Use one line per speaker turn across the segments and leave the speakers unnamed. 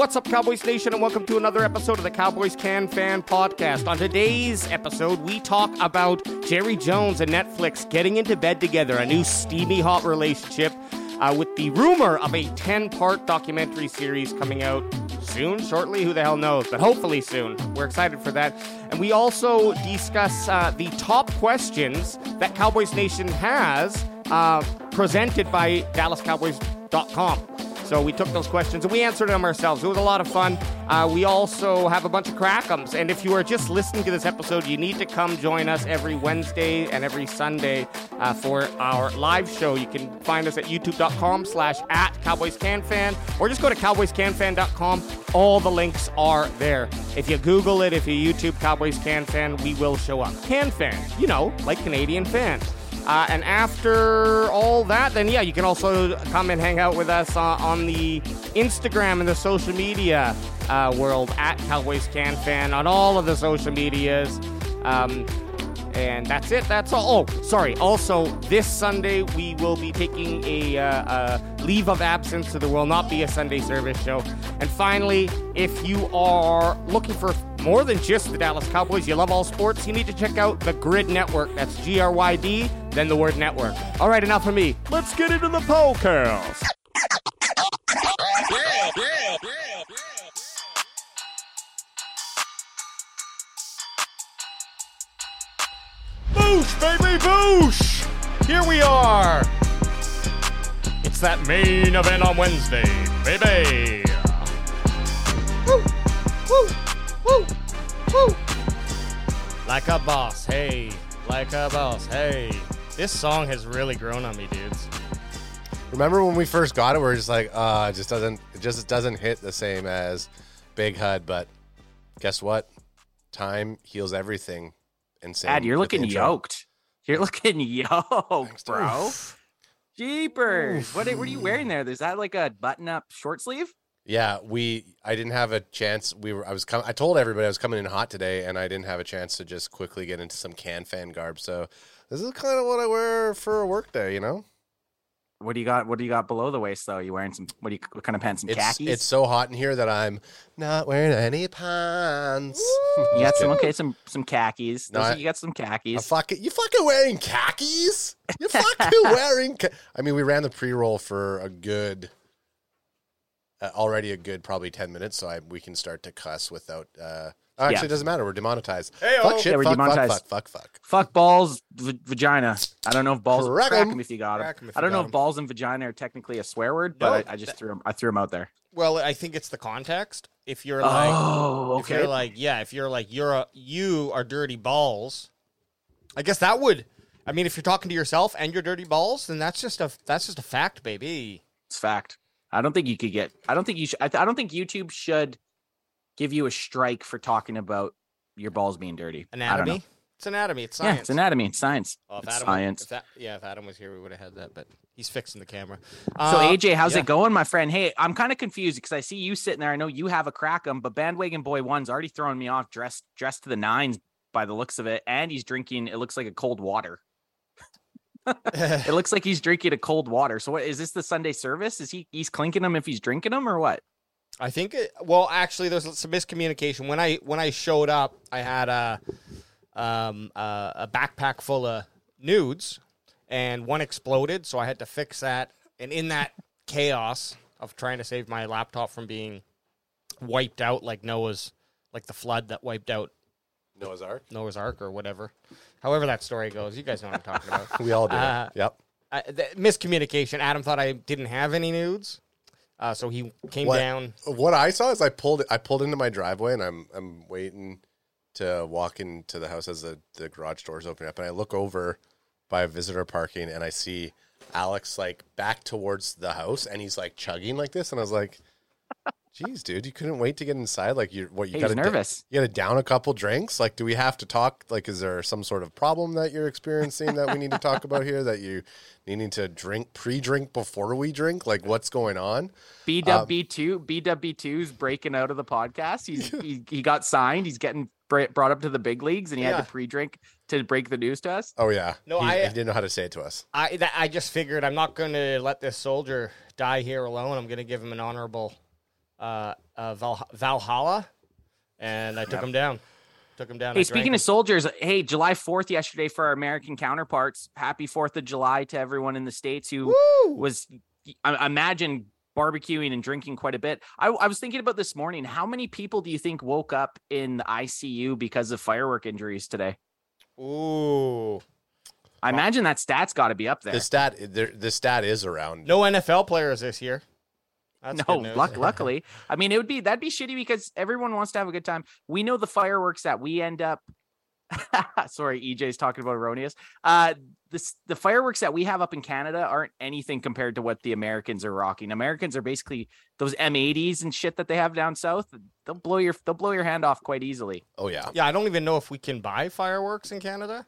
What's up, Cowboys Nation, and welcome to another episode of the Cowboys Can Fan Podcast. On today's episode, we talk about Jerry Jones and Netflix getting into bed together, a new steamy hot relationship, uh, with the rumor of a 10 part documentary series coming out soon, shortly, who the hell knows, but hopefully soon. We're excited for that. And we also discuss uh, the top questions that Cowboys Nation has uh, presented by DallasCowboys.com. So we took those questions and we answered them ourselves. It was a lot of fun. Uh, we also have a bunch of crackums. And if you are just listening to this episode, you need to come join us every Wednesday and every Sunday uh, for our live show. You can find us at youtube.com slash at CowboysCanFan or just go to CowboysCanFan.com. All the links are there. If you Google it, if you YouTube Cowboys Can Fan, we will show up. Can Fan, you know, like Canadian fans. Uh, and after all that, then yeah, you can also come and hang out with us uh, on the Instagram and the social media uh, world at Cowboys Can Fan on all of the social medias. Um, and that's it. That's all. Oh, sorry. Also, this Sunday we will be taking a, uh, a leave of absence, so there will not be a Sunday service show. And finally, if you are looking for more than just the Dallas Cowboys, you love all sports, you need to check out the Gryd Network. That's G R Y D, then the word network. All right, enough for me. Let's get into the podcast. Boosh, baby, boosh! Here we are. It's that main event on Wednesday, baby. Woo, woo, woo, woo. Like a boss, hey. Like a boss, hey. This song has really grown on me, dudes.
Remember when we first got it? We are just like, uh, it just doesn't, it just doesn't hit the same as Big HUD. But guess what? Time heals everything. Insane.
Dad, you're looking yoked. You're looking yoked, bro.
Oof.
Jeepers. What, are- what are you wearing there? Is that like a button up short sleeve?
Yeah, we. I didn't have a chance. We were. I was. Com- I told everybody I was coming in hot today, and I didn't have a chance to just quickly get into some can fan garb. So this is kind of what I wear for a work day. You know,
What do you got? What do you got below the waist though? You wearing some what do you what kind of pants? Some
it's
khakis?
it's so hot in here that I'm not wearing any pants.
you got some okay, some some khakis. Those
I-
you got some khakis.
fucking, you fucking wearing khakis? You fucking wearing? Ca- I mean, we ran the pre roll for a good, uh, already a good probably ten minutes, so I, we can start to cuss without. Uh, oh, actually,
Yeah.
it doesn't matter. We're demonetized.
Hey-o.
fuck shit.
Yeah, we're
fuck, fuck,
demonetized.
fuck, fuck, fuck.
Fuck balls, v- vagina. I don't know if balls
Crack
crack
'em.
'em if you got them.
Crack 'em
I don't know
got
if
'em.
balls and vagina are technically a swear word, but
No,
I, I just threw 'em- I threw them out there.
Well, I think it's the context. If you're like,
Oh,
if you're like, yeah, if you're like, you're a, you are dirty balls. I guess that would. I mean, if you're talking to yourself and you're dirty balls, then that's just a that's just a fact, baby.
It's fact. I don't think you could get. I don't think you should. I, th- I don't think YouTube should give you a strike for talking about your balls being dirty. I don't know.
Anatomy. It's anatomy. It's
Yeah,
science.
it's anatomy. It's science.
Oh, if
it's
Adam,
science.
If that, yeah, if Adam was here, we would have had that. But he's fixing the camera.
so
Uh,
AJ, how's
yeah.
it going, my friend? Hey, I'm kind of confused because I see you sitting there. I know you have a crack 'em, but bandwagon boy one's already throwing me off, dressed dressed to the nines by the looks of it, and he's drinking. It looks like a cold water. It looks like he's drinking a cold water. So what is this? The Sunday service? Is he he's clinking them if he's drinking them or what?
I think it, well, actually, there's some miscommunication. When I when I showed up, I had a um a, a backpack full of nudes, and one exploded, so I had to fix that. And in that chaos of trying to save my laptop from being wiped out, like Noah's, like the flood that wiped out
Noah's Ark.
Noah's Ark or whatever, however that story goes, you guys know what I'm talking about.
We all do.
Uh.
Yep.
I, the, miscommunication. Adam thought I didn't have any nudes, uh, so he came
What-
down.
What I saw is I pulled I pulled into my driveway and I'm I'm waiting to walk into the house as the, the garage doors open up and I look over by a visitor parking and I see Alex like back towards the house and he's like chugging like this and I was like, "Geez, dude, you couldn't wait to get inside? Like you what you
He
got
was nervous.
you got to down a couple drinks? Like, do we have to talk? Like, is there some sort of problem that you're experiencing that we need to talk about here? That you needing to drink pre-drink before we drink? Like, what's going on?
Um, BWB two BWB two's breaking out of the podcast. He's he, he got signed. He's getting br- brought up to the big leagues, and he
Yeah.
had to pre-drink to break the news to us.
Oh yeah,
No,
he,
I-
he didn't know how to say it to us.
I that, I just figured I'm not going to let this soldier die here alone. I'm going to give him an honorable uh, uh, Val- Valhalla, and I took him down. Took him down.
Hey,
I
speaking
drank
of soldiers, hey, July 4th yesterday for our American counterparts. Happy 4th of July to everyone in the States who
Woo!
was, I I imagine, barbecuing and drinking quite a bit. I, I was thinking about this morning. How many people do you think woke up in the ICU because of firework injuries today?
Ooh.
I imagine that stat's got to be up there.
The stat, there- the stat is around.
No NFL players this year. That's
no, luck, luckily. I mean, it would be that'd be shitty because everyone wants to have a good time. We know the fireworks that we end up. Sorry, EJ's talking about erroneous. Uh, this the fireworks that we have up in Canada aren't anything compared to what the Americans are rocking. Americans are basically those M80s and shit that they have down south. They'll blow your they'll blow your hand off quite easily.
Oh yeah,
Yeah, I don't even know if we can buy fireworks in Canada.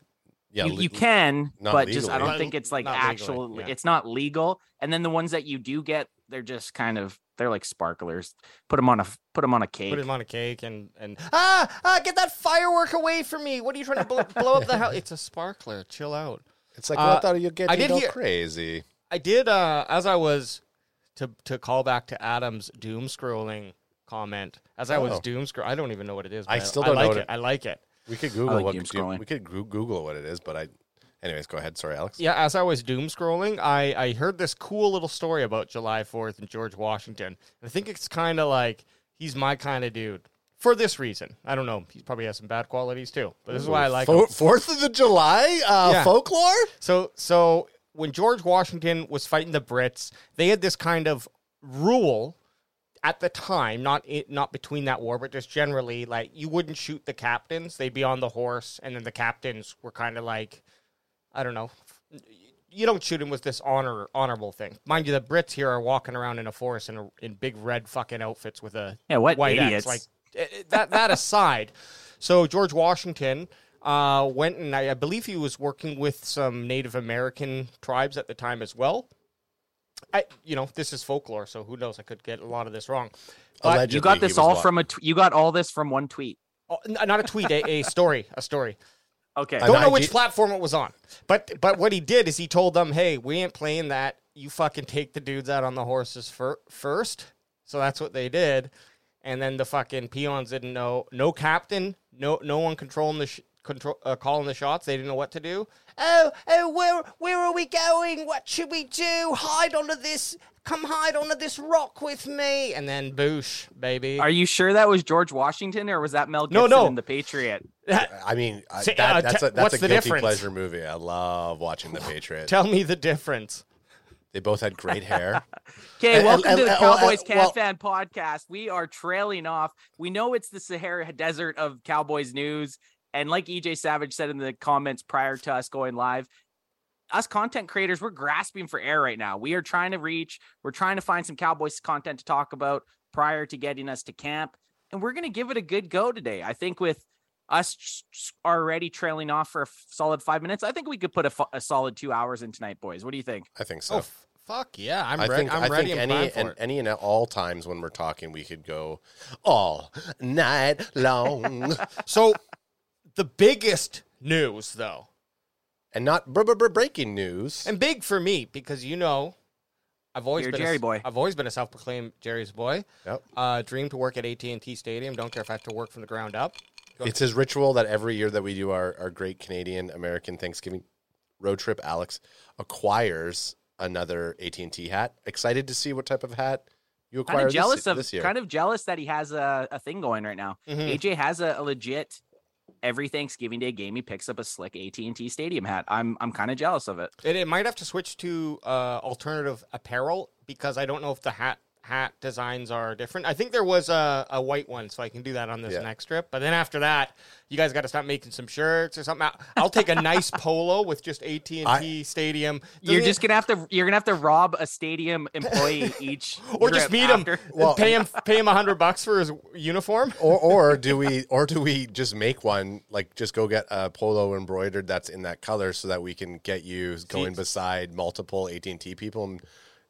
yeah.
you,
le-
you can,
not
but just I don't think it's like
Not legally,
actual.
yeah.
It's not legal. And then the ones that you do get, they're just kind of they're like sparklers. Put them on a put them on a cake.
Put them on a cake and and ah ah get that firework away from me. What are you trying to blow, blow up the house? It's a sparkler. Chill out.
It's like
Uh,
what thought you get
I did
go
hear-
crazy.
I did uh as I was to to call back to Adam's doom scrolling comment. As I was
Oh.
doom scroll, I don't even know what it is.
I still don't know
like
what
it.
it-
I like it.
We could Google
like
what
doom
do- we could Google what it is, but I. Anyways, go ahead. Sorry, Alex.
Yeah, as I was doom scrolling, I, I heard this cool little story about July 4th and George Washington. I think it's kind of like he's my kind of dude for this reason. I don't know. He probably has some bad qualities too, but this is why I like.
Fo- Fourth of the July uh,
Yeah.
folklore.
So so when George Washington was fighting the Brits, they had this kind of rule at the time, not it, not between that war, but just generally, like you wouldn't shoot the captains; they'd be on the horse, and then the captains were kind of like, I don't know, you don't shoot him with this honor honorable thing. Mind you, the Brits here are walking around in a forest in a, in big red fucking outfits with a
Yeah, what
white
idiots?
X. Like eh, eh, that. That aside, so George Washington uh, went and I, I believe he was working with some Native American tribes at the time as well. I, you know, this is folklore, so who knows? I could get a lot of this wrong. But
Allegedly,
you got this all
what?
from a. T- you got all this from one tweet.
oh, n- not a tweet, a, a story, a story.
Okay.
An
Don't know
IG
which platform it was on, but but what he did is he told them, "Hey, we ain't playing that. You fucking take the dudes out on the horses fir- first. So that's what they did, and then the fucking peons didn't know. No captain, no no one controlling the sh- control uh, calling the shots. They didn't know what to do. Oh oh, where where are we going? What should we do? Hide under this. Come hide under this rock with me, and then boosh, baby.
Are you sure that was George Washington or was that Mel
No,
Gibson
no.
in The Patriot?
I mean, I-
Say,
that,
uh,
that's
te-
a that's
what's
a
the
guilty
difference?
pleasure movie. I love watching The Patriot.
Tell me the difference.
they both had great hair.
Okay, welcome
and-
to the
and-
Cowboys
and-
Can
well-
Fan Podcast. We are trailing off. We know it's the Sahara Desert of Cowboys news. And like EJ Savage said in the comments prior to us going live, us content creators, we're grasping for air right now. We are trying to reach, we're trying to find some Cowboys content to talk about prior to getting us to camp. And we're going to give it a good go today. I think with us s- s- already trailing off for a solid five minutes, I think we could put a, solid two hours in tonight, boys. What do you think?
I think so.
Oh, f- fuck yeah! I'm
I
ready.
think
I'm
I
ready
think any
primed for
and
it.
any and all times when we're talking, we could go all night long,
So, the biggest news, though,
and not br- br- br- breaking news.
and big for me because you know, I've always
You're
been
Jerry
a,
boy.
I've always been a self-proclaimed Jerry's boy.
Yep.
Uh, dream to work at AT and T Stadium. Don't care if I have to work from the ground up. Go-
It's his ritual that every year that we do our, our great Canadian American Thanksgiving road trip, Alex acquires another AT and T hat. Excited to see what type of hat you acquire
Kind of jealous
this,
of,
this year.
kind of jealous that he has a, a thing going right now.
Mhm.
AJ has a, a legit every Thanksgiving Day game. He picks up a slick AT and T Stadium hat. I'm I'm kind of jealous of it.
It, it might have to switch to uh, alternative apparel because I don't know if the hat hat designs are different. I think there was a, a white one, so I can do that on this
Yeah.
next trip. But then after that, you guys got to stop making some shirts or something. I'll- I'll take a nice polo with just AT and T Stadium.
You're just
it-
gonna have to you're gonna have to rob a stadium employee each,
or just
trip
meet him.
Well-
pay him, pay him a hundred bucks for his uniform.
or or do we or do we just make one like just go get a polo embroidered that's in that color so that we can get you going beside multiple AT and T people and,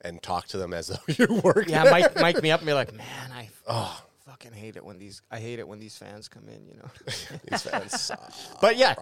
and talk to them as though you work
Yeah? Mike, Mike me up and be like, man, I oh. fucking hate it when these, I hate it when these fans come in, you know.
These fans suck.
But yeah,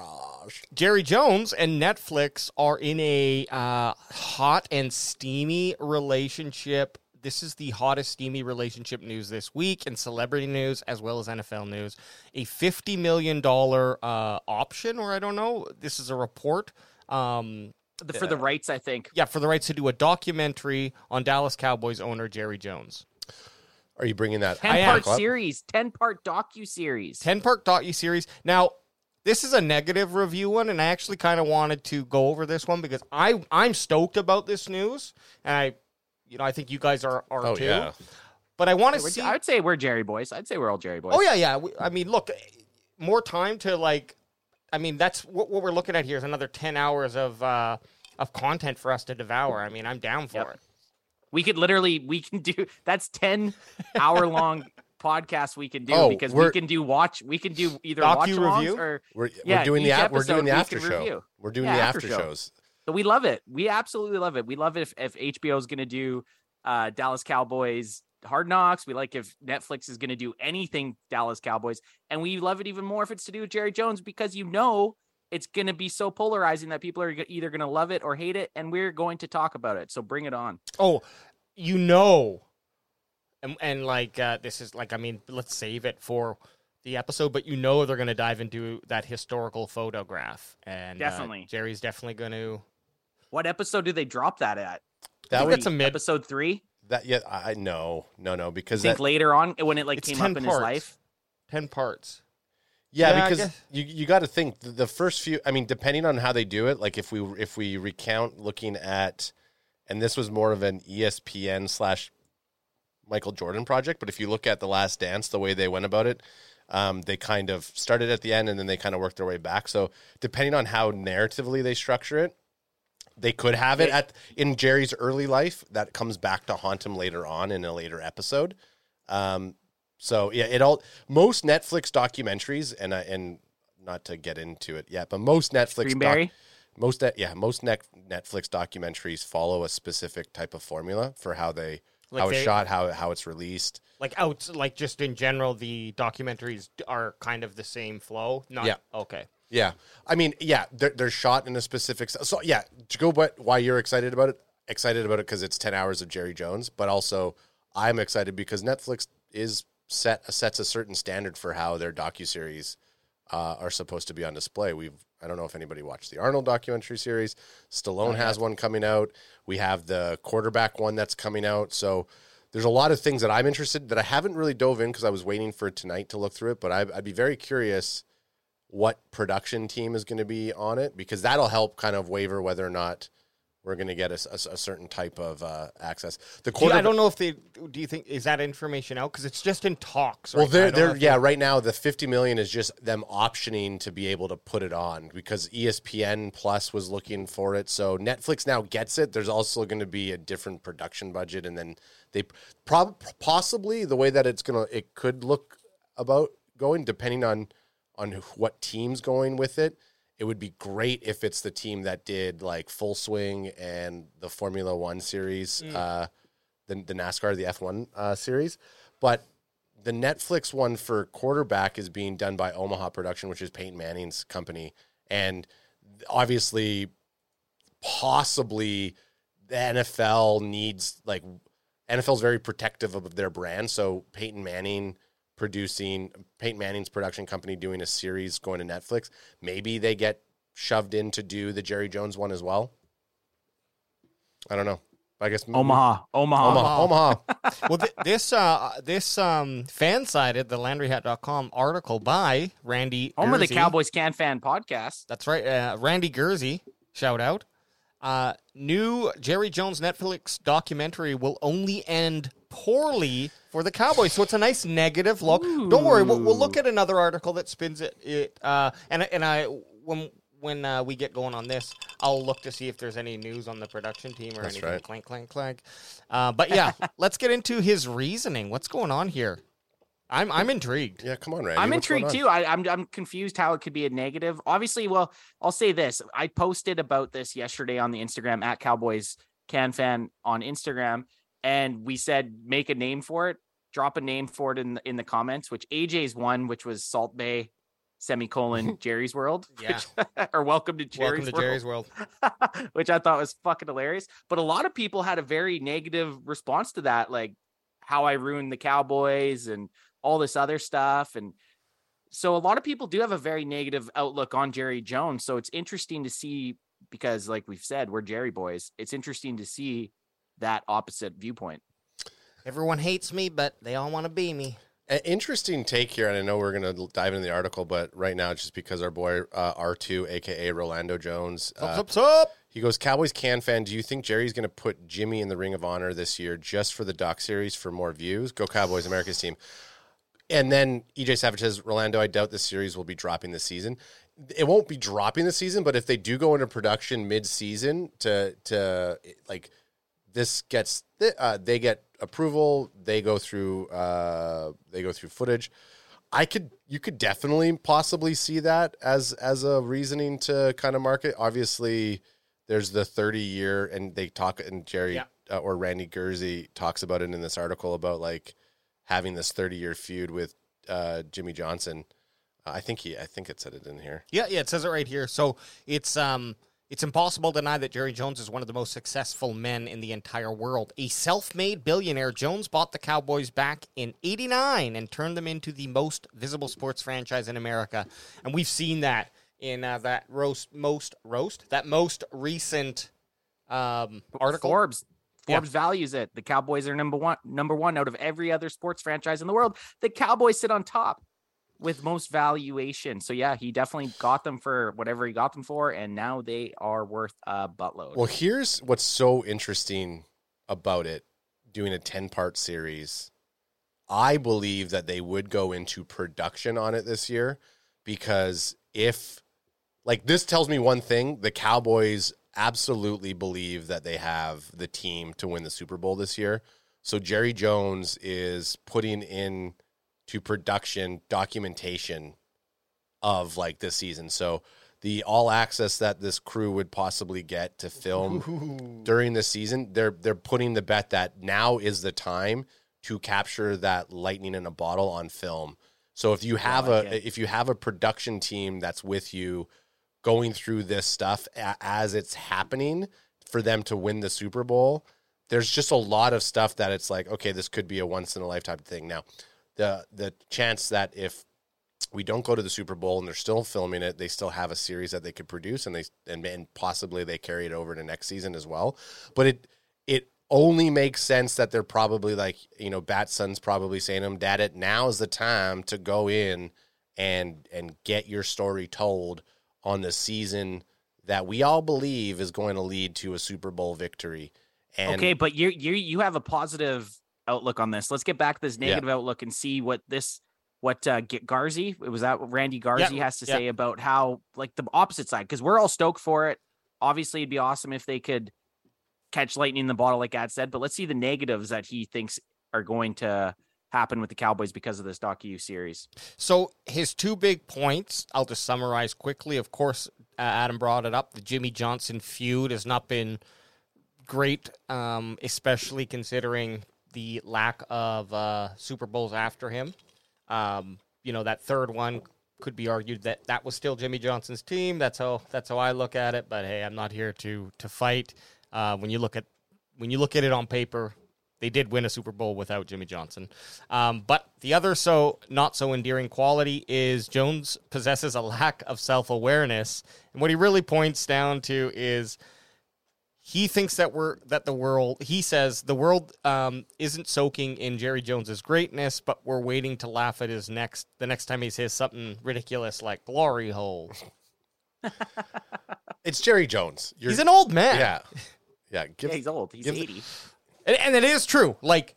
Jerry Jones and Netflix are in a uh, hot and steamy relationship this is the hottest steamy relationship news this week in celebrity news as well as NFL news. A fifty million dollar uh, option, or I don't know. This is a report. Um,
The- for the rights, I think.
yeah, for the rights to do a documentary on Dallas Cowboys owner Jerry Jones.
Are you bringing that?
Ten
I
part
back
series, ten part docu series.
10 part docu series. Now, this is a negative review one, and I actually kind of wanted to go over this one because I I'm stoked about this news, and I, you know, I think you guys are are
Oh
too.
yeah.
But I want to see.
I would say we're Jerry boys. I'd say we're all Jerry boys.
Oh yeah, yeah. We- I mean, look, more time to like. I mean, that's what, what we're looking at here is another ten hours of uh of content for us to devour. I mean, I'm down for
Yep.
it.
We could literally we can do that's 10 hour long podcast we can do
Oh,
because we can do watch we can do either watch
review?
or
We're,
Yeah,
we're doing the
each
app. We're doing the after show.
review.
We're doing
Yeah,
the
after
after
show.
shows.
but we love it. We absolutely love it. We love it if, if HBO is going to do uh, Dallas Cowboys Hard Knocks. We like if Netflix is going to do anything Dallas Cowboys, and we love it even more if it's to do with Jerry Jones because you know it's going to be so polarizing that people are either going to love it or hate it, and we're going to talk about it. So bring it on.
Oh, you know, and, and like uh, this is like I mean, let's save it for the episode, but you know they're going to dive into that historical photograph, and uh,
Definitely.
Jerry's definitely going to.
What episode do they drop that at?
That
think
would
that's a mid.
Episode three.
That yeah. I no no no
I
because
think
that
later on when it like came up in
parts.
his life.
Ten parts.
yeah,
Yeah,
because you you got to think the, the first few. I mean, depending on how they do it, like if we if we recount looking at, and this was more of an ESPN slash Michael Jordan project, but if you look at the Last Dance, the way they went about it. Um, they kind of started at the end and then they kind of worked their way back. So depending on how narratively they structure it, they could have it
They-
at in Jerry's early life that comes back to haunt him later on in a later episode. Um, so yeah, it all most Netflix documentaries and I and not to get into it yet, but most Netflix doc, most yeah most net, Netflix documentaries follow a specific type of formula for how they
Like
how it's shot, how how it's released.
Like out, like just in general, the documentaries are kind of the same flow. Not
Yeah.
okay.
Yeah, I mean, yeah, they're, they're shot in a specific. So yeah, to go, but why you're excited about it? Excited about it because it's ten hours of Jerry Jones, but also I'm excited because Netflix is set sets a certain standard for how their docu series uh, are supposed to be on display. We've I don't know if anybody watched the Arnold documentary series. Stallone has one coming out. We have the quarterback one that's coming out. So there's a lot of things that I'm interested that I haven't really dove in because I was waiting for tonight to look through it. But I'd, I'd be very curious what production team is going to be on it because that'll help kind of waver whether or not we're going to get a certain type of uh, access. The quarter,
I don't know if they. Do you think is that information out? Because it's just in talks.
well,
right now.
They're, they're yeah. Right now, the fifty million is just them optioning to be able to put it on because ESPN Plus was looking for it. So Netflix now gets it. There's also going to be a different production budget, and then they prob- possibly the way that it's gonna it could look about going depending on on what team's going with it. It would be great if it's the team that did like Full Swing and the Formula One series, uh, the, the NASCAR, the F1 uh, series. But the Netflix one for quarterback is being done by Omaha Production, which is Peyton Manning's company. And obviously, possibly the NFL needs, like, NFL's very protective of their brand. So Peyton Manning producing Peyton Manning's production company doing a series going to Netflix. Maybe they get shoved in to do the Jerry Jones one as well. I don't know. I guess
Omaha, Omaha.
Omaha. Omaha.
well, th- this uh, this um, FanSided the LandryHat.com article by Randy.
Home of the Cowboys Can Fan podcast.
That's right, uh, Randy Gurzi. Shout out. Uh, new Jerry Jones Netflix documentary will only end poorly for the Cowboys, so it's a nice negative look. Don't worry, we'll, we'll look at another article that spins it. it uh, and and I when when uh, we get going on this, I'll look to see if there's any news on the production team or
That's
anything.
right.
Clank, clank, clank. Uh, but yeah, let's get into his reasoning. What's going on here? I'm I'm intrigued.
Yeah, come on, Randy.
I'm
What's
intrigued too. I, I'm I'm confused how it could be a negative. Obviously, well, I'll say this. I posted about this yesterday on the Instagram at Cowboys Can Fan on Instagram, and we said make a name for it, drop a name for it in the, in the comments. Which AJ's one, which was Salt Bae semicolon Jerry's World.
Yeah.
which- or welcome to Jerry's
Welcome to
World.
Jerry's world.
which I thought was fucking hilarious. But a lot of people had a very negative response to that, like how I ruined the Cowboys and all this other stuff. And so a lot of people do have a very negative outlook on Jerry Jones. So it's interesting to see because, like we've said, we're Jerry boys. It's interesting to see that opposite viewpoint.
Everyone hates me, but they all want to be me.
An interesting take here, and I know we're going to dive into the article, but right now, just because our boy uh, R2, aka Rolando Jones, uh,
What's up?
he goes, Cowboys can fan. Do you think Jerry's going to put Jimmy in the Ring of Honor this year just for the doc series for more views? Go Cowboys, America's team. And then EJ Savage says, Rolando, I doubt this series will be dropping this season. It won't be dropping the season, but if they do go into production mid-season to to like this gets uh, they get approval, they go through uh, they go through footage. I could you could definitely possibly see that as as a reasoning to kind of market. Obviously, there's the 30 year and they talk and Jerry
Yeah.
uh, or Randy Gurzi talks about it in this article about like having this 30 year feud with uh, Jimmy Johnson. Uh, I think he I think it said it in here.
Yeah, yeah, it says it right here. So it's um it's impossible to deny that Jerry Jones is one of the most successful men in the entire world. A self-made billionaire, Jones bought the Cowboys back in 89 and turned them into the most visible sports franchise in America. And we've seen that in uh, that roast most roast, that most recent um article.
Forbes.
Yeah.
Forbes values it. The Cowboys are number one, number one out of every other sports franchise in the world. The Cowboys sit on top with most valuation. So yeah, he definitely got them for whatever he got them for, and now they are worth a buttload.
Well, here's what's so interesting about it doing a 10 part series. I believe that they would go into production on it this year because if, like, this tells me one thing the Cowboys absolutely believe that they have the team to win the Super Bowl this year. So Jerry Jones is putting in to production documentation of like this season. So the all access that this crew would possibly get to film during the season, they're they're putting the bet that now is the time to capture that lightning in a bottle on film. So if you have
like
a
it.
if you have a production team that's with you going through this stuff a- as it's happening for them to win the Super Bowl, there's just a lot of stuff that it's like, okay, this could be a once in a lifetime thing. Now, the the chance that if we don't go to the Super Bowl and they're still filming it, they still have a series that they could produce and they and, and possibly they carry it over to next season as well. But it it only makes sense that they're probably like, you know, Batson's probably saying to him, Dad, it now is the time to go in and and get your story told on the season that we all believe is going to lead to a Super Bowl victory. And
okay, but you you you have a positive outlook on this. Let's get back to this negative outlook and see what this what uh G- Gurzi was that what Randy Gurzi
Yeah,
has to
yeah.
say about how like the opposite side because we're all stoked for it. Obviously, it'd be awesome if they could catch lightning in the bottle, like Ad said. But let's see the negatives that he thinks are going to happen with the Cowboys because of this docu series.
So his two big points, I'll just summarize quickly. Of course, uh, Adam brought it up. The Jimmy Johnson feud has not been great, um, especially considering the lack of uh, Super Bowls after him. Um, you know, that third one could be argued that that was still Jimmy Johnson's team. That's how that's how I look at it. But hey, I'm not here to to fight. Uh, when you look at when you look at it on paper, they did win a Super Bowl without Jimmy Johnson. Um, but the other so not so endearing quality is Jones possesses a lack of self awareness, and what he really points down to is he thinks that we're that the world. He says the world um, isn't soaking in Jerry Jones's greatness, but we're waiting to laugh at his next the next time he says something ridiculous like glory hole.
it's Jerry Jones. You're,
He's an old man.
yeah. Yeah, give
Yeah, he's old. He's
give-
eighty.
And, and it is true. Like,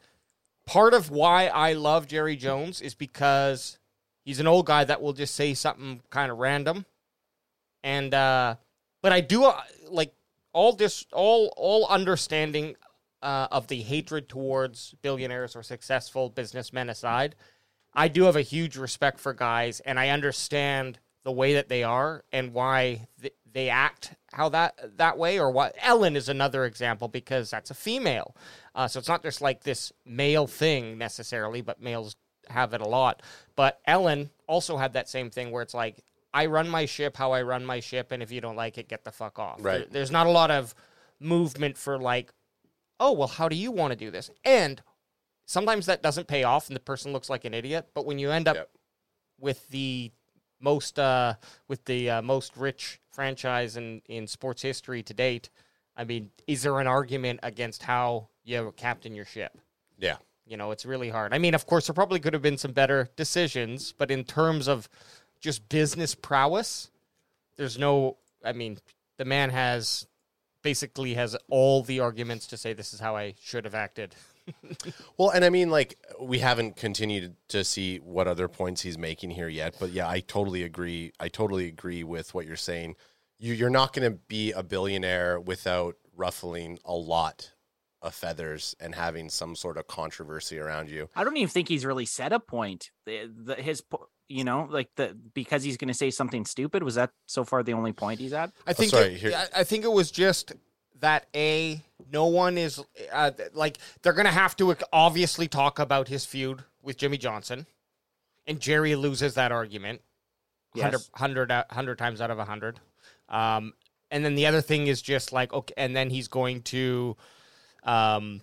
part of why I love Jerry Jones is because he's an old guy that will just say something kind of random. And, uh, but I do, uh, like, all this, all, all understanding uh, of the hatred towards billionaires or successful businessmen aside, I do have a huge respect for guys, and I understand the way that they are and why th- they act how that that way. Or what Ellen is another example because that's a female, uh, so it's not just like this male thing necessarily, but males have it a lot. But Ellen also had that same thing where it's like, I run my ship how I run my ship, and if you don't like it, get the fuck off.
Right.
There- there's not a lot of movement for like, oh well, how do you want to do this? And sometimes that doesn't pay off, and the person looks like an idiot. But when you end up
Yep.
with the most uh, with the uh, most rich franchise in in sports history to date, I mean, is there an argument against how you captain your ship?
Yeah.
You know, it's really hard. I mean, of course, there probably could have been some better decisions, but in terms of just business prowess, there's no. I mean, the man has basically has all the arguments to say this is how I should have acted.
Well, and I mean, like, we haven't continued to see what other points he's making here yet, but yeah, I totally agree. I totally agree with what you're saying. You, you're not going to be a billionaire without ruffling a lot of feathers and having some sort of controversy around you.
I don't even think he's really set a point. The, the, his, po- you know, like the because he's going to say something stupid. Was that so far the only point he's at?
I think
sorry,
it,
here-
I- I think it was just that a no one is uh, like they're gonna have to obviously talk about his feud with Jimmy Johnson, and Jerry loses that argument,
Yes.
100, 100, 100 times out of hundred. Um, and then the other thing is just like okay, and then he's going to, um,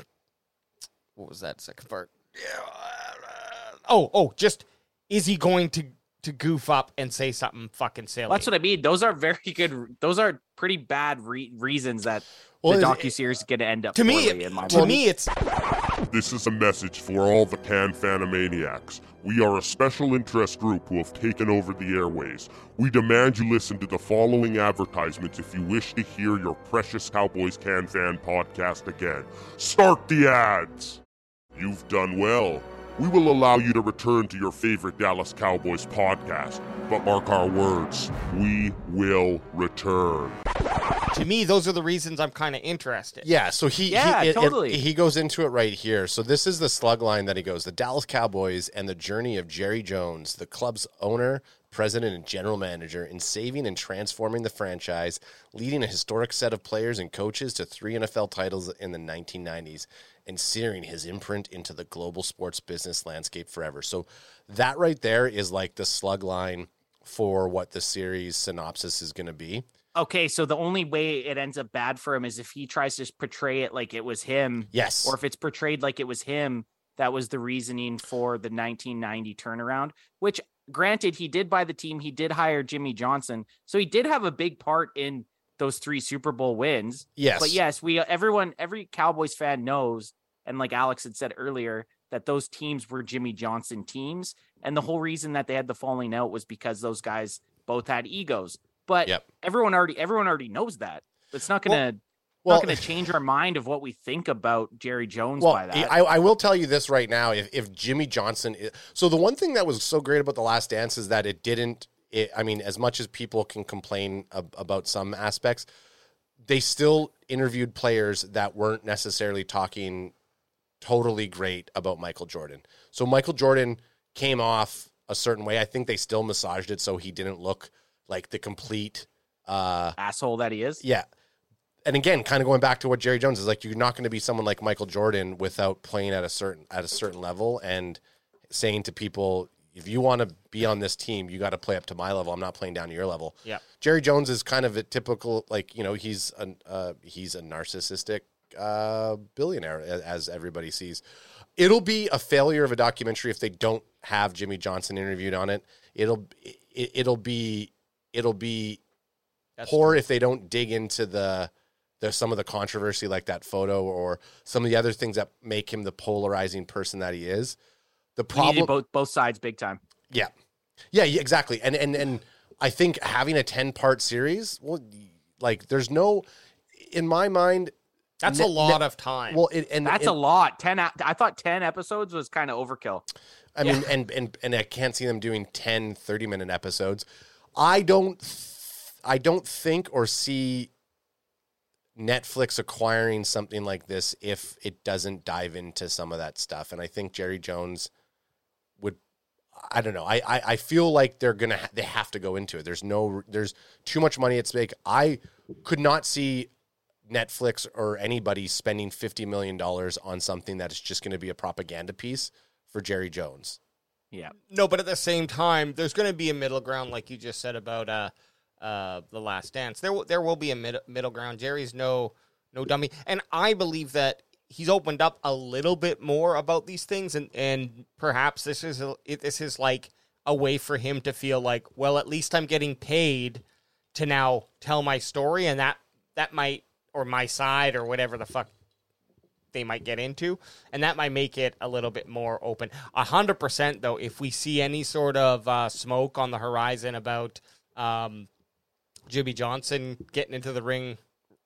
what was that second part? Yeah Oh, oh, just is he going to to goof up and say something fucking silly?
That's what I mean. Those are very good. Those are pretty bad re- reasons that
Well,
the docu series is going to end up.
to me,
poorly, in my
to
mind.
me, it's
This is a message for all the Can Fanimaniacs. We are a special interest group who have taken over the airways. We demand you listen to the following advertisements if you wish to hear your precious Cowboys Can Fan podcast again. Start the ads! You've done well. We will allow you to return to your favorite Dallas Cowboys podcast, but mark our words, we will return.
to me, those are the reasons I'm kind of interested.
Yeah, so he
Yeah,
he, it- it-
totally.
he goes into it right here. So this is the slug line that he goes: the Dallas Cowboys and the journey of Jerry Jones, the club's owner, president, and general manager, in saving and transforming the franchise, leading a historic set of players and coaches to three NFL titles in the 1990s, and searing his imprint into the global sports business landscape forever. So that right there is like the slug line for what the series synopsis is going to be.
Okay, so the only way it ends up bad for him is if he tries to portray it like it was him,
Yes,
or if it's portrayed like it was him that was the reasoning for the 1990 turnaround. Which, granted, he did buy the team. He did hire Jimmy Johnson, so he did have a big part in those three Super Bowl wins.
yes,
But yes, we everyone every Cowboys fan knows, and like Alex had said earlier, that those teams were Jimmy Johnson teams, and the whole reason that they had the falling out was because those guys both had egos. But
Yep.
everyone already everyone already knows that. It's not gonna
well-
not gonna change our mind of what we think about Jerry Jones
Well,
by that.
I, I will tell you this right now: if, if Jimmy Johnson, i- so the one thing that was so great about the Last Dance is that it didn't. It, I mean, as much as people can complain ab- about some aspects, they still interviewed players that weren't necessarily talking totally great about Michael Jordan. So Michael Jordan came off a certain way. I think they still massaged it so he didn't look like the complete. Uh,
Asshole that he is.
yeah. And again, kind of going back to what Jerry Jones is like, you're not going to be someone like Michael Jordan without playing at a certain at a certain level and saying to people, if you want to be on this team, you got to play up to my level. I'm not playing down to your level.
Yeah.
Jerry Jones is kind of a typical, like you know, he's a uh, he's a narcissistic uh, billionaire, as everybody sees. It'll be a failure of a documentary if they don't have Jimmy Johnson interviewed on it. It'll it, it'll be it'll be
That's
poor if they don't dig into the the some of the controversy like that photo or some of the other things that make him the polarizing person that he is. The problem,
both both sides big time.
yeah, yeah, yeah, exactly. And and and I think having a ten part series, well, like there's no, in my mind,
That's
Ne-
a lot
ne-
of time.
well, it, and
That's
and-
a lot. Ten. I thought ten episodes was kind of overkill.
I mean, and, and and I can't see them doing 10, 30 minute episodes. I don't, th- I don't think or see Netflix acquiring something like this if it doesn't dive into some of that stuff. And I think Jerry Jones would. I don't know. I, I, I feel like they're gonna ha- they have to go into it. There's no there's too much money at stake. I could not see Netflix or anybody spending fifty million dollars on something that is just going to be a propaganda piece for Jerry Jones.
Yeah.
No, but at the same time, there's going to be a middle ground, like you just said about uh, uh, the Last Dance. There, will- there will be a mid- middle ground. Jerry's no, no dummy, and I believe that he's opened up a little bit more about these things, and and perhaps this is a, this is like a way for him to feel like, well, at least I'm getting paid to now tell my story, and that that might or my side or whatever the fuck they might get into, and that might make it a little bit more open. A hundred percent, though, if we see any sort of uh, smoke on the horizon about um, Jimmy Johnson getting into the ring,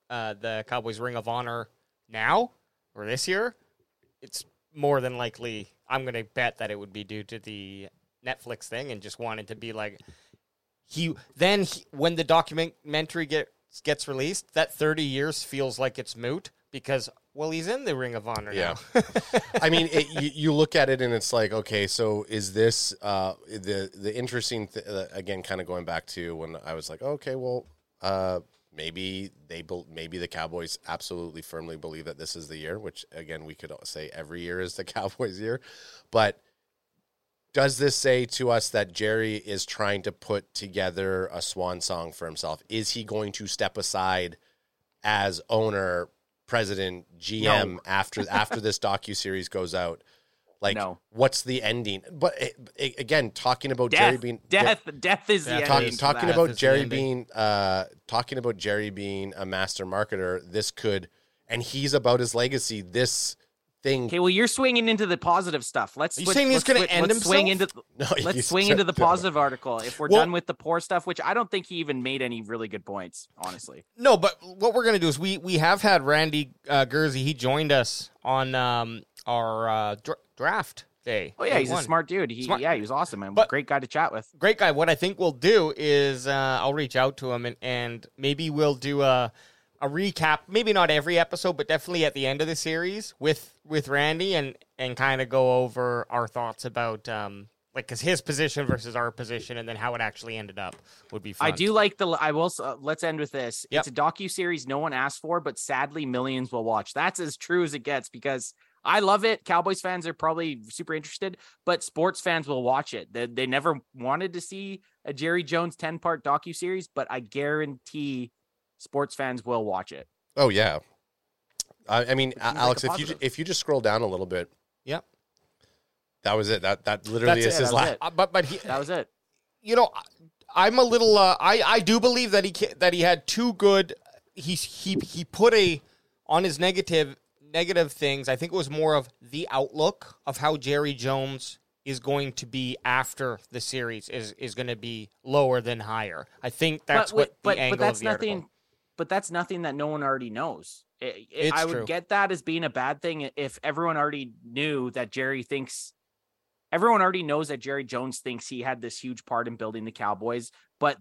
uh, the Cowboys Ring of Honor now or this year, it's more than likely. I'm going to bet that it would be due to the Netflix thing and just wanted to be like he. Then he, when the documentary gets gets released, that 30 years feels like it's moot because well, he's in the Ring of Honor
Yeah.
now.
I mean, it, you, you look at it and it's like, okay, so is this uh, the the interesting th- uh, again? Kind of going back to when I was like, okay, well, uh, maybe they maybe the Cowboys absolutely firmly believe that this is the year. Which again, we could say every year is the Cowboys' year, but does this say to us that Jerry is trying to put together a swan song for himself? Is he going to step aside as owner, president, GM after after this docu series goes out? Like,
No.
what's the ending? But it, it- again, talking about Jerry
Death,
being
death, death is the
Death
ending.
talk,
is-
for
talking
that.
about
That's
Jerry
ending.
being uh, talking about Jerry being a master marketer. This could, and he's about his legacy. This thing.
Okay, well, you're swinging into the positive stuff. Let's.
Are you
switch-
saying he's
let's
gonna end
let's swing into.
No,
Let's swing into the
just-
positive article. If we're
Well-
done with the poor stuff, which I don't think he even made any really good points, honestly.
No, but what we're gonna do is we we have had Randy uh, Gurzi. He joined us on um, our uh, dra- draft day.
Oh yeah, he's a smart dude. He
Smart.
yeah, he was awesome and
But-
great guy to chat with.
Great guy. What I think we'll do is uh, I'll reach out to him and, and maybe we'll do a a recap. Maybe not every episode, but definitely at the end of the series with with Randy and and kind of go over our thoughts about um like because his position versus our position and then how it actually ended up would be fun.
I do like the. I will. Uh, let's end with this.
Yep.
It's a docu series no one asked for, but sadly millions will watch. That's as true as it gets because I love it. Cowboys fans are probably super interested, but sports fans will watch it. They, they never wanted to see a Jerry Jones ten part docu series, but I guarantee sports fans will watch it.
Oh yeah. I, I mean,
seems like
Alex, if you if you just scroll down a little bit,
Yep.
that was it. That that literally
That's
is
it,
his last.
Uh, but but he,
That was it.
you know, I- I'm a little. Uh, I I do believe that he that he had two good. He he he put a on his negative negative things. I think it was more of the outlook of how Jerry Jones is going to be after the series is is going to be lower than higher. I think that's
but,
what the
but,
angle
but that's
of the article.
nothing but that's nothing that no one already knows It- it- i would
true.
get that as being a bad thing if everyone already knew that jerry thinks everyone already knows that jerry jones thinks he had this huge part in building the cowboys but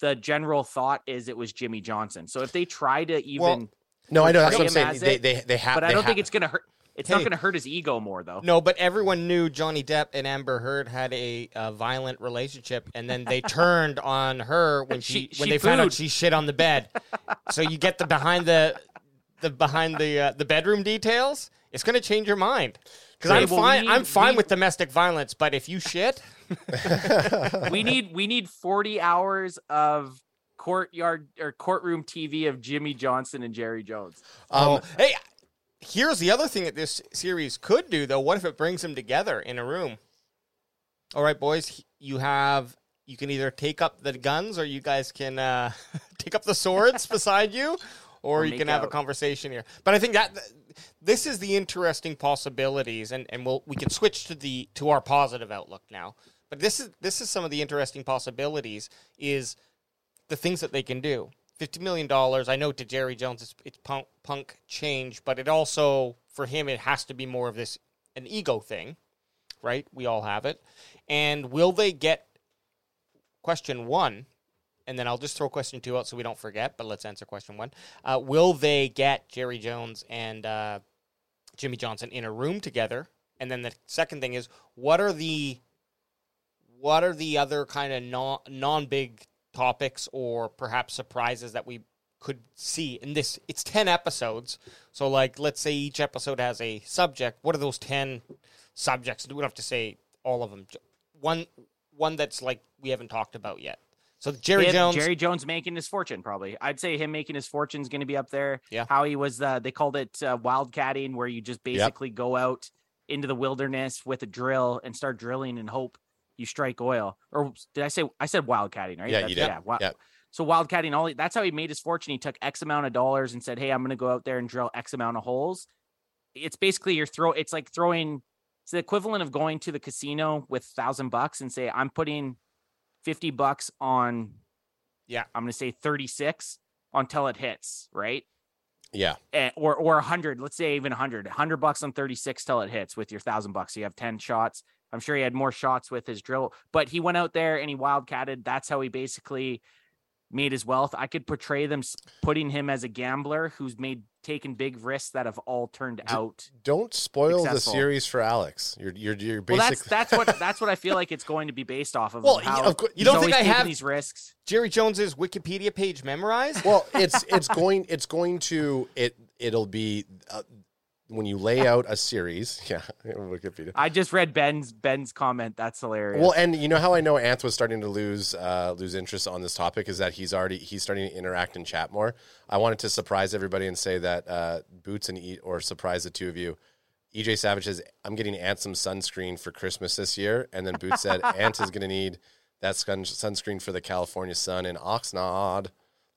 the general thought is it was jimmy johnson so if they try to even
No, I know that's what I'm saying. They they they have.
but i don't
ha-
think it's gonna hurt it's not gonna hurt his ego more though
No, but everyone knew Johnny Depp and Amber Heard had a, uh violent relationship, and then they turned on her when she,
She-
when
she
they found out she shit on the bed. so you get the behind the the behind the uh, the bedroom details. It's going to change your mind because I'm
well, we
fine. I'm fine with domestic violence, but if you shit,
we need we need 40 hours of courtyard or courtroom tv of jimmy johnson and jerry jones
Um,
oh, hey, here's the other thing that this series could do, though. What if it brings them together in a room? All right, boys, you have you can either take up the guns or you guys can uh, take up the swords beside you, or,
Or
you
make
can have a conversation here. But I think that this is the interesting possibilities, and, and we'll we can switch to the to our positive outlook now. But this is this is some of the interesting possibilities. Is the things that they can do. Fifty million dollars. I know to Jerry Jones, it's, it's punk, punk change, but it also for him it has to be more of this an ego thing, right? We all have it. And will they get question one? And then I'll just throw question two out so we don't forget. But let's answer question one. Uh, will they get Jerry Jones and uh, Jimmy Johnson in a room together? And then the second thing is, what are the what are the other kind of non non big topics or perhaps surprises that we could see in this it's 10 episodes so like let's say each episode has a subject what are those 10 subjects we don't have to say all of them one one that's like we haven't talked about yet. So Jerry Jones,
Jerry Jones making his fortune, probably. I'd say him making his fortune is going to be up there.
Yeah.
How he was, uh, they called it uh, wildcatting, where you just basically go out into the wilderness with a drill and start drilling and hope you strike oil. Or did I say, I said wildcatting, right?
Yeah,
That's-
you did.
Yeah. So wildcatting, all that's how he made his fortune. He took X amount of dollars and said, "Hey, I'm going to go out there and drill X amount of holes." It's basically your throw. It's like throwing. It's the equivalent of going to the casino with thousand bucks and say, "I'm putting fifty bucks on."
Yeah.
I'm going to say 36 until it hits, right?
Yeah.
Eh, or or 100. Let's say even 100. 100 bucks on 36 till it hits with your thousand bucks. So you have 10 shots. I'm sure he had more shots with his drill, but he went out there and he wildcatted. That's how he basically made his wealth. I could portray them putting him as a gambler who's made taken big risks that have all turned out.
Don't spoil
Successful.
the series for Alex. You're you're you're
Well,
basically
that's that's what that's what I feel like it's going to be based off of.
Well,
of how
of course-
you don't
he's
think I have-
these risks?
Jerry Jones's Wikipedia page memorized.
well, it's it's going it's going to it it'll be uh, when you lay out a series. Yeah, Wikipedia.
I just read Ben's Ben's comment. That's hilarious.
Well, and you know how I know Anth was starting to lose uh, lose interest on this topic is that he's already he's starting to interact and chat more. I wanted to surprise everybody and say that uh, Boots and Eat or surprise the two of you. EJ Savage says I'm getting Ant some sunscreen for Christmas this year, and then Boots said Ant is going to need that sun- sunscreen for the California sun in Oxnard.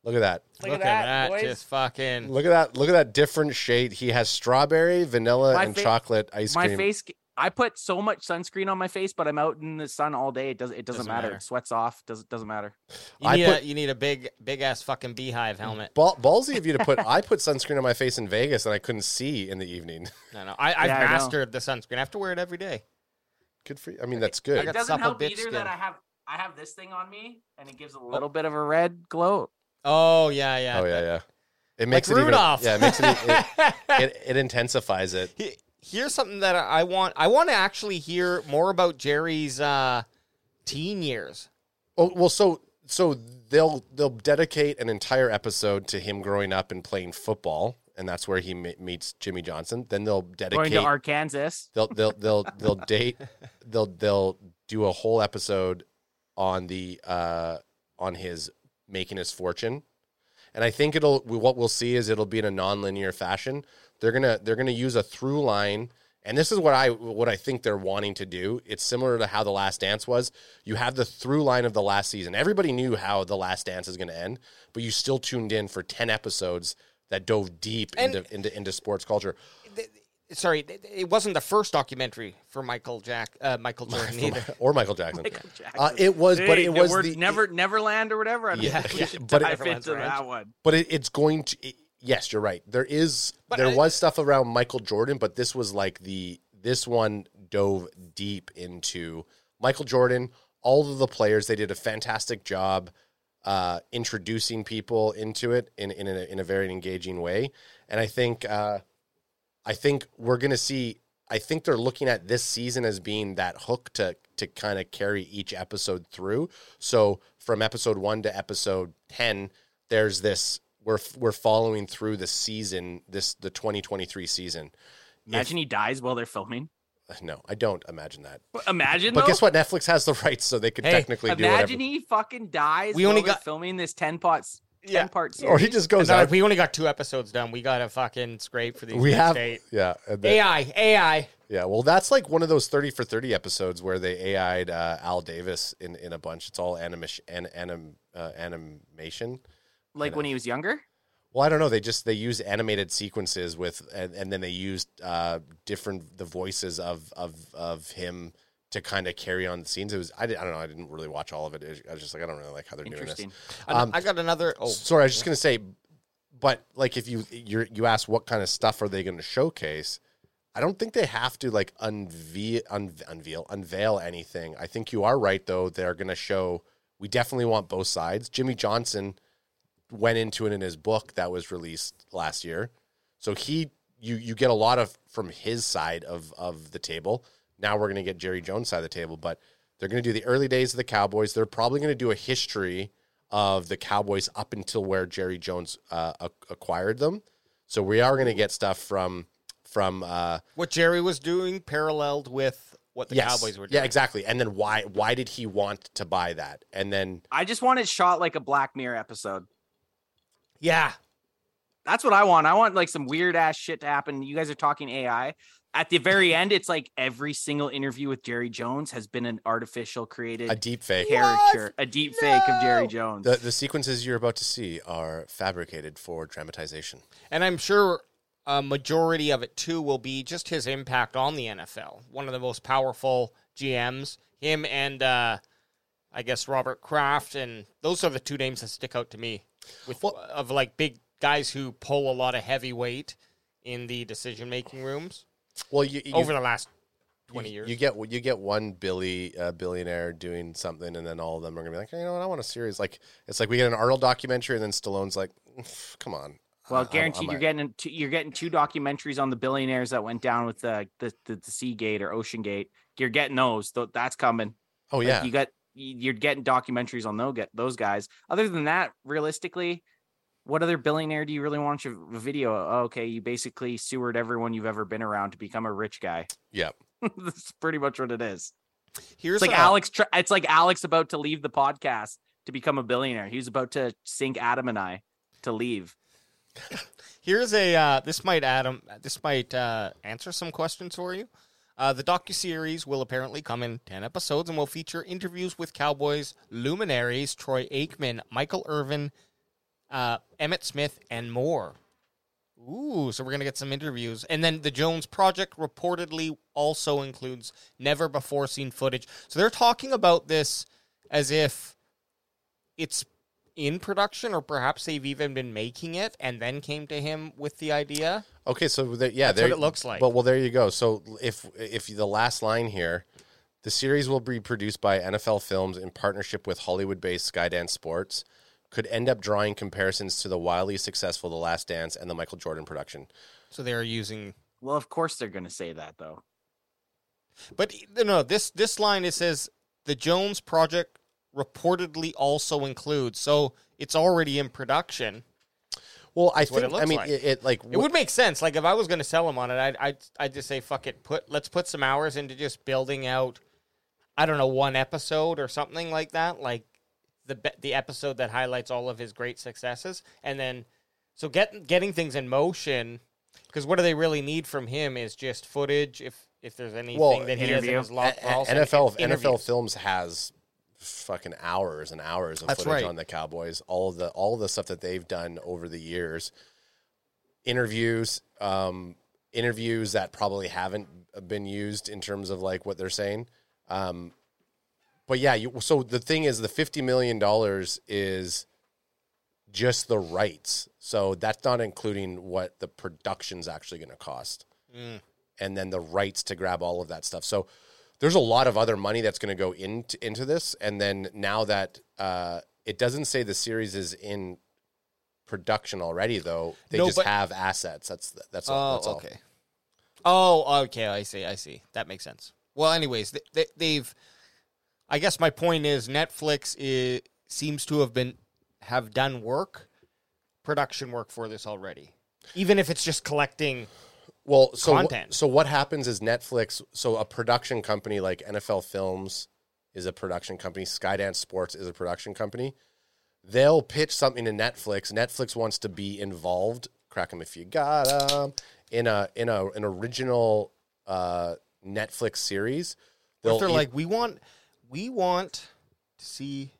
Look at that.
Look, at that, boys.
just fucking.
Look at that. Look at that different shade. He has strawberry, vanilla,
My
and
fa-
chocolate ice
my
cream.
My face. I put so much sunscreen on my face, but I'm out in the sun all day. It doesn't. It doesn't,
Doesn't
matter.
matter.
It sweats off. Does doesn't matter.
You
I
need,
put-
a, you need a big big ass fucking beehive helmet.
Ball, ballsy of you to put. I put sunscreen on my face in Vegas, and I couldn't see in the evening.
No, no, I, I've
Yeah, I know.
mastered the sunscreen. I have to wear it every day.
Good for you. I mean, that's good.
got
It doesn't help either
skin.
that I have I have this thing on me and it gives a little bit of a red glow.
Oh yeah, yeah.
Oh yeah, yeah. It
Like
makes it
Rudolph.
even. Yeah, it makes it, it, it. It intensifies it.
He- Here's something that I want. I want to actually hear more about Jerry's uh, teen years.
Oh well, so so they'll they'll dedicate an entire episode to him growing up and playing football, and that's where he me- meets Jimmy Johnson. Then they'll dedicate Going
to Arkansas.
they'll they'll they'll they'll date. They'll they'll do a whole episode on the uh on his making his fortune, and I think it'll what we'll see is it'll be in a non-linear fashion. They're gonna they're gonna use a through line. And this is what I what I think they're wanting to do. It's similar to how the Last Dance was. You have the through line of the last season. Everybody knew how the Last Dance is going to end, but you still tuned in for ten episodes that dove deep
And-
into, into into sports culture.
Th- th- it wasn't the first documentary for Michael Jack, uh, Michael Jordan either.
or Michael Jackson.
Michael Jackson.
Uh, it was, but it was the
never Neverland or whatever. I don't
Yeah, yeah, but it-
dive into that one.
but it, it's going to. it- yes, you're right. There is
But
there
I-
was stuff around Michael Jordan, but this was like the this one dove deep into Michael Jordan. All of the players they did a fantastic job uh, introducing people into it in in a, in a very engaging way, and I think uh, I think we're gonna see. I think they're looking at this season as being that hook to to kind of carry each episode through. So from episode one to episode ten, there's this we're we're following through the season, this the 2023 season.
Imagine he dies while they're filming.
Uh, no, I don't imagine that.
Imagine.
But
though,
guess what? Netflix has the rights, so they could
Hey,
technically do whatever.
Imagine he fucking dies.
We
while
only got-
filming this ten parts.
Yeah.
Ten part series.
Or he just goes
No,
out.
we only got two episodes done. We got to fucking scrape for these.
We
next
have,
eight.
yeah, and then-
AI, AI.
yeah. Well, that's like one of those thirty for thirty episodes where they AI'd uh, Al Davis in, in a bunch. It's all animation, an, anim, uh, animation.
like when he was younger.
Well, I don't know. They just they use animated sequences with, and, and then they used uh, different the voices of of of him to kind of carry on the scenes. It was I, did, I don't know. I didn't really watch all of it. I was just like I don't really like how they're doing this.
I-
Um,
I got another. Oh,
Sorry, I was just gonna say, but like if you you you ask what kind of stuff are they going to showcase, I don't think they have to like unveil un, unveil unveil anything. I think you are right though. They're going to show. We definitely want both sides. Jimmy Johnson went into it in his book that was released last year, so he you you get a lot of from his side of of the table. Now we're going to get Jerry Jones side of the table, but they're going to do the early days of the Cowboys. They're probably going to do a history of the Cowboys up until where Jerry Jones uh, ac- acquired them. So we are going to get stuff from from uh,
what Jerry was doing paralleled with what the
yes.
Cowboys were doing.
Yeah, exactly. And then why why did he want to buy that? And then
I just want it shot like a Black Mirror episode.
Yeah.
That's what I want. I want like some weird ass shit to happen. You guys are talking AI. At the very end, it's like every single interview with Jerry Jones has been an artificial created
a deep fake.
character, a deep fake of Jerry Jones.
The the sequences you're about to see are fabricated for dramatization.
And I'm sure a majority of it too will be just his impact on the NFL. One of the most powerful GMs, him and uh, I guess Robert Kraft, and those are the two names that stick out to me with of like big guys who pull a lot of heavy weight in the decision making rooms
Well, you, you
over the last
you-
twenty years.
You get you get one Billy uh, billionaire doing something, and then all of them are gonna be like, hey, you know what? I want a series. Like it's like we get an Arnold documentary, and then Stallone's like, come on.
well,
I- I-
guaranteed
I
you're getting two, you're getting two documentaries on the billionaires that went down with the the the, the Seagate or Ocean Gate. You're getting those. Th- That's coming.
Oh
Like,
yeah,
you got you- you're getting documentaries on those get those guys. Other than that, realistically, what other billionaire do you really want your video? Oh, okay, you basically sewered everyone you've ever been around to become a rich guy.
Yep.
That's pretty much what it is.
Here's
It's like
a-
Alex. It's like Alex about to leave the podcast to become a billionaire. He was about to sink Adam and I to leave.
Here's a uh, this might Adam this might uh, answer some questions for you. Uh, the docuseries will apparently come in 10 episodes and will feature interviews with Cowboys luminaries Troy Aikman, Michael Irvin, uh, Emmitt Smith, and more. Ooh, so we're going to get some interviews. And then the Jones Project reportedly also includes never before seen footage. So they're talking about this as if it's in production or perhaps they've even been making it and then came to him with the idea.
Okay, so the, yeah,
That's
there
what it looks like.
But well, there you go. So if if the last line here, the series will be produced by NFL Films in partnership with Hollywood-based Skydance Sports, could end up drawing comparisons to the wildly successful The Last Dance and the Michael Jordan production.
So they're using
Well, of course they're going to say that though.
But no, this this line it says the Jones project reportedly also includes. So it's already in production.
Well, I
what
think
it
I mean
like.
it, it like
It would make sense. Like if I was going to sell them on it, I'd, I'd I'd just say fuck it. Put let's put some hours into just building out. I don't know one episode or something like that. Like the be- the episode that highlights all of his great successes, and then so get getting things in motion. Because what do they really need from him is just footage. If if there's anything
Well,
that he has in his log,
A- a- NFL NFL Films has fucking hours and hours of
That's
footage
right.
on the Cowboys. All the all the stuff that they've done over the years, interviews, um, interviews that probably haven't been used in terms of like what they're saying. Um, but yeah, you, so the thing is, the fifty million dollars is just the rights. So that's not including what the production's actually going to cost
Mm.
and then the rights to grab all of that stuff. So there's a lot of other money that's going to go into into this. And then now that uh, it doesn't say the series is in production already, though they
No,
just
but-
have assets. That's that's all.
Oh,
that's all.
okay. Oh, okay. I see. I see. That makes sense. Well, anyways, they, they, they've. I guess my point is Netflix is, seems to have been have done work, production work for this already, even if it's just collecting.
Well, so
Content.
so what happens is Netflix. So a production company like NFL Films is a production company. Skydance Sports is a production company. They'll pitch something to Netflix. Netflix wants to be involved. Crack them if you got 'em in a in a an original uh, Netflix series.
If they're
e-
like, we want, we want to see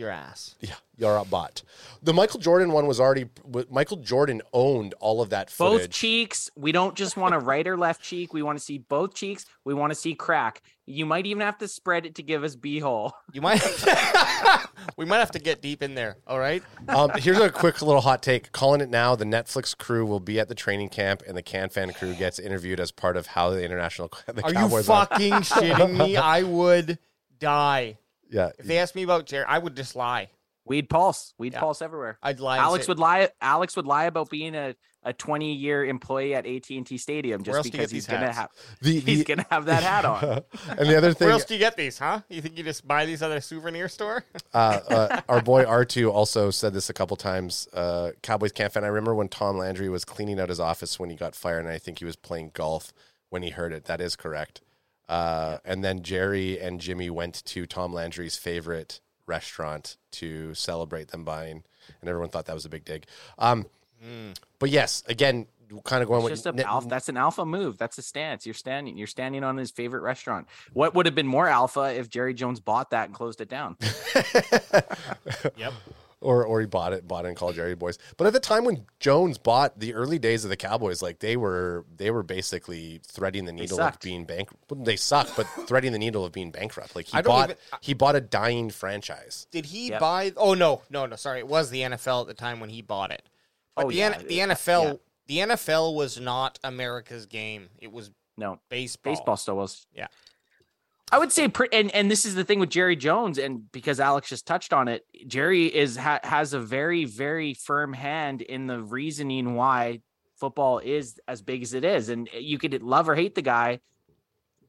your ass.
yeah, you're a bot. The Michael Jordan one was already. Michael Jordan owned all of that
Both cheeks. We don't just want a right or left cheek. We want to see both cheeks. We want to see crack. You might even have to spread it to give us beehole.
You might. we might have to get deep in there. All right.
um, here's a quick little hot take. Calling it now. The Netflix crew will be at the training camp, and the Can Fan crew gets interviewed as part of how the international the
Are you
Cowboys are.
fucking shitting me? I would die
Yeah,
if they asked me about Jerry. I would just lie.
We'd pulse. Weed
Yeah.
pulse everywhere.
I'd lie.
Alex
say-
would lie. Alex would lie about being a, a 20 year employee at AT and T Stadium just
do you get
because he's gonna
hats?
have
the,
he's
the
gonna have that hat on.
and the other thing,
Where else do you get these, huh? You think you just buy these at a souvenir store?
uh, uh, our boy R2 also said this a couple times. Uh, Cowboys Camp fan. I remember when Tom Landry was cleaning out his office when he got fired, and I think he was playing golf when he heard it. That is correct. Uh, and then Jerry and Jimmy went to Tom Landry's favorite restaurant to celebrate them buying, and everyone thought that was a big dig. Um, But yes, again, kind of going
It's
with
just a
ne-
alpha, that's an alpha move. That's a stance. You're standing. You're standing on his favorite restaurant. What would have been more alpha if Jerry Jones bought that and closed it down?
Yep.
Or or he bought it, bought it and called Jerry Boys. But at the time when Jones bought the early days of the Cowboys, like they were they were basically threading the needle of being bank. They suck, but threading the needle of being bankrupt. Like he bought
even-
he bought a dying franchise.
Did he
Yep.
buy? Oh no, no, no. Sorry, it was the NFL at the time when he bought it. But
Oh,
the,
yeah,
N- the
yeah,
NFL,
yeah.
the NFL was not America's game. It was
No,
baseball.
baseball still was.
Yeah.
I would say, and and this is the thing with Jerry Jones, and because Alex just touched on it, Jerry is ha- has a very very firm hand in the reasoning why football is as big as it is, and you could love or hate the guy,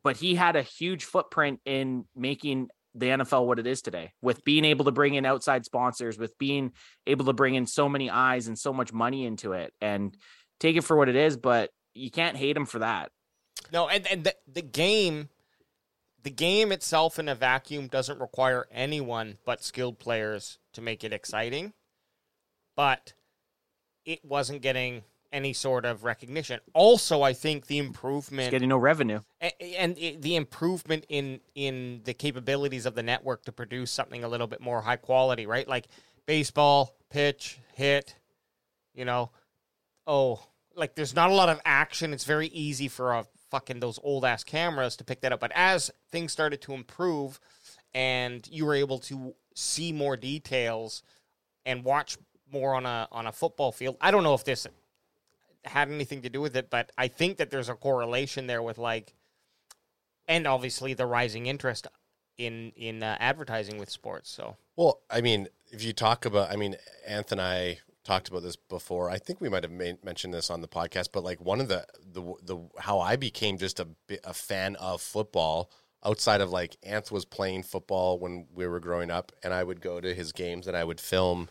but he had a huge footprint in making the NFL what it is today, with being able to bring in outside sponsors, with being able to bring in so many eyes and so much money into it, and take it for what it is, but you can't hate him for that.
No, and and the, the game, the game itself in a vacuum doesn't require anyone but skilled players to make it exciting. But it wasn't getting any sort of recognition. Also, I think the
It's
improvement
getting no revenue.
and the improvement in in the capabilities of the network to produce something a little bit more high quality, right? Like baseball, pitch, hit, you know. Oh, like there's not a lot of action. It's very easy for a fucking those old ass cameras to pick that up. But as things started to improve and you were able to see more details and watch more on a on a football field, I don't know if this had anything to do with it, but I think that there's a correlation there with like and obviously the rising interest in in uh, advertising with sports. So
Well, I mean, if you talk about, I mean, Anth and I talked about this before. I think we might have made, mentioned this on the podcast, but like one of the the the how I became just a a fan of football outside of like Anth was playing football when we were growing up, and I would go to his games and I would film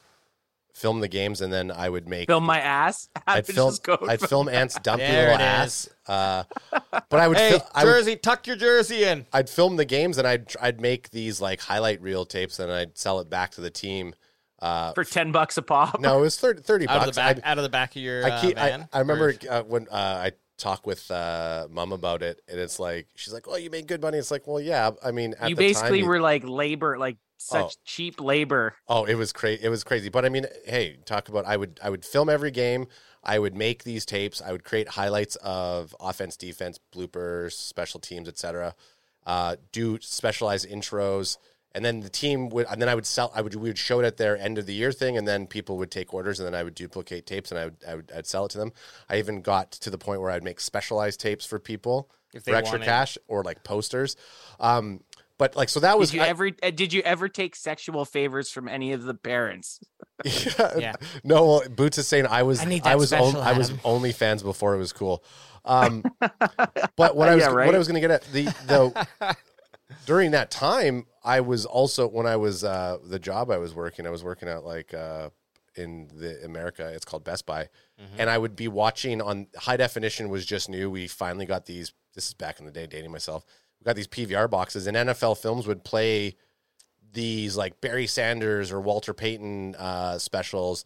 film the games, and then I would make
Film my ass.
I'd
Just
film
go-
I'd film Ant's dumpy
There
little ass. Uh, but I would
hey,
fil- I would
jersey, tuck your jersey in.
I'd film the games and I'd I'd make these like highlight reel tapes and I'd sell it back to the team. Uh,
for ten bucks a pop.
no, it was 30, 30
Out
bucks.
of the back,
I'd-
out of the back of your
I,
uh,
keep, I,
van.
I remember uh, when uh, I talk with uh, mom about it, and it's like she's like, "Oh, you made good money." It's like, well, yeah. I mean, at
you
the
basically
time,
were like labor, like such
Oh.
cheap labor.
Oh, it was crazy. It was crazy. But I mean, hey, talk about. I would I would film every game. I would make these tapes. I would create highlights of offense, defense, bloopers, special teams, etc. Uh, do specialized intros, and then the team would. And then I would sell. I would we would show it at their end of the year thing, and then people would take orders, and then I would duplicate tapes, and I would I would I'd sell it to them. I even got to the point where I'd make specialized tapes for people
If
for extra
wanted.
cash or like posters. Um, but like so that was
Did you
I-
ever? uh, Did you ever take sexual favors from any of the parents?
yeah.
Yeah.
No, well, Boots is saying I was
I
I,
need that
was on, I was only fans before it was cool. Um, but what I was
Yeah,
what. I was going to get at the the during that time I was also when I was uh, the job I was working I was working at like uh, in the America it's called Best Buy. And I would be watching on high definition was just new. We finally got these this is back in the day dating myself we got these PVR boxes and NFL films would play these like Barry Sanders or Walter Payton uh, specials,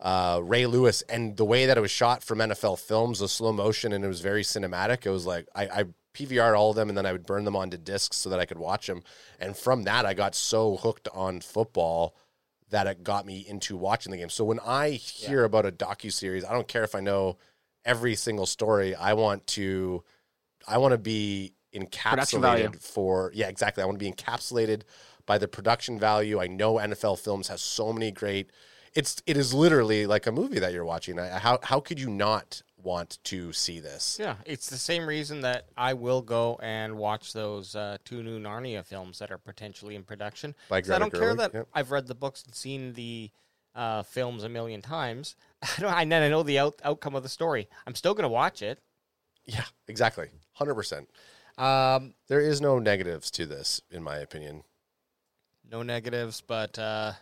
uh, Ray Lewis, and the way that it was shot from NFL films, the slow motion, and it was very cinematic. It was like I, I PVR'd all of them, and then I would burn them onto discs so that I could watch them. And from that, I got so hooked on football that it got me into watching the game. So when I hear about a docu series, I don't care if I know every single story. I want to, I want to be encapsulated for yeah exactly i want to be encapsulated by the production value i know nfl films has so many great it's it is literally like a movie that you're watching I- how how could you not want to see this
yeah, it's the same reason that I will go and watch those uh, two new Narnia films that are potentially in production. 'Cause I don't care that
yep.
I've read the books and seen the uh, films a million times. I don't. I know I know the out, outcome of the story. I'm still going to watch it.
yeah exactly 100%
Um,
there is no negatives to this in my opinion
no negatives, but uh,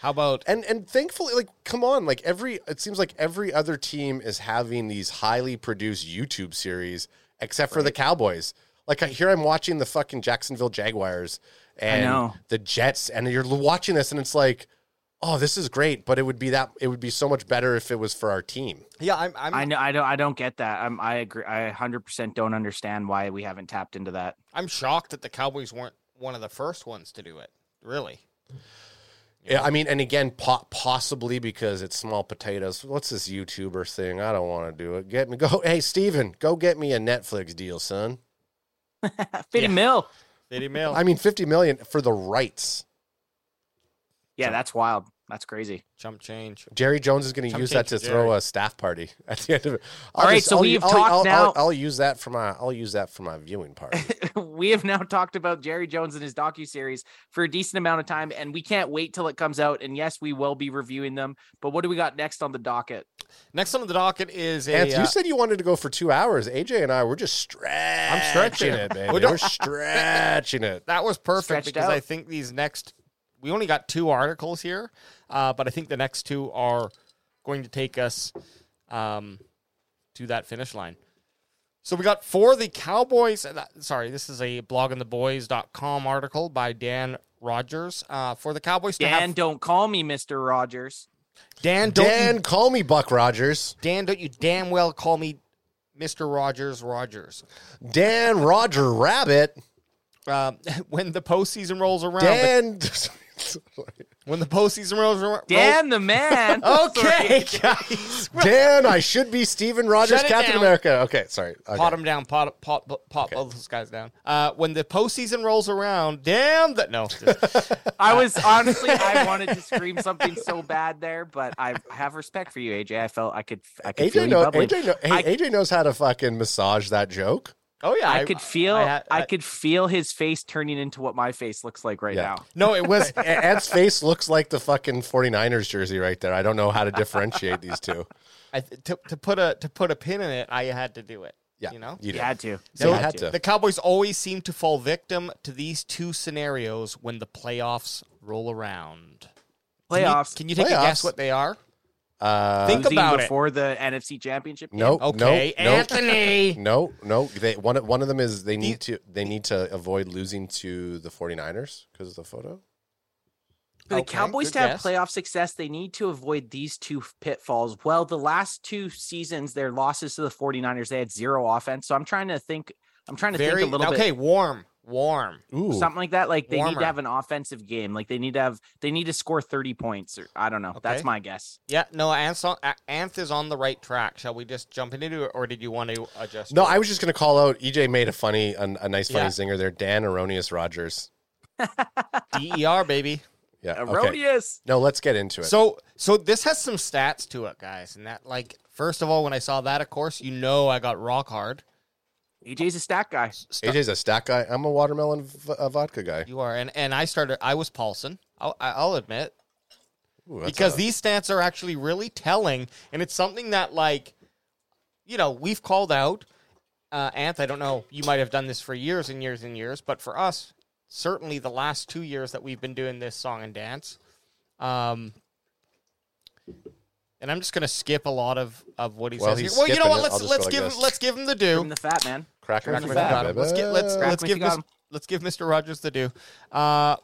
how about
and and thankfully like come on like every it seems like every other team is having these highly produced youtube series except for the cowboys Like here, I'm watching the fucking Jacksonville Jaguars and the Jets, and you're watching this, and it's like, oh, this is great, but it would be that it would be so much better if it was for our team.
Yeah, I'm. I'm
I know. I don't. I don't get that. I'm. I agree. I 100 percent don't understand why we haven't tapped into that.
I'm shocked that the Cowboys weren't one of the first ones to do it. Really.
Yeah, I mean, and again, po- possibly because it's small potatoes. What's this YouTuber thing? I don't want to do it. Get me go. Hey, Steven, go get me a Netflix deal, son.
50 mil.
Fifty mil.
I mean, fifty million for the rights.
Yeah, that's wild. That's crazy.
Chump change.
Jerry Jones is going to use that to
change
throw a staff party at the end of it.
All right, so
I'll,
we've
I'll,
talked
I'll,
now-
I'll, I'll use that for my. I'll use that for my viewing party.
we have now talked about Jerry Jones and his docu series for a decent amount of time, and we can't wait till it comes out. And yes, we will be reviewing them. But what do we got next on the docket?
Next on the docket is a.
Ant,
uh,
you said you wanted to go for two hours. AJ and I were just stretching.
I'm stretching.
it, baby.
We don't-
We're stretching it.
that was perfect
Stretched
because
out.
I think these next. We only got two articles here, uh, but I think the next two are going to take us um, to that finish line. So we got for the Cowboys. Sorry, this is a bloggingtheboys.com article by Dan Rogers. Uh, for the Cowboys to
Dan,
have
don't call me Mr. Rogers.
Dan, don't
Dan,
you,
call me Buck Rogers.
Dan, don't you damn well call me Mr. Rogers Rogers.
Dan Roger Rabbit.
Uh, when the postseason rolls around, the-
Dan.
when the postseason rolls around,
Dan, the man.
Okay, guys.
Dan, I should be Steven Rogers,
Shut it
Captain
down.
America. Okay, sorry. Okay.
Pot them down. Pot pot pot, pot both those guys down. Uh, when the postseason rolls around, damn that no. just-
I was honestly, I wanted to scream something so bad there, but I have respect for you, AJ. I felt I could, I could feel
AJ,
you
know,
bubbling.
AJ, know, hey,
I-
AJ knows how to fucking massage that joke.
Oh yeah,
I, could feel, I,
had- I-
could feel his face turning into what my face looks like right
Yeah.
now.
No, it was.
A- Ant's face looks like the fucking 49ers jersey right there. I don't know how to differentiate these two.
I, to, to put a to put a pin in it, I had to do it.
Yeah,
you know.
you
You had to.
So
You
you had to.
The Cowboys always seem to fall victim to these two scenarios when the playoffs roll around. Can you-
Playoffs.
Can you, take a guess what they are?
Uh,
Think
Losing
about it.
before the NFC Championship. game.
no,
Okay,
no, no,
Anthony.
no, no. They one of- one of them is they need to they need to avoid losing to the 49ers because of the photo.
For the
Okay,
Cowboys to have
guess.
playoff success, they need to avoid these two pitfalls. Well, the last two seasons, their losses to the 49ers, they had zero offense. So I'm trying to think, I'm trying to
Very
think a little
okay.
bit
Warm, warm.
Ooh,
something like that. Like they need to have an offensive game. Like they need to have, they need to score 30 points. Or I don't know. That's my guess.
Yeah, no, Anth's on, Anth is on the right track. Shall we just jump into it, or did you want to adjust?
no, I was just gonna call out. EJ made a funny, a, a nice funny
Yeah.
zinger there. Dan Erroneous Rogers.
DER baby.
Yeah. Okay.
Erroneous.
No, let's get into it.
So, so this has some stats to it, guys, and that like first of all, when I saw that, of course, you know I got rock hard.
AJ's a stat guy.
Sta-
AJ's a stack guy. I'm a watermelon v- uh, vodka guy.
you are, and and I started. I was Paulson. I'll, I'll admit
Ooh,
because
a-
these stats are actually really telling, and it's something that like, you know, we've called out. Uh, Anth, I don't know. You might have done this for years and years and years, but for us, certainly the last two years that we've been doing this song and dance. Um, and I'm just gonna skip a lot of, of what he
Well,
says here. Well, you know
skipping
what?
it.
Let's
I'll
let's
like
give him let's give him the
Give
due.
him the fat man.
Cracker.
Crack
for
him
fat,
got him. Let's get let's
Crack
let's give
you got
Mis- let's give Mr. Rogers the due. Uh,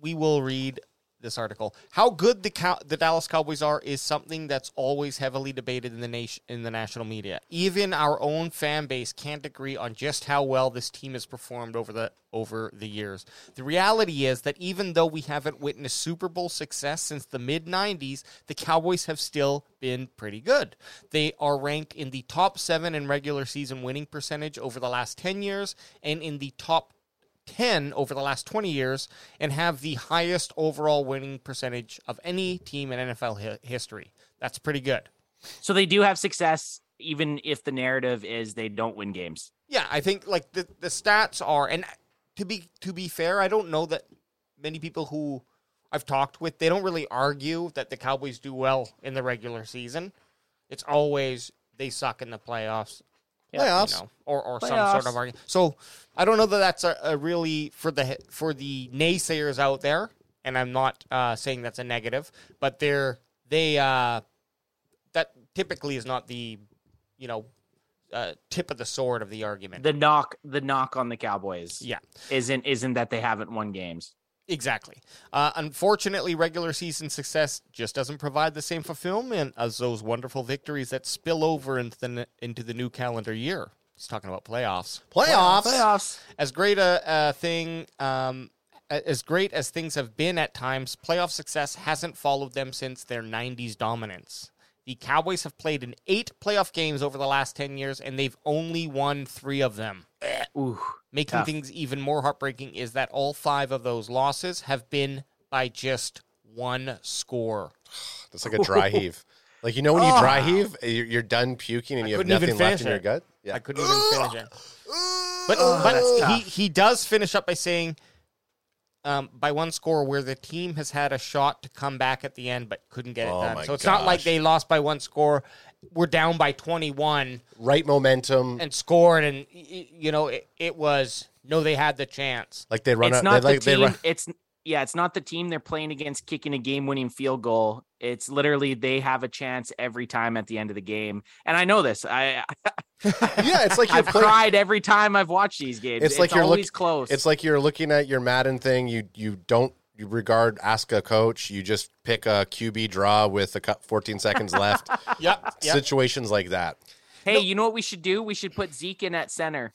we will read this article. How good the Cow- the Dallas Cowboys are is something that's always heavily debated in the nation in the national media. Even our own fan base can't agree on just how well this team has performed over the over the years. The reality is that even though we haven't witnessed Super Bowl success since the mid 90s, the Cowboys have still been pretty good. They are ranked in the top 7 in regular season winning percentage over the last 10 years and in the top 10 over the last 20 years and have the highest overall winning percentage of any team in NFL hi- history. That's pretty good.
So they do have success, even if the narrative is they don't win games.
Yeah, I think like the the stats are and to be to be fair, I don't know that many people who I've talked with, they don't really argue that the Cowboys do well in the regular season. It's always they suck in the playoffs. You
Playoffs.
know, or or some sort of argument. So I don't know that that's a, a really for the for the naysayers out there, and I'm not uh, saying that's a negative, but they're they uh, that typically is not the you know uh, tip of the sword of the argument.
The knock, the knock on the Cowboys,
yeah,
isn't isn't that they haven't won games.
Exactly. Uh, unfortunately, regular season success just doesn't provide the same fulfillment as those wonderful victories that spill over into the into the new calendar year. He's talking about playoffs.
Playoffs.
Playoffs.
as great a, a thing um, as great as things have been at times playoff success hasn't followed them since their 90s dominance the cowboys have played in eight playoff games over the last 10 years and they've only won three of them.
Ooh,
making
Tough.
things even more heartbreaking is that all five of those losses have been by just one score.
It's like a dry heave. Like you know when you dry heave, eh, you're, you're done puking and you have nothing left
finish
in your gut. Yeah.
i couldn't even finish it. But,
Oh,
but he, he does finish up by saying um, by one score where the team has had a shot to come back at the end but couldn't get it
Oh
done. So it's not like they lost by one score. We're down by 21
right momentum.
and scored, and, y- y- you know, it, it was no, they had the chance.
like they run
it's
out.
not
they, like,
the
they
team.
run,
It's yeah, it's not the team they're playing against kicking a game-winning field goal. It's literally they have a chance every time at the end of the game, and I know this. I
yeah, it's like
I've
playing.
cried every time I've watched these games.
It's
It's,
like you're look-
always close.
It's like you're looking at your Madden thing. You you don't you regard ask a coach. You just pick a QB draw with a cou- 14 seconds left.
Yep. yep.
Situations like that.
hey, you know what we should do? We should put Zeke in at center.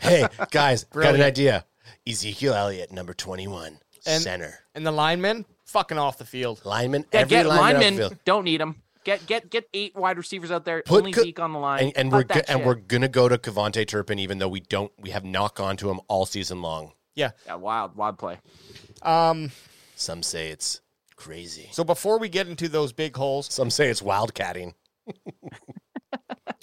Hey guys, got an idea. Ezekiel Elliott, number 21,
And-
center
And the linemen fucking off the field.
lineman.
Yeah,
every
get
lineman off the
linemen.
field.
Don't need them. Get get get eight wide receivers out there.
Put
only
co-
Zeke on the line.
And, and we're go- and we're gonna go to KaVontae Turpin, even though we don't. We have not gone to him all season long.
Yeah.
yeah, wild wild play.
Um.
Some say it's crazy.
So before we get into those big holes,
Some say it's wildcatting.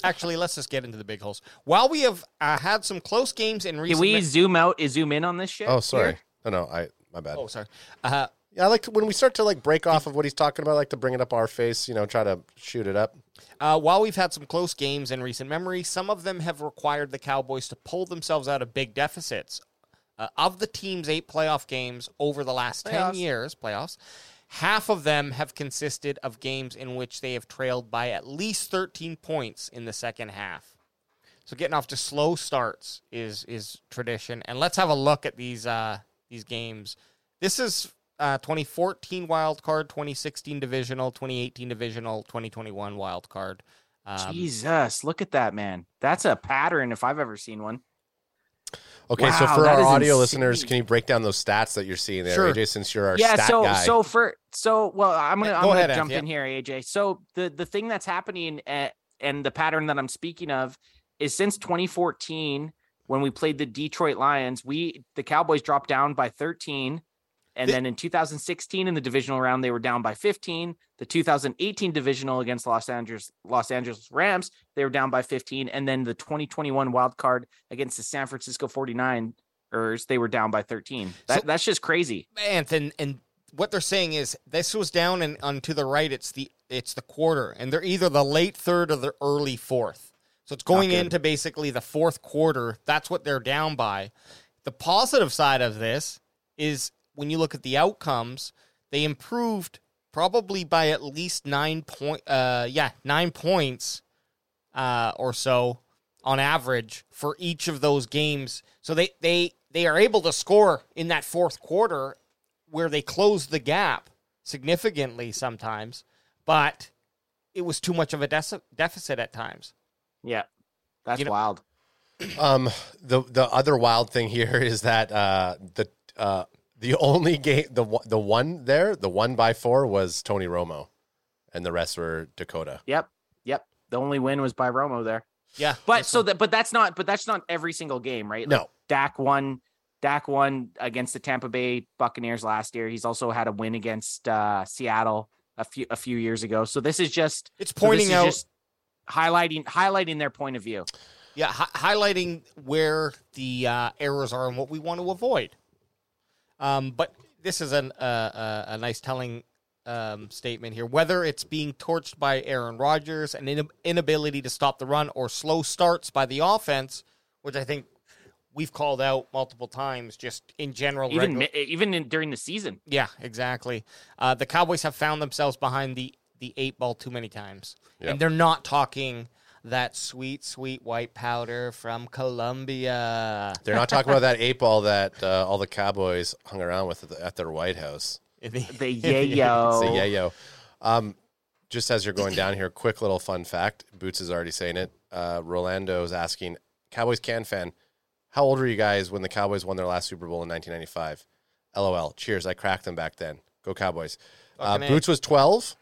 actually, let's just get into the big holes. While we have uh, had some close games in
Can
recent,
we
me-
zoom out and zoom in on this shit?
Oh, sorry.
here?
No, no, I my bad.
oh, sorry. Uh,
Yeah, I like to, when we start to like break off of what he's talking about. I like to bring it up our face. You know, try to shoot it up.
Uh, while we've had some close games in recent memory, some of them have required the Cowboys to pull themselves out of big deficits. Uh, of the team's eight playoff games over the last 10
Playoffs.
years, playoffs, half of them have consisted of games in which they have trailed by at least 13 points in the second half. So getting off to slow starts is is tradition. And let's have a look at these uh, these games. This is uh, 2014 wild card, 2016 divisional, 2018 divisional, 2021 wild card. Um,
Jesus, look at that man. That's a pattern if I've ever seen one.
Okay, so for our audio
insane.
listeners, can you break down those stats that you're seeing there,
Sure.
AJ? Since you're our
yeah,
stat
so
guy.
so for so well, I'm gonna
Yeah,
I'm
go
gonna
ahead, F,
jump
yeah.
in here, AJ. So the the thing that's happening at, and the pattern that I'm speaking of is since 2014 when we played the Detroit Lions, we the Cowboys dropped down by 13. And
The-
then in 2016 in the divisional round, they were down by 15. The 2018 divisional against Los Angeles Los Angeles Rams, they were down by 15. And then the 2021 wild card against the San Francisco 49ers, they were down by 13. That,
So-
that's just crazy.
man, and and what they're saying is this was down and on to the right. It's the it's the quarter, and they're either the late third or the early fourth. So it's going into basically the fourth quarter. That's what they're down by. The positive side of this is when you look at the outcomes, they improved probably by at least nine point. Uh, yeah, nine points uh, or so on average for each of those games. So they they they are able to score in that fourth quarter where they close the gap significantly sometimes, but it was too much of a deci- deficit at times.
Yeah. That's
You know-
wild.
Um, the the other wild thing here is that uh, the uh, the only game the one- the one there the one by four was Tony Romo, and the rest were Dakota.
Yep. Yep. The only win was by Romo there.
Yeah,
But so that but that's not but that's not every single game, right? Like,
No,
Dak won Dak won against the Tampa Bay Buccaneers last year. He's also had a win against uh Seattle a few a few years ago. So this is just
it's
so
pointing
is
out
just highlighting highlighting their point of view.
Yeah, hi- highlighting where the uh, errors are and what we want to avoid. Um, but this is an, uh, uh, a nice telling um, statement here. Whether it's being torched by Aaron Rodgers, an in- inability to stop the run, or slow starts by the offense, which I think we've called out multiple times, just in general.
Even
regu-
even in, during the season.
yeah, exactly. Uh, the Cowboys have found themselves behind the the eight ball too many times,
Yep.
and they're not talking that sweet, sweet white powder from Colombia.
They're not talking about that eight ball that uh, all the Cowboys hung around with at, the, at their White House.
The
It's
yayo.
a yayo. Um, just as you're going down here, quick little fun fact. Boots is already saying it. Uh, Rolando is asking, Cowboys can fan, how old were you guys when the Cowboys won their last Super Bowl in 1995? LOL. Cheers. I cracked them back then. Go Cowboys. Uh, Boots was 12.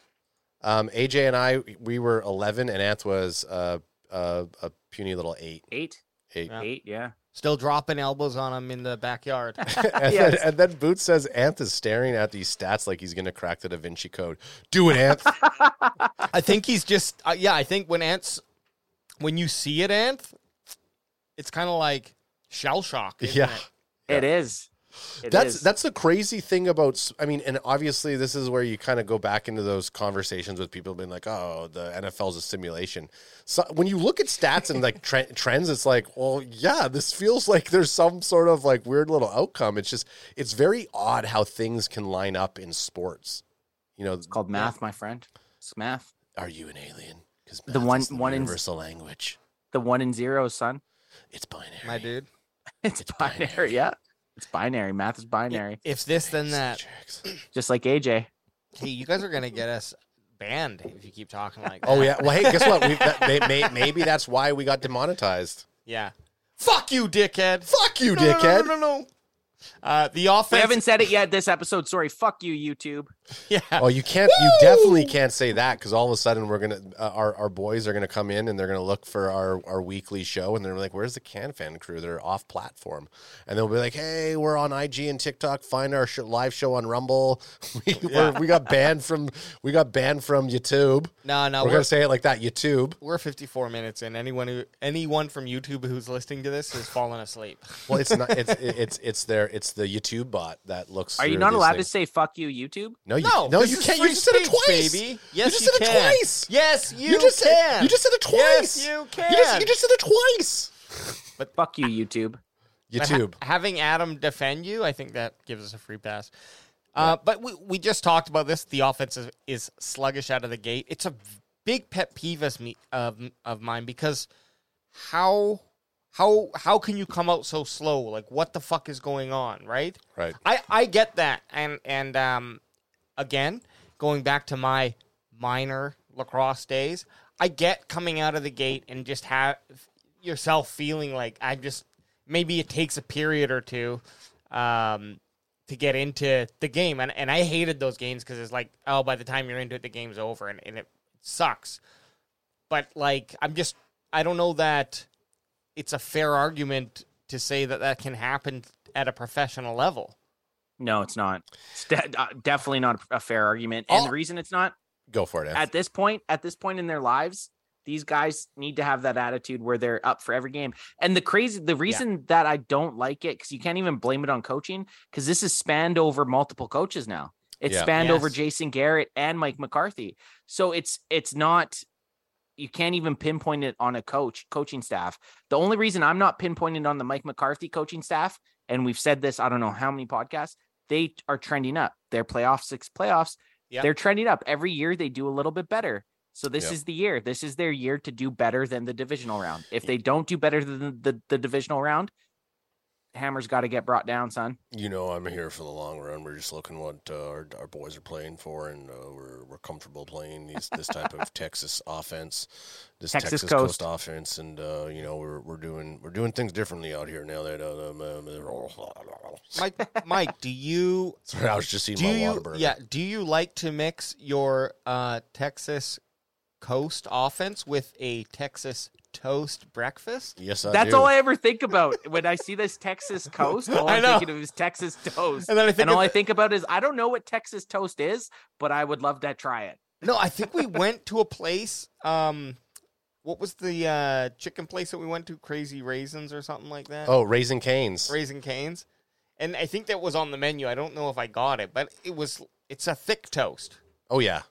Um, AJ and I, we were 11, and Anth was uh, uh, a puny little eight.
Eight,
eight.
Yeah.
eight, yeah.
Still dropping elbows on him in the backyard.
and, then, and then Boots says Anth is staring at these stats like he's going to crack the Da Vinci Code. Do it, Anth.
I think he's just uh, yeah. I think when Ant's when you see it, Anth, it's kind of like shell shock. isn't
yeah.
it?
It is. It
that's
is.
that's the crazy thing about I mean and obviously this is where you kind of go back into those conversations with people being like oh the NFL's a simulation. So when you look at stats and like tre- trends it's like well yeah this feels like there's some sort of like weird little outcome. It's just it's very odd how things can line up in sports. You know,
It's called math, my friend. It's math.
are you an alien? Cuz
The one-
is the
one in-
universal language.
The one and zero, son.
It's binary.
my dude.
It's, binary.
binary.
Yeah. It's binary. Math is binary.
If this then that,
Just like AJ.
hey, you guys are gonna get us banned if you keep talking like oh, that.
Oh yeah. Well, hey, guess what? We, that, may, may, maybe that's why we got demonetized.
yeah. Fuck you, dickhead.
Fuck you,
No, no, no,
dickhead.
No, no, no. Uh, the
We haven't said it yet this episode. Sorry. Fuck you, YouTube.
Yeah.
Oh, you can't. You definitely can't say that because all of a sudden we're gonna uh, our our boys are gonna come in and they're gonna look for our our weekly show and they're like, "Where's the Can Fan crew?" They're off platform, and they'll be like, "Hey, we're on IG and TikTok. Find our sh- live show on Rumble. we we're, we got banned from we got banned from YouTube.
No, no.
we're
We're,
gonna say it like that. YouTube.
we're 54 minutes in. Anyone who anyone from YouTube who's listening to this has fallen asleep.
Well, it's not. It's it's it's their it's the YouTube bot that looks.
Are you not allowed
things.
to say fuck you, YouTube?
No, you
No,
no, you can't. You just said it twice,
baby. Yes,
just
you
said it
can.
twice.
Yes, you,
You just
can.
said you just said it twice.
Yes, you can.
You just, you just said it twice.
But fuck you, YouTube.
But ha-
YouTube.
having Adam defend you, I think that gives us a free pass. Uh, but we, we just talked about this. The offense is, is sluggish out of the gate. It's a big pet peeve of, me, of, of mine because how how how can you come out so slow? Like what the fuck is going on, right?
Right.
I, I get that. And and um again, going back to my minor lacrosse days, I get coming out of the gate and just have yourself feeling like I just maybe it takes a period or two um to get into the game and and I hated those games because it's like oh by the time you're into it the game's over and, and it sucks. But like I'm just I don't know that it's a fair argument to say that that can happen at a professional level.
No, it's not. It's de- uh, definitely not a fair argument. And
Oh.
the reason it's not
Go for it. Anth.
at this point, at this point in their lives, these guys need to have that attitude where they're up for every game. And the crazy, the reason that I don't like it, because you can't even blame it on coaching, because this is spanned over multiple coaches now. It's
Yeah.
spanned over Jason Garrett and Mike McCarthy. So it's it's not you can't even pinpoint it on a coach coaching staff. The only reason I'm not pinpointing on the Mike McCarthy coaching staff, and we've said this, I don't know how many podcasts, they are trending up. Their playoff six playoffs,
Yep.
they're trending up. Every year they do a little bit better. So this
Yep.
is the year. This is their year to do better than the divisional round. If they don't do better than the, the divisional round, Hammer's got to get brought down, son.
You know, I'm here for the long run. We're just looking what uh, our, our boys are playing for, and uh, we're we're comfortable playing these, this type of Texas offense, this
Texas
Texas,
Coast.
Coast. offense, and uh, you know we're we're doing we're doing things differently out here now. That uh, um, um,
Mike, Mike, do you
sorry, I was just eating
do
my
you
Whataburger.
yeah do you like to mix your uh, Texas Coast offense with a Texas toast breakfast?
Yes, I
That's
do.
all I ever think about when I see this Texas toast. All
I
I'm
know.
thinking of is Texas toast.
And then I think
and all
of
I think about is I don't know what Texas toast is, but I would love to try it.
No, I think we went to a place. Um, what was the uh, chicken place that we went to? Crazy Raisins or something like that.
Oh, Raising Cane's.
Raising Cane's, and I think that was on the menu. I don't know if I got it, but it was. It's a thick toast.
Oh yeah,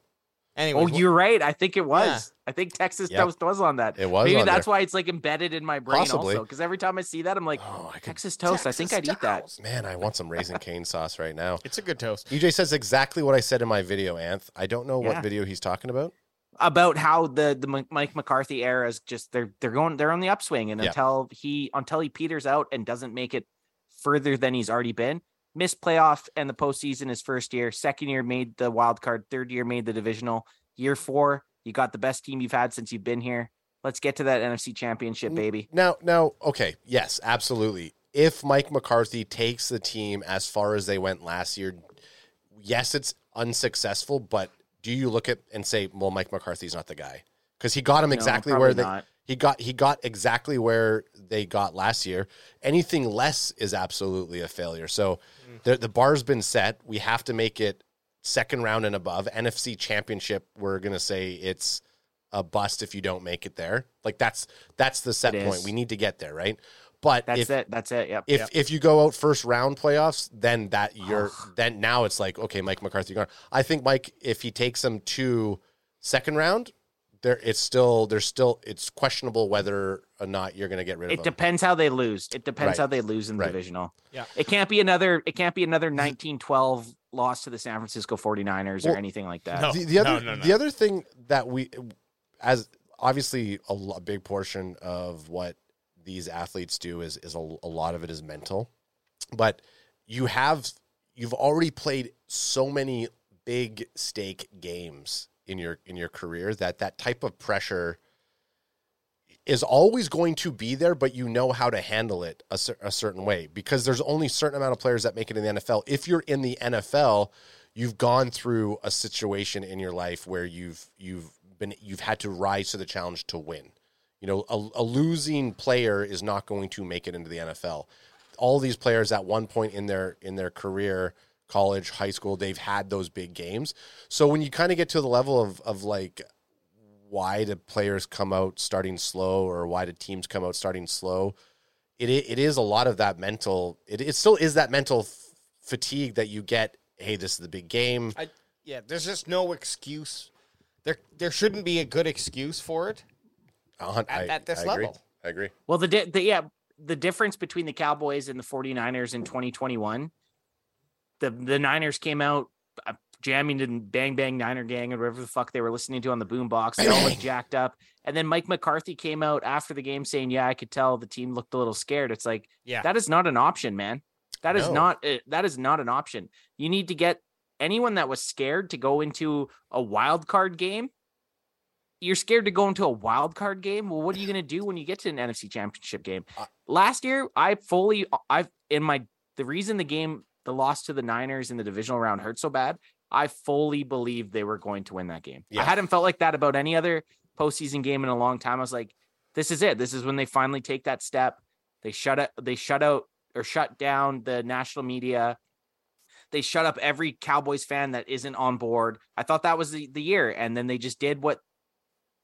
Anyway,
Oh, you're right. I think it was.
Yeah.
I think Texas
Yep.
toast was on that.
It was
Maybe
on
that's
there.
why it's like embedded in my brain
Possibly.
also. Because every time I see that, I'm like,
Oh, I could-
Texas toast. I think I'd eat that.
man, I want some Raising Cane sauce right now.
it's a good toast.
EJ says exactly what I said in my video, Anth. I don't know
Yeah.
what video he's talking about.
about how the the Mike- Mike McCarthy era is just they're they're going they're on the upswing, and
Yeah.
until he until he peters out and doesn't make it further than he's already been, missed playoff and the postseason his first year, second year made the wild card, third year made the divisional, year four you got the best team you've had since you've been here. Let's get to that NFC Championship, baby.
Now, now, okay, yes, absolutely. If Mike McCarthy takes the team as far as they went last year, yes, it's unsuccessful. But do you look at and say, well, Mike McCarthy's not the guy because he got him exactly
probably
where they
not.
He got he got exactly where they got last year. Anything less is absolutely a failure. So mm. the the bar's been set. We have to make it second round and above. NFC Championship. We're gonna say it's a bust if you don't make it there. Like that's that's the set
It
point.
is.
We need to get there, right? But
That's
if
it. That's it. Yep.
if
yep.
if you go out first round playoffs, then that you're then now it's like okay, Mike McCarthy gone. I think Mike, if he takes them to second round, there it's still there's still it's questionable whether or not you're going to get rid of
It
him.
depends how they lose. It depends
Right.
how they lose in the
Right.
divisional.
Yeah.
It can't be another it can't be another 1912 loss to the San Francisco 49ers
Well,
or anything like that.
No.
the, the other
no, no.
the other thing that we as obviously a, lo- big portion of what these athletes do is is a, a lot of it is mental but you have you've already played so many big stake games in your in your career that that type of pressure is always going to be there but you know how to handle it a, a certain way because there's only a certain amount of players that make it in the NFL if you're in the NFL you've gone through a situation in your life where you've you've been you've had to rise to the challenge to win. You know a, a losing player is not going to make it into the NFL all these players at one point in their in their career college high school they've had those big games so when you kind of get to the level of of like why do players come out starting slow or why do teams come out starting slow it it is a lot of that mental it, it still is that mental f- fatigue that you get hey this is the big game
I, yeah, there's just no excuse. There, there shouldn't be a good excuse for it.
A hun-
At- at this
I agree.
level.
i agree
Well, the, di- the yeah, the difference between the Cowboys and the 49ers in 2021, the the Niners came out uh, jamming and bang bang Niner gang or whatever the fuck they were listening to on the boombox. They all looked jacked up. And then Mike McCarthy came out after the game saying, "Yeah, I could tell the team looked a little scared." It's like
Yeah.
that is not an option, man. That is
No.
not uh, that is not an option. You need to get anyone that was scared to go into a wild card game. You're scared to go into a wild card game. Well, what are you going to do when you get to an NFC Championship game? Last year, I fully I've in my the reason the game the loss to the Niners in the divisional round hurt so bad. I fully believed they were going to win that game.
Yeah.
I hadn't felt like that about any other postseason game in a long time. I was like, this is it. This is when they finally take that step. They shut it. They shut out or shut down the national media. They shut up every Cowboys fan that isn't on board. I thought that was the, the year, and then they just did what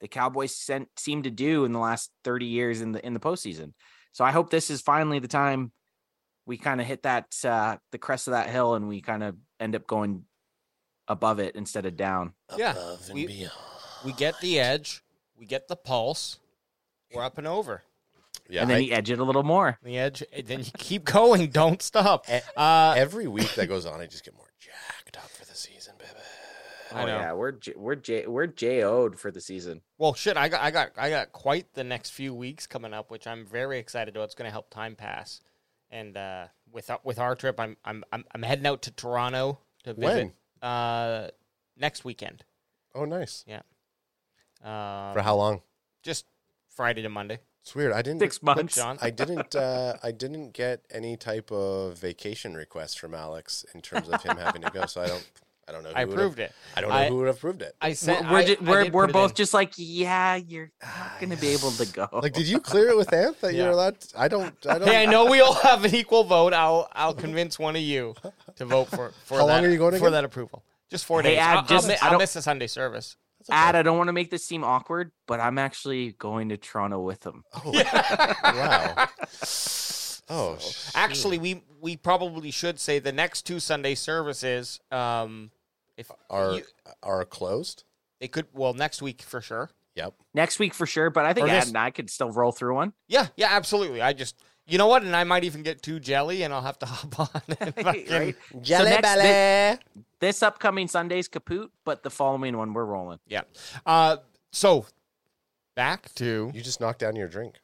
the Cowboys sent, seemed to do in the last thirty years in the in the postseason. So I hope this is finally the time we kind of hit that uh, the crest of that hill, and we kind of end up going above it instead of down.
Yeah,
Above and
we-
beyond.
We get the edge. We get the pulse. We're up and over.
yeah
and then
I-
you edge it a little more.
The edge. Then you keep going. Don't stop. Uh,
every week that goes on i just get more jacked up for the season baby
I
oh
know.
yeah, we're we're J- we're JO'd for the season.
Well, shit, I got, I got, I got quite the next few weeks coming up, which I'm very excited about. It's going to help time pass, and uh, with our- with our trip, I'm, I'm, I'm, I'm heading out to Toronto to visit uh, next weekend.
oh nice Yeah.
Um,
for how long
Just Friday to Monday.
it's weird i didn't
Six months.
Sean.
I didn't. Uh, I didn't get any type of vacation request from Alex in terms of him having to go. So I don't. I don't know. Who
I
would've-
approved it.
I don't know
I-
who would have approved it.
I said
we're
I-
ju-
I
we're,
did
we're both just like, yeah, you're not ah, gonna be able to go.
Like, did you clear it with Anth that
Yeah.
you're allowed? I don't. I don't.
Hey, I know we all have an equal vote. I'll I'll convince one of you to vote for for
How
that,
long are you going
for
again?
that approval. Just four
Hey,
days.
Ad,
I'll,
just-
I'll, mi-
I
I'll
don't-
miss the Sunday service.
Okay.
Ad, I don't want to make this seem awkward, but I'm actually going to Toronto with them.
Oh, wow. Oh, sh-
Actually, we we probably should say the next two Sunday services. Um, if
are
you,
are closed.
they could, well, next week for sure.
Yep.
Next week for sure, but I think
Or
Ad and I could still roll through one.
Yeah, yeah, absolutely. I just, you know what, and I might even get too jelly, and I'll have to hop on. And fucking,
Right?
Jelly
next-
belly.
this upcoming Sunday's kaput, but the following one we're rolling.
Yeah. Uh, so back to
You just knocked down your drink.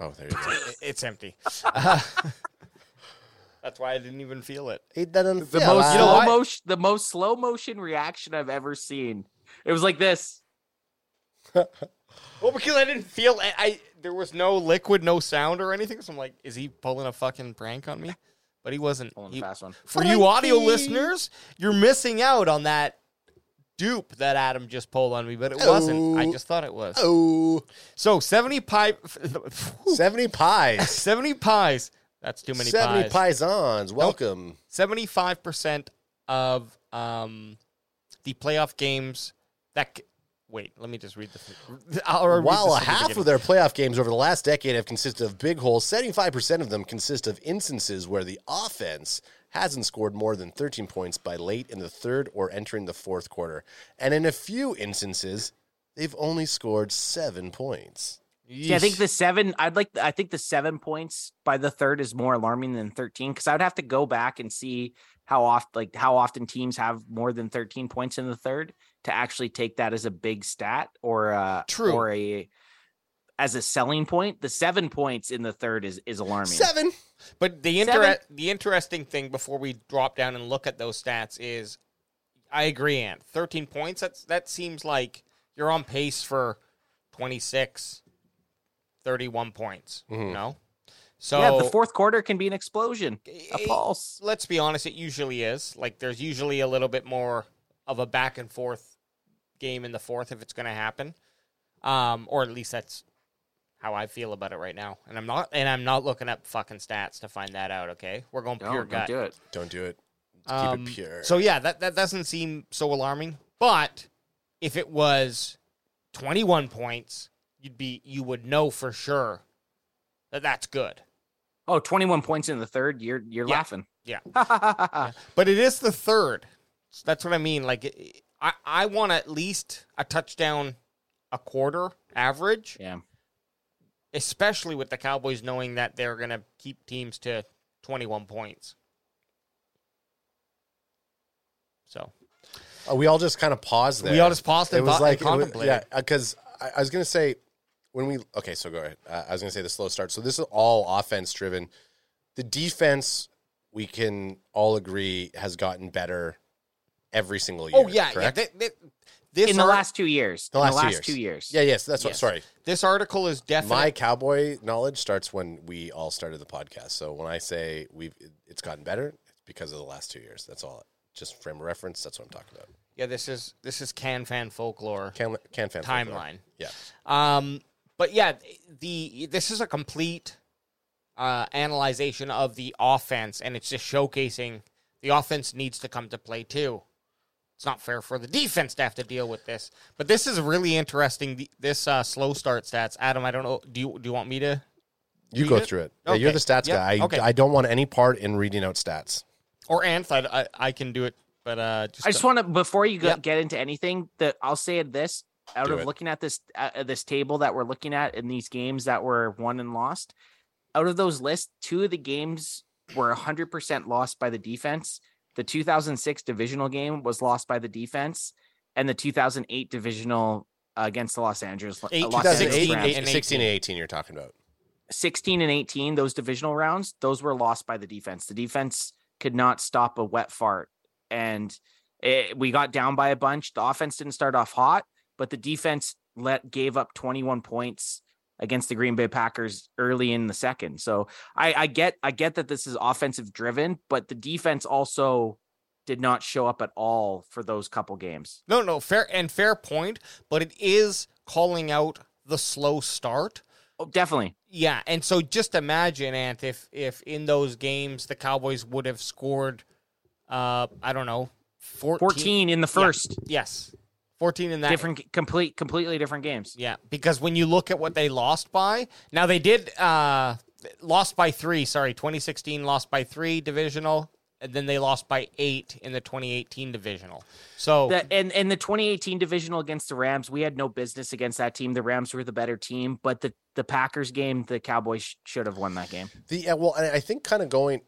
Oh, there you go.
it's empty. Uh, that's why I didn't even feel it.
Eat that on
The most slow
what?
motion, the most slow motion reaction I've ever seen. It was like this.
Well, because I didn't feel I, I there was no liquid, no sound or anything. So I'm like, is he pulling a fucking prank on me? But he wasn't.
Pulling
He-
a fast one.
for you audio listeners, you're missing out on that dupe that Adam just pulled on me, but it wasn't. I
Oh.
just thought it was.
Oh,
So 70 pie
70 pies.
70 pies. That's too many
70
pies.
paisans. Welcome.
75% of um the playoff games that c- Wait, let me just read the I'll read
While
this
a
the
half of their playoff games over the last decade have consisted of big holes, 75% of them consist of instances where the offense hasn't scored more than 13 points by late in the third or entering the fourth quarter. And in a few instances, they've only scored seven points.
Yeah, I think the seven. I'd like. I think the seven points by the third is more alarming than thirteen because I would have to go back and see how often, like how often teams have more than thirteen points in the third to actually take that as a big stat or uh
True.
or a as a selling point. The seven points in the third is is alarming.
Seven.
But the inter- the interesting thing before we drop down and look at those stats is, I agree, Ant. Thirteen points. That's that seems like you're on pace for 26, 31 points. You
Mhm.
know, so
yeah, the fourth quarter can be an explosion, a pulse.
Let's be honest, it usually is. Like there's usually a little bit more of a back and forth game in the fourth if it's going to happen, um, or at least that's how I feel about it right now. And I'm not, and I'm not looking up fucking stats to find that out. Okay, we're going
No,
pure
don't
gut.
do it.
Don't do it.
Um,
Keep it pure.
So yeah, that that doesn't seem so alarming. But if it was 21 points, you'd be you would know for sure that that's good.
Oh, 21 points in the third. You're you're
Yeah.
laughing.
Yeah.
Yeah.
But it is the third. So that's what I mean. Like I I want at least a touchdown a quarter average,
yeah.
Especially with the Cowboys knowing that they're going to keep teams to 21 points. So,
Uh, we all just kind of paused there.
we all just paused
it
and
was like it was-
contemplated.
yeah because I, I was gonna say when we okay so go ahead uh, i was gonna say the slow start so this is all offense driven the defense we can all agree has gotten better every single year
Oh yeah,
correct?
yeah. Th- th- this
In the
art-
last two years.
The
in
last
the
two years.
two years.
yeah yes that's what sorry
this article is definitely
my cowboy knowledge starts when we all started the podcast so when i say we've it's gotten better it's because of the last two years that's all just frame of reference that's what i'm talking about
yeah. This is this is can fan folklore
can can fan folklore.
timeline.
yeah
Um, but yeah, the this is a complete uh, analyzation of the offense, and it's just showcasing the offense needs to come to play too. It's not fair for the defense to have to deal with this, but this is really interesting. The, this uh, slow start stats, Adam. I don't know. Do you do you want me to?
you
Read
go
it?
through it yeah, you're the stats
Yep.
guy I,
Okay.
I don't want any part in reading out stats
Or Anth, I, I, I can do it, but uh, just,
I just want to before you go,
Yep.
get into anything that I'll say this out
Do
of
it.
looking at this uh, this table that we're looking at in these games that were won and lost. Out of those lists, two of the games were 100% lost by the defense. The 2006 divisional game was lost by the defense, and the 2008 divisional uh, against the Los Angeles
Eight-
uh, Los
2008,
Angeles
16 and
16 and
18.
18 you're talking about
16 and 18, those divisional rounds, those were lost by the defense. The defense could not stop a wet fart. And it, we got down by a bunch. The offense didn't start off hot, but the defense let gave up 21 points against the Green Bay Packers early in the second. So I, I get I get that this is offensive driven, but the defense also did not show up at all for those couple games.
No, no, fair and fair point, but it is calling out the slow start.
Oh, definitely.
Yeah, and so just imagine, Ant, if if in those games the Cowboys would have scored, uh, I don't know, 14.
14 in the first.
Yes, fourteen in that.
Different complete completely different games.
Yeah, because when you look at what they lost by, now they did uh lost by three. Sorry, 2016 lost by three divisional, and then they lost by eight in the 2018 divisional. So
The, and and the 2018 divisional against the Rams, we had no business against that team. The Rams were the better team, but the the Packers game, the Cowboys sh- should have won that game.
the yeah, well i think kind of going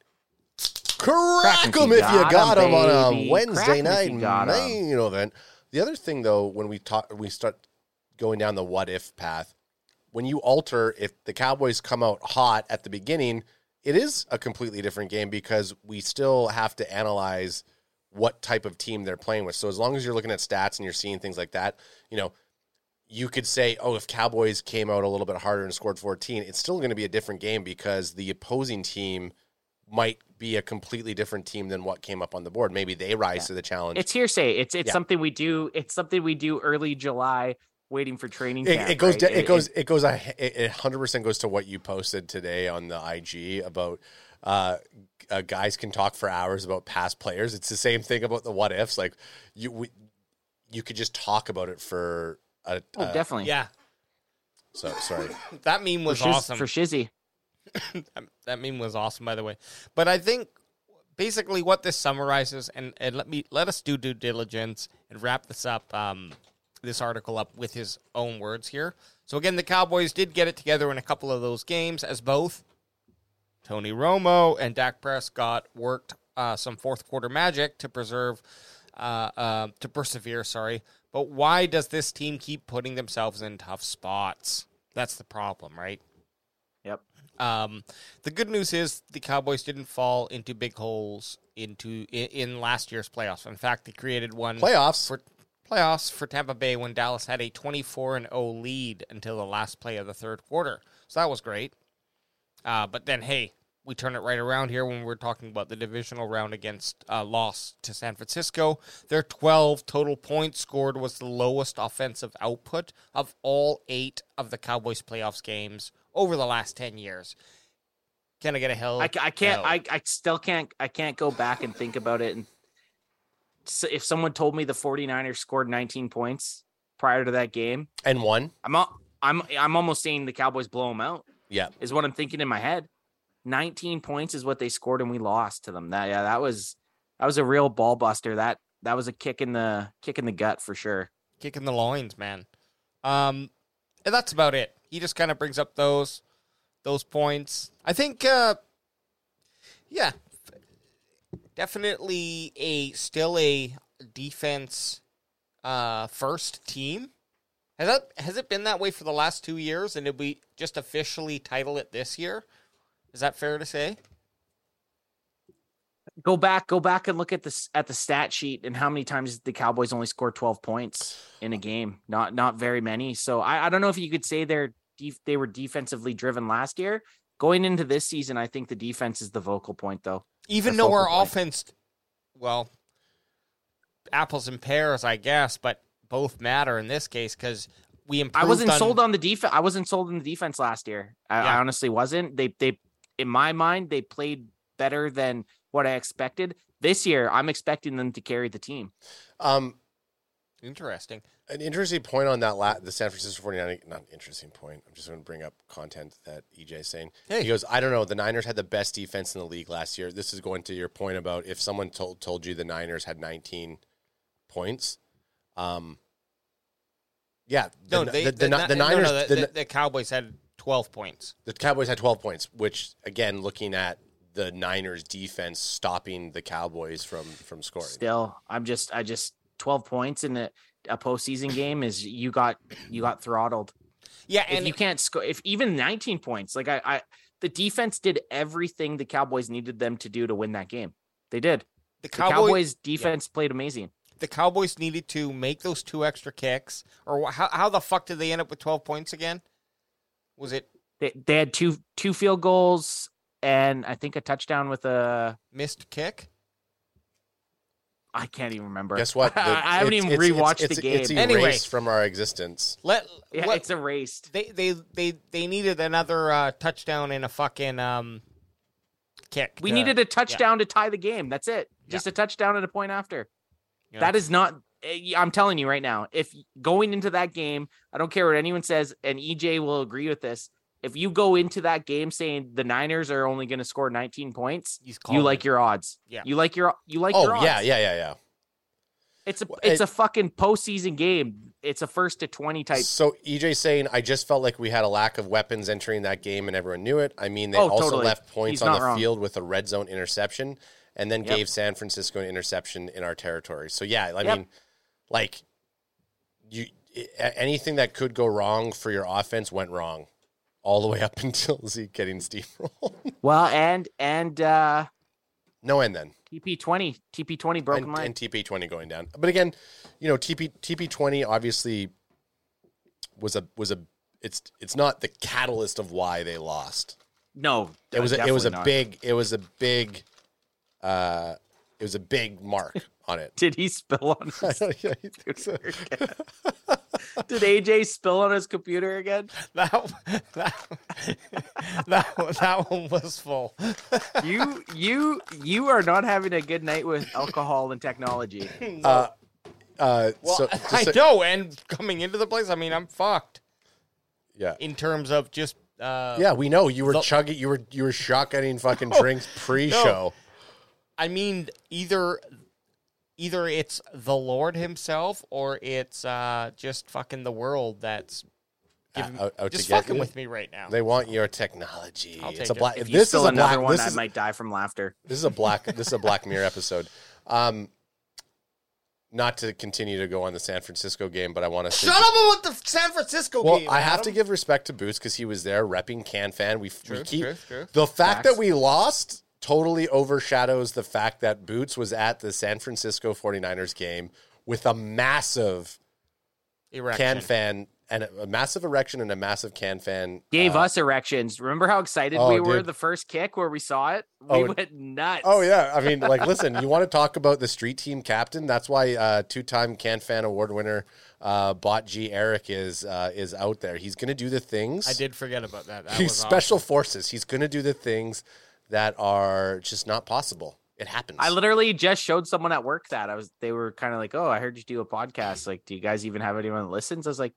Crack them if you
got
got
'em,
them on a. Wednesday
Crack 'em if
night
you got 'em.
main event. The other thing, though, when we talk, we start going down the what if path. When you alter, if the Cowboys come out hot at the beginning, it is a completely different game because we still have to analyze what type of team they're playing with. So as long as you're looking at stats and you're seeing things like that, you know, you could say, oh, if Cowboys came out a little bit harder and scored 14, it's still going to be a different game because the opposing team might be a completely different team than what came up on the board. Maybe they rise
Yeah.
to the challenge.
It's hearsay. It's it's
Yeah.
something we do. It's something we do early July, waiting for training
it,
camp.
it goes.
right?
da- It, goes. It goes. a- It hundred percent goes to what you posted today on the IG about uh, uh, guys can talk for hours about past players. It's the same thing about the what ifs. Like you, we, you could just talk about it for. A,
Oh,
uh,
definitely.
Yeah,
So sorry.
that meme
For,
was
shiz,
awesome.
for Shizzy.
That meme was awesome, by the way. But I think basically what this summarizes, and, and let me let us do due diligence and wrap this up, um, this article up with his own words here. So again, the Cowboys did get it together in a couple of those games, as both Tony Romo and Dak Prescott worked uh, some fourth quarter magic to preserve, uh, uh, to persevere. Sorry, but why does this team keep putting themselves in tough spots? That's the problem, right? Um, the good news is the Cowboys didn't fall into big holes into in, in last year's playoffs. In fact, they created one
Playoffs.
for playoffs for Tampa Bay when Dallas had a 24 and 0 lead until the last play of the third quarter. So that was great. Uh, but then, hey, we turn it right around here when we're talking about the divisional round against uh, loss to San Francisco. Their 12 total points scored was the lowest offensive output of all eight of the Cowboys playoffs games over the last 10 years. Can I get a hell?
I, I can't.
no?
I, I still can't. I can't go back and think about it. And so if someone told me the 49ers scored 19 points prior to that game,
And one.
I'm I'm I'm almost saying the Cowboys blow them out.
Yeah.
Is what I'm thinking in my head. 19 points is what they scored, and we lost to them. That yeah, that was that was a real ball buster. That that was a kick in the kick in the gut for sure.
kicking the loins, man. Um, and that's about it. He just kind of brings up those those points. I think, uh, yeah, definitely a still a defense uh, first team. Has that has it been that way for the last two years? And did we just officially title it this year? Is that fair to say?
Go back, go back and look at this at the stat sheet and how many times the Cowboys only scored 12 points in a game. Not not very many. So I, I don't know if you could say they're def- they were defensively driven last year. Going into this season, I think the defense is the vocal point though.
Even
The
though our
point.
offense, well, apples and pears, I guess, but both matter in this case because we improved.
I wasn't
on,
sold on the defense. I wasn't sold on the defense last year. I, I honestly wasn't. They they in my mind they played better than what I expected. This year, I'm expecting them to carry the team.
Um,
Interesting.
an interesting point on that la- the San Francisco 49 not interesting point. I'm just going to bring up content that EJ is saying.
Hey.
He goes, I don't know. The Niners had the best defense in the league last year. This is going to your point about if someone told told you the Niners had 19 points. Um, yeah, the,
No, they,
the, the,
Ni-
the
no,
Niners,
no, the,
the,
the, the Cowboys had twelve points.
the Cowboys had 12 points, which again, looking at the Niners defense stopping the Cowboys from from scoring.
Still, I'm just I just 12 points in a, a postseason game is you got you got throttled.
Yeah,
if
and
you can't score if even 19 points, like I, I the defense did everything the Cowboys needed them to do to win that game. They did.
the
The
Cowboys,
Cowboys defense played amazing.
the Cowboys needed to make those two extra kicks. Or how how the fuck did they end up with twelve points again? Was it
They, they had two two field goals and I think a touchdown with a
missed kick?
I can't even remember.
Guess what? The-
I haven't
it's-
even
it's-
rewatched
it's,
the game.
It's
Anyway.
erased from our existence.
Let
yeah,
what-
it's erased.
they they they they needed another uh, touchdown and a fucking um kick.
We
to-
needed a touchdown to tie the game. That's it. Just a touchdown and a point after.
Yeah.
That is not. Eh, I'm telling you right now. If going into that game, I don't care what anyone says, and EJ will agree with this. If you go into that game saying the Niners are only going to score 19 points, you like your odds.
Yeah.
you like your you like your
Oh
odds.
yeah, yeah, yeah, yeah.
It's a it's
it-
a fucking postseason game. It's a first to 20 type.
So EJ saying, I just felt like we had a lack of weapons entering that game, and everyone knew it. I mean, they
Oh,
also
totally.
left points
He's
on the
wrong.
field with a red zone interception, and then
Yep.
gave San Francisco an interception in our territory. So yeah, I
Yep.
mean, like you anything that could go wrong for your offense went wrong all the way up until Zeke getting steamrolled.
Well, and and uh
no end then.
TP twenty, TP twenty broken
and,
line.
and TP twenty going down. But again, you know, TP TP twenty obviously was a was a it's it's not the catalyst of why they lost.
no,
It was a, it was a
not.
big it was a big uh it was a big mark on it.
Did he spill on his
Yeah, he so.
computer again? Did AJ spill on his computer again?
That that that, one- that one was full.
You you you are not having a good night with alcohol and technology.
Uh, uh,
Well,
so,
I
just so-
know, and coming into the place, I mean, I'm fucked
yeah,
in terms of just uh,
yeah, we know you were
the-
chugging, you were you were shotgunning fucking drinks pre-show.
I mean, either either it's the Lord Himself or it's uh, just fucking the world that's giving,
Uh, out- out
just fucking
you?
with me right now.
They want your technology.
I'll
It's
take
a
it.
black.
If you
This is
spill
a black.
another one,
This
I
is,
might die from laughter.
this is a black. This is a Black Mirror episode. Um, not to continue to go on the San Francisco game, but I want to
Shut up about the San Francisco
Well,
game.
I have to give respect to Boots because he was there repping Can Fan. We, we keep
true, true.
the fact
Facts.
that we lost totally overshadows the fact that Boots was at the San Francisco 49ers game with a massive
Erection.
Can Fan and a, a massive erection and a massive Can Fan
Gave
uh,
us erections. Remember how excited
Oh,
we were
dude.
the first kick where we saw it? We
Oh,
went nuts.
Oh yeah, I mean, like, listen, you want to talk about the street team captain? That's why uh, two-time Can Fan Award winner uh, Bot G Eric is uh, is out there. He's going to do the things.
I did forget about that. that
He's
was
special forces. He's going to do the things that are just not possible. It happens.
I literally just showed someone at work that I was. They were kind of like, "Oh, I heard you do a podcast. Like, do you guys even have anyone that listens?" I was like,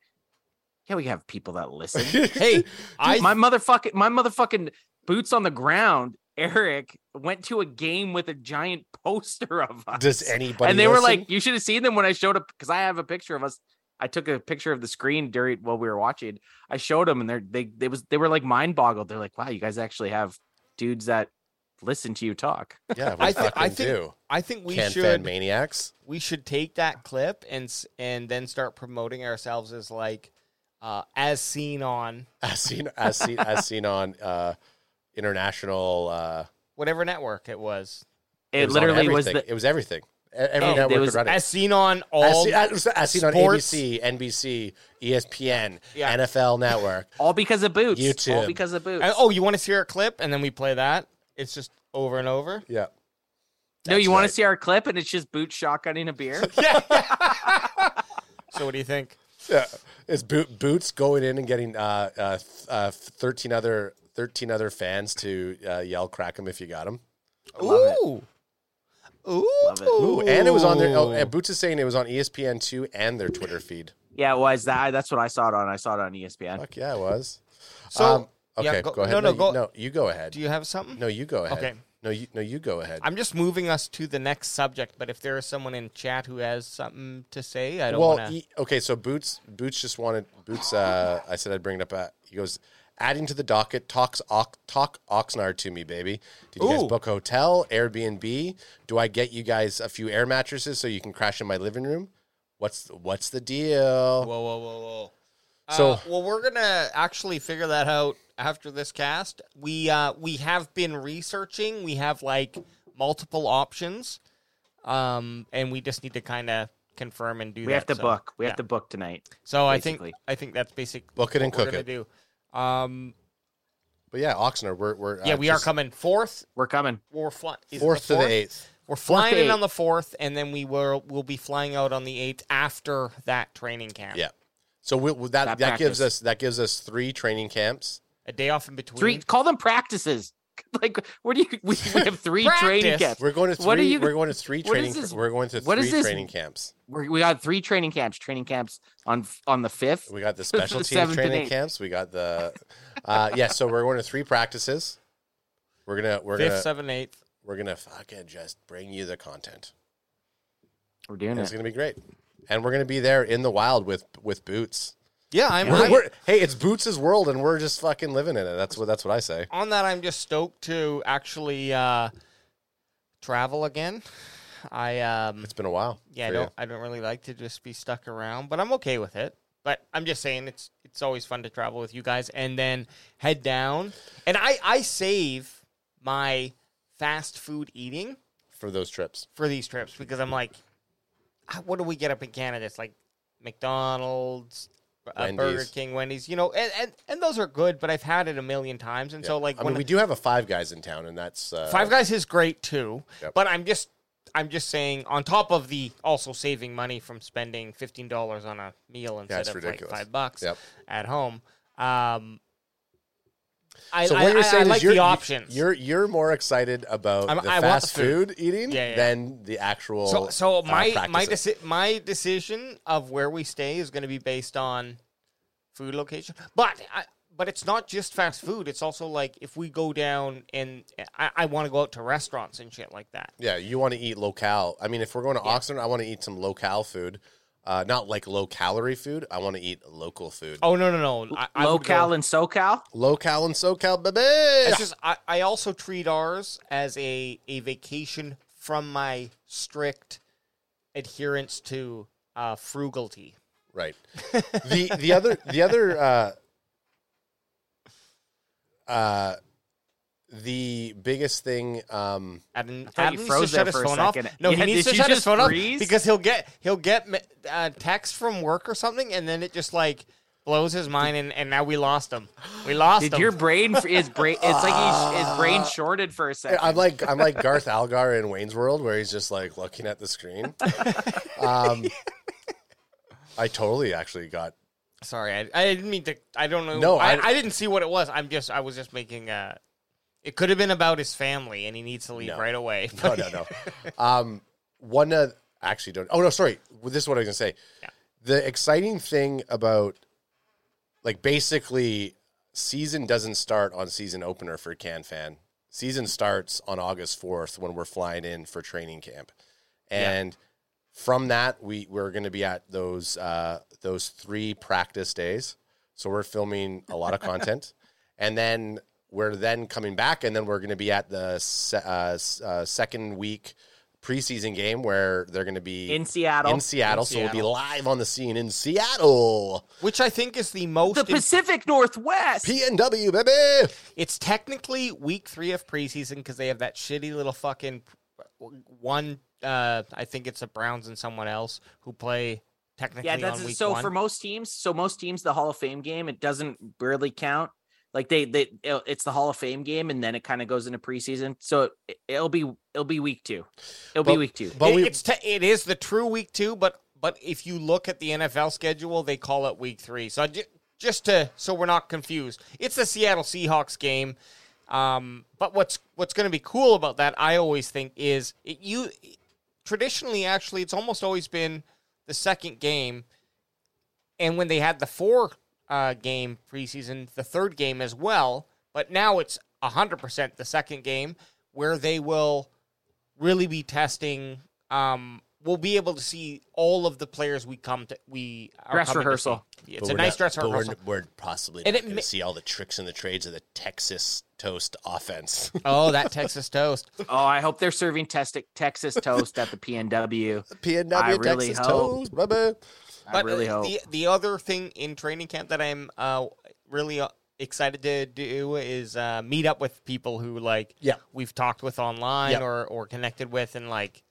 "Yeah, we have people that listen."
Hey, I
my motherfucking my motherfucking boots on the ground. Eric went to a game with a giant poster of us.
Does anybody?
and they were like, "You should have seen them when I showed up because I have a picture of us. I took a picture of the screen during while we were watching. I showed them, and they're they they was they were like mind boggled. They're like, "Wow, you guys actually have dudes that listen to you talk."
"Yeah, we
I, thi-
fucking
I think
do."
I think we
Can
should
maniacs.
we should take that clip and and then start promoting ourselves as like uh, as seen on
As seen, as seen, as seen on uh, international. Uh,
whatever network it was.
It,
was
literally was
everything.
the
It was everything. Every
Oh,
network
was
could run it.
As seen on all
As seen, as, as seen on
sports-
ABC, NBC, ESPN,
Yeah.
NFL Network.
all because of boots. YouTube, All
YouTube.
because of boots.
And- oh, you want to see our clip and then we play that? It's just over and over.
Yeah.
no, you
that's
want to see our clip and it's just boots shotgunning a beer.
So what do you think?
Yeah, it's Boot, Boots going in and getting uh, uh, th- uh, thirteen other thirteen other fans to uh, yell "crack 'em if you got 'em."
Love it.
Ooh. Ooh.
Love it.
Ooh, and it was on their. Oh, and Boots is saying it was on E ESPN two and their Twitter feed.
Yeah, it was that. That's what I saw it on. I saw it on E ESPN.
Fuck yeah, it was.
So
Um, okay,
yeah,
go,
go-
ahead.
no, no,
you-
go-
no, you go ahead.
Do you have something?
no, you go ahead.
Okay.
No, you no, you go ahead.
I'm just moving us to the next subject, but if there is someone in chat who has something to say, I don't
well,
want to.
he- okay, so Boots Boots just wanted Boots. Uh, I said I'd bring it up. At, he goes adding to the docket. Talks Ox, talk Oxnard to me, baby. Did you guys book a hotel, Airbnb? Do I get you guys a few air mattresses so you can crash in my living room? What's what's the deal?
Whoa, whoa, whoa, whoa.
So-
uh, well, we're gonna actually figure that out after this cast. We uh, we have been researching. We have like multiple options, um, and we just need to kind of confirm and do
We
that.
have to
so,
book. We
yeah.
have to book tonight.
So I think I think that's basic.
Book it and cook
gonna
it.
Do. Um,
But yeah, Oxnard, we're we're
yeah,
uh,
we are coming fourth.
We're coming.
We're flying
fourth to the eighth.
We're flying
to
in on the fourth, and then we will we'll be flying out on the eighth after that training camp.
Yeah. So we, we- that
That
that, gives us that gives us three training camps.
a day off in between.
Three. Call them practices. Like, what do you? We, we have three training camps.
We're going to three.
What are you-
we're going to three training.
this-
We're going to
what
three
is this-
training camps.
We're, we got three training camps. Training camps on on the fifth.
We got the special
The
teams training camps. We got the uh, yeah. So we're going to three practices. We're gonna we're
fifth,
gonna
seventh, eighth.
we're gonna fucking just bring you the content.
We're doing
And it's gonna be great, and we're gonna be there in the wild with with boots.
Yeah, I'm.
We're, we're- hey, it's Boots' world, and we're just fucking living in it. That's what that's what I say.
on that. I'm just stoked to actually uh, travel again. I um
It's been a while.
yeah, I don't I don't really like to just be stuck around, but I'm okay with it. But I'm just saying it's it's always fun to travel with you guys and then head down. And I I save my fast food eating
for those trips.
for these trips because I'm like, ah, what do we get up in Canada? It's like McDonald's, uh, Burger King, Wendy's, you know, and, and and those are good, but I've had it a million times, and so like
I
when
mean, we do have a Five Guys in town, and that's uh,
Five Guys is great too,
Yep.
but I'm just I'm just saying on top of the also saving money from spending fifteen dollars on a meal instead
it's
of
ridiculous.
like five bucks
Yep.
at home. Um, I,
So
I,
what you're
I- I
saying
like
is you're,
the options.
You're you're more excited about
I'm-
the
I want the
fast
food.
food. eating
Yeah, yeah.
than the actual.
So, so
uh,
my my deci- my decision of where we stay is going to be based on food location, but I, but it's not just fast food. It's also like if we go down and I, I want to go out to restaurants and shit like that.
Yeah, you want to eat locale. I mean, if we're going to Oxnard, I want to eat some locale food. Uh, not like low calorie food. I want to eat local food.
Oh no no no! I, I would
Local
go-
and SoCal.
Local and SoCal, baby.
It's just I, I also treat ours as a a vacation from my strict adherence to uh, frugality.
Right. the the other the other uh uh the biggest thing um
Adam,
thought
Adam
you
needs
froze
to shut
there
his
for a
phone off.
second.
No,
Yeah,
he needs to shut his phone
freeze?
off because he'll get he'll get uh, text from work or something, and then it just like blows his mind, and, and now we lost him. We lost
Did
him.
your brain? His brain. It's like he, his brain shorted for a second.
I'm like I'm like Garth Algar in Wayne's World where he's just like looking at the screen. Um I totally actually got
Sorry, I, I didn't mean to. I don't know.
No,
I,
I-
I, didn't see what it was. I'm just I was just making a. It could have been about his family, and he needs to leave
No.
right away.
no no no. Um one uh, actually don't Oh no, sorry. This is what I was going to say.
Yeah.
The exciting thing about like basically season doesn't start on season opener for Can Fan. Season starts on August 4th when we're flying in for training camp. And from that we we're going to be at those uh those 3 practice days. So we're filming a lot of content. and then we're then coming back and then we're going to be at the se- uh, uh, second week preseason game where they're going to be
in Seattle.
in Seattle,
In
so we'll be live on the scene in Seattle.
Which I think is the most.
the
im-
Pacific Northwest.
PNW, baby.
it's technically week three of preseason because they have that shitty little fucking one. Uh, I think it's the Browns and someone else who play technically
yeah,
on
that's
week
so
one.
for most teams. So most teams, the Hall of Fame game, it doesn't barely count. Like they, they, it's the Hall of Fame game, and then it kind of goes into preseason. So it, it'll be, it'll be week two. It'll be week two.
But
It-
we,
it's te- it is the true week two, but but if you look at the NFL schedule, they call it week three. So ju- just to so we're not confused, it's the Seattle Seahawks game. Um, but what's what's going to be cool about that, I always think, is it, you traditionally actually it's almost always been the second game, and when they had the four uh, game preseason, the third game as well. But now it's hundred percent the second game where they will really be testing. Um, we'll be able to see all of the players we come to. We are
Dress
coming to
rehearsal.
see. It's a nice
not-
dress
but
rehearsal.
We're, we're possibly
And
not
it
going
ma-
to see all the tricks and the trades of the Texas toast offense.
Oh, that Texas toast.
oh, I hope they're serving test- Texas toast at the PNW.
PNW
I really
Texas
hope.
toast, baby.
I
But
really hope.
the the other thing in training camp that I'm uh, really uh, excited to do is uh, meet up with people who like
Yeah.
we've talked with online
Yeah.
or or connected with and like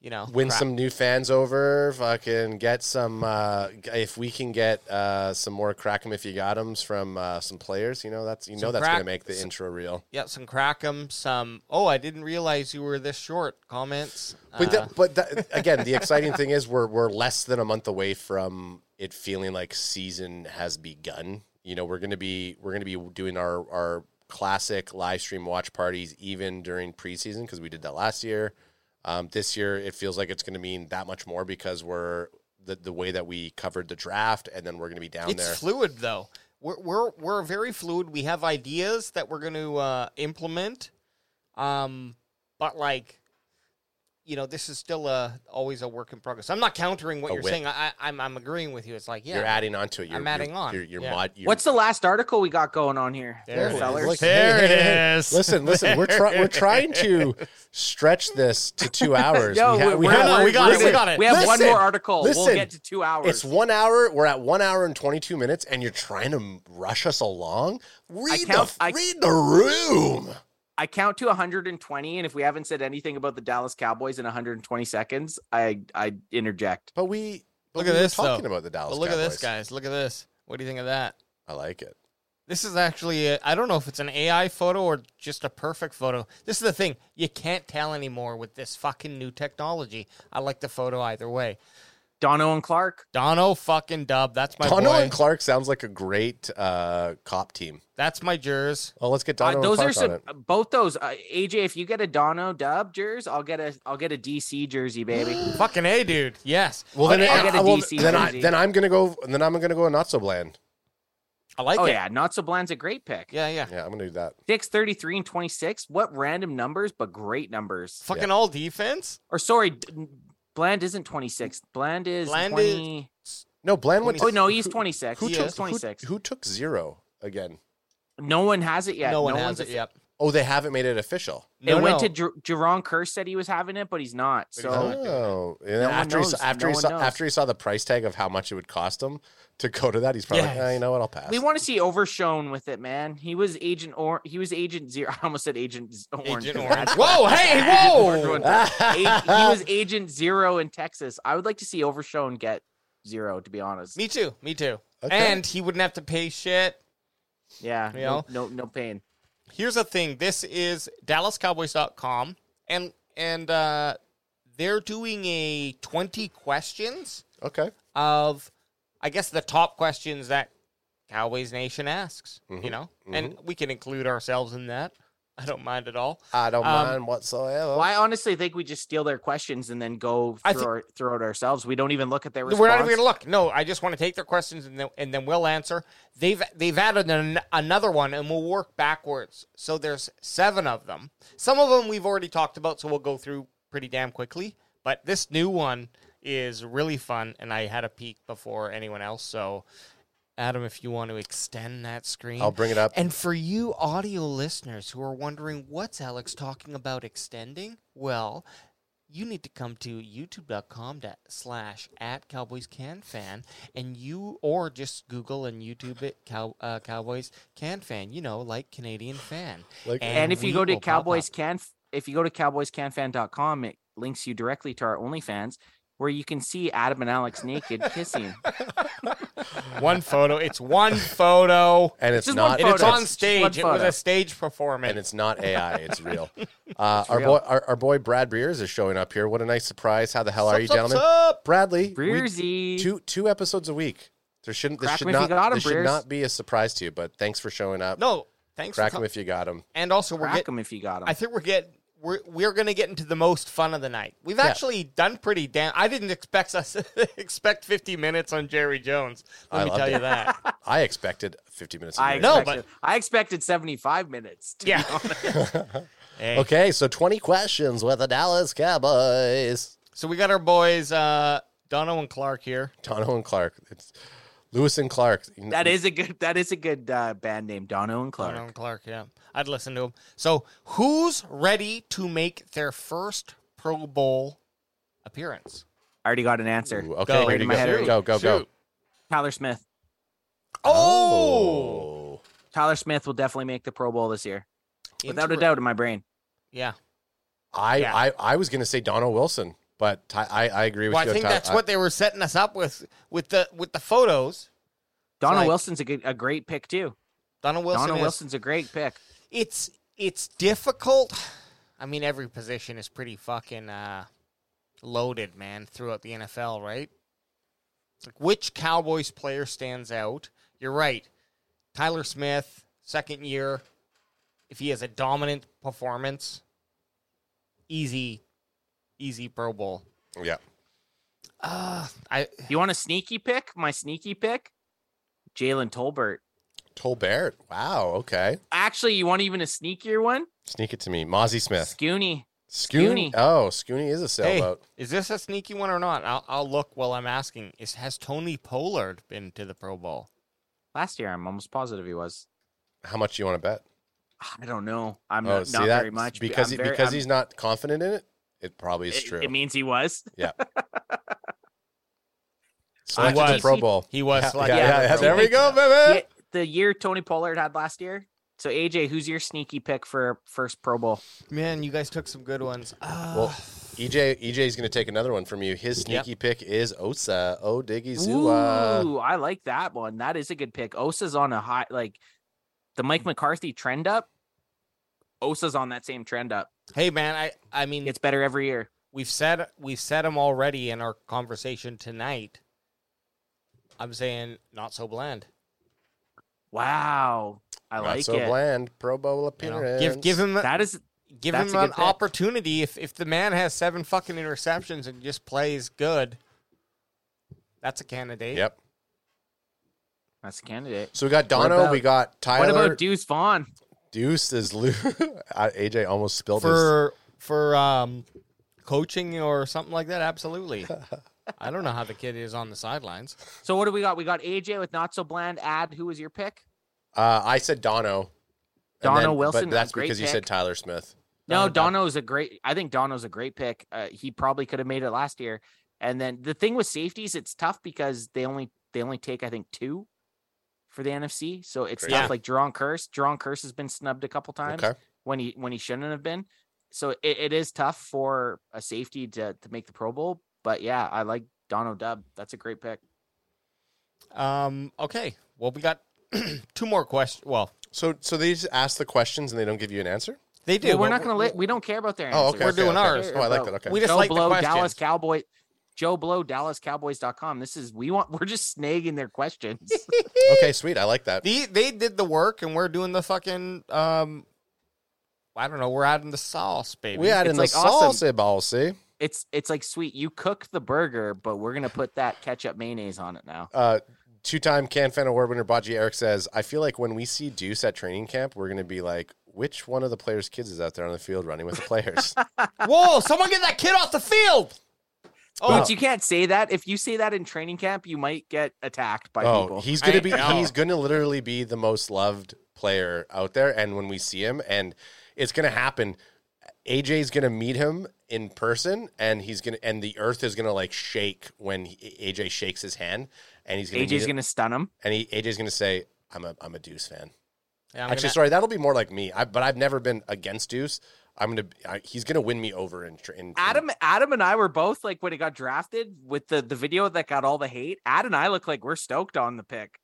you know
Win
crap.
some new fans over. Fucking get some. Uh, if we can get uh, some more crack 'em if you got 'ems from uh, some players, you know that's you know
Some
that's
crack-
going to make the
some-
intro real.
yeah some crack'em some oh I didn't realize you were this short comments
But
Uh,
that, but that, again, the exciting thing is we're we're less than a month away from it feeling like season has begun. You know, we're gonna be we're gonna be doing our our classic live stream watch parties even during preseason because we did that last year. Um, this year, it feels like it's going to mean that much more because we're the the way that we covered the draft, and then we're going to be down
it's
there.
fluid though. We're we're we're very fluid. We have ideas that we're going to uh, implement, um, but like you know, this is still a always a work in progress. I'm not countering what
A
you're
wit.
saying. I, I'm I'm agreeing with you. It's like yeah,
You're adding on to it. You're,
I'm adding
you're,
on.
You're, you're
Yeah.
mod.
What's the last article we got going on here,
There it is.
fellers?
Look,
There it is.
Listen, listen. We're trying. We're trying to stretch this to two hours.
Yo,
we, ha-
we're,
we
we're-
have-
no, we got it, we got it.
We have one more article. we'll get to two hours.
It's one hour. We're at one hour and twenty two minutes, and you're trying to rush us along. Read
count-
the
I-
read the room.
I count to 120, and if we haven't said anything about the Dallas Cowboys in 120 seconds, I I interject.
But we but
Look
we
at
were
this,
talking
though.
about the Dallas.
But look at this, guys. Look at this. What do you think of that?
I like it.
This is actually, I I don't know if it's an AI photo or just a perfect photo. This is the thing. You can't tell anymore with this fucking new technology. I like the photo either way.
Dono and Clark.
Dono fucking dub. That's my
Dono
boy.
and Clark sounds like a great uh, cop team.
That's my jers.
Oh, let's get
Uh,
Dono
those
and
are
Clark on
some
it.
both those. Uh, AJ, if you get a Dono dub jersey, I'll get a I'll get a DC jersey, baby.
Fucking A, dude. Yes.
Well, then,
I'll get a
uh, well,
DC
then, I,
jersey.
then I'm gonna go. Then I'm gonna go not so bland.
I like
oh
it.
yeah, not so bland's a great pick.
Yeah, yeah.
Yeah, I'm gonna do that.
Six, 33, and 26. What random numbers, but great numbers.
Fucking all defense.
Or sorry, D- Bland isn't 26. Bland is
Bland
20.
No, bland went.
oh no, he's 26.
Who
He
took
is 26.
Who, who took zero again?
no one has it yet.
no one
no
has
one's
it.
a-
Yep.
Oh, they haven't made it official.
No,
it went
no.
to Jer- Jayron Kearse said he was having it, but he's not.
But he's
So
not. doing.
Oh, and then
No
after he saw, after
No
he saw
knows.
after he saw the price tag of how much it would cost him to go to that, he's probably like,
Yeah.
"Ah, you know what, I'll pass.
we want to see Overshown with it, man. He was Agent or he was Agent Zero. I almost said Agent Z- Orange.
Agent
'cause
Orange. Whoa, hey, whoa.
Orange. A- he was Agent Zero in Texas. I would like to see Overshown get zero, to be honest.
Me too. Me too.
Okay.
And he wouldn't have to pay shit.
Yeah,
You
no,
know?
no, no pain.
Here's the thing. This is DallasCowboys.com, and and uh, they're doing a 20 questions
okay.
of, I guess, the top questions that Cowboys Nation asks.
Mhm,
You know, and we can include ourselves in that. I don't mind at all.
I don't
Um,
mind whatsoever.
Well, I honestly think we just steal their questions and then go
I
through,
thi-
our, through it ourselves. We don't even look at their response.
We're not even going to look. No, I just want to take their questions and then, and then we'll answer. They've they've added an, another one, and we'll work backwards. So there's seven of them. Some of them we've already talked about, so we'll go through pretty damn quickly. But this new one is really fun, and I had a peek before anyone else. So, Adam, if you want to extend that screen,
I'll bring it up.
and for you audio listeners who are wondering what's Alex talking about extending, well, you need to come to youtube.com da- slash at Cowboys Can Fan and you or just Google and YouTube it Cow, uh, Cowboys Can Fan, you know, like Canadian fan.
Like-
and if you go to
will pop
Cowboys. Can, if you go to CowboysCanFan.com, it links you directly to our OnlyFans, where you can see Adam and Alex naked kissing.
one photo, it's one photo.
and it's
just one
not
And it's
Photo.
on stage.
one
It was
photo.
a stage performance.
and it's not AI. It's real. Uh, our
real.
boy, our, our boy Brad Breers is showing up here. What a nice surprise! How the hell are you,
Sup, sup,
gentlemen?
sup?
Bradley, we-
Breersy.
two two episodes a week. There shouldn't this
Crack
should
'em if you
not
got 'em,
this should
Breers.
not be a surprise to you. But thanks for showing up.
No, thanks
crack
for
them
com-
if you got them.
And also, we're
Crack
getting
them if you got them.
I think we're getting we're we're gonna get into the most fun of the night. We've actually done pretty damn. I didn't expect us expect fifty minutes on Jerry Jones. Let
I
me
loved
tell you that.
I expected 50 minutes.
I
Jerry
No,
expected, I expected 75 minutes. to
Yeah.
honest.
Hey.
Okay, so 20 questions with the Dallas Cowboys.
So we got our boys uh, Dono and Clark here.
Dono and Clark. It's Lewis and Clark.
that is a good. That is a good uh, band name, Dono and Clark.
Dono and Clark. Yeah, I'd listen to him. So who's ready to make their first Pro Bowl appearance?
I already got an answer.
Ooh, okay,
Go.
Right
you
in my head
go.
already.
Go, go, go.
Shoot.
Tyler Smith.
Oh,
Tyler Smith will definitely make the Pro Bowl this year, without a doubt in my brain.
Yeah.
I,
Yeah.
I, I was going to say Donovan Wilson, but I, I agree with
Well, I think
Ty-
that's what they were setting us up with with the with the photos.
Donald
like-
Wilson's a good, a great pick too.
Donovan Wilson.
Donald
is-
Wilson's a great pick.
it's it's difficult. I mean, every position is pretty fucking uh, loaded, man, throughout the NFL, right? Like which Cowboys player stands out? You're right. Tyler Smith, second year. If he has a dominant performance, easy, easy Pro Bowl.
Yeah.
Uh, I
You want a sneaky pick? My sneaky pick, Jalen Tolbert.
Tolbert. Wow. Okay.
Actually, you want even a sneakier one?
Sneak it to me. Mazi Smith.
Scooney.
Scooney.
Scooney.
Oh, Scooney is a
Hey,
sailboat.
is this a sneaky one or not? I'll, I'll look while I'm asking. Is has Tony Pollard been to the Pro Bowl?
Last year, I'm almost positive he was.
How much do you want to bet?
I don't know. I'm
oh,
not, not
that
very much
because he,
very-
because
I'm-
he's not confident in it. It probably is true.
It means he was. Yeah.
Selected
was.
to Pro Bowl.
He was
Yeah, yeah, yeah,
the
yeah, there we go, baby.
Yeah, the year Tony Pollard had last year. So AJ, who's your sneaky pick for first Pro Bowl?
Man, you guys took some good ones. Uh,
Well, EJ EJ's going to take another one from you. His
Yep.
sneaky pick is Osa Odighizuwa.
Ooh, I like that one. That is a good pick. Osa's on a high, like the Mike McCarthy trend up. Osa's on that same trend up.
hey, man, I I mean,
It's better every year.
we've said we've said him already in our conversation tonight. I'm saying not so bland.
Wow, I
Not
like
so
it.
bland. Pro Bowl
You know, give give him
That is
give him an opportunity. If if the man has seven fucking interceptions and just plays good, that's a candidate.
Yep.
that's a candidate.
So we got
What
Dono.
about-
we got Tyler.
What about Deuce Vaughn?
Deuce is Lou. AJ almost spilled his.
For for um coaching or something like that, absolutely. I don't know how the kid is on the sidelines.
So what do we got? We got AJ with not so bland. Ad, who was your pick?
Uh, I said Dono. And
Dono
then-
Wilson,
But that's
a great
because you said Tyler Smith.
No,
Uh, Don-
Dono's a great. I think Dono's a great pick. Uh, he probably could have made it last year. And then the thing with safeties, it's tough because they only they only take I think two for the NFC. So it's
Crazy.
tough.
Yeah.
Like Jayron Kearse, Jayron Kearse has been snubbed a couple times
Okay.
when he when he shouldn't have been. So it, it is tough for a safety to to make the Pro Bowl. But yeah, I like Dono Dub. That's a great pick.
Um. Okay. Well, we got two more questions. Well,
So so they just ask the questions and they don't give you an answer.
they do.
Well, we're
but
not going to let. We don't care about their
Oh, okay.
We're
okay,
doing
okay.
ours.
Oh, I like that. Okay.
We just
Joe
like the
Blow,
questions.
Dallas Cowboy. Joe Blow, DallasCowboys.com. This is we want. We're just snagging their questions.
okay, sweet. I like that.
They they did the work, and we're doing the fucking um. I don't know. We're adding the sauce, baby.
We add in
It's
the
like awesome.
salsa ball, see?
it's it's like sweet. You cook the burger, but we're gonna put that ketchup mayonnaise on it now.
Uh, two-time Can Fan Award winner Baji Eric says, "I feel like when we see Deuce at training camp, we're going to be like, which one of the players' kids is out there on the field running with the players?"
Whoa! Someone get that kid off the field. Oh,
But you can't say that. If you say that in training camp, you might get attacked by
oh,
people.
he's going to
I
be
know.
he's going to literally be the most loved player out there and when we see him and it's going to happen AJ's going to meet him in person and he's going to and the earth is going to like shake when he, AJ shakes his hand and he's going to
AJ's gonna stun him.
and he AJ's going to say I'm a I'm a Deuce fan.
Yeah, I'm
Actually,
gonna-
sorry, that'll be more like me. I, but I've never been against Deuce. I'm gonna. I, he's gonna win me over in. in in-
Adam, Adam, and I were both like when he got drafted with the the video that got all the hate. Ad and I look like we're stoked on the pick.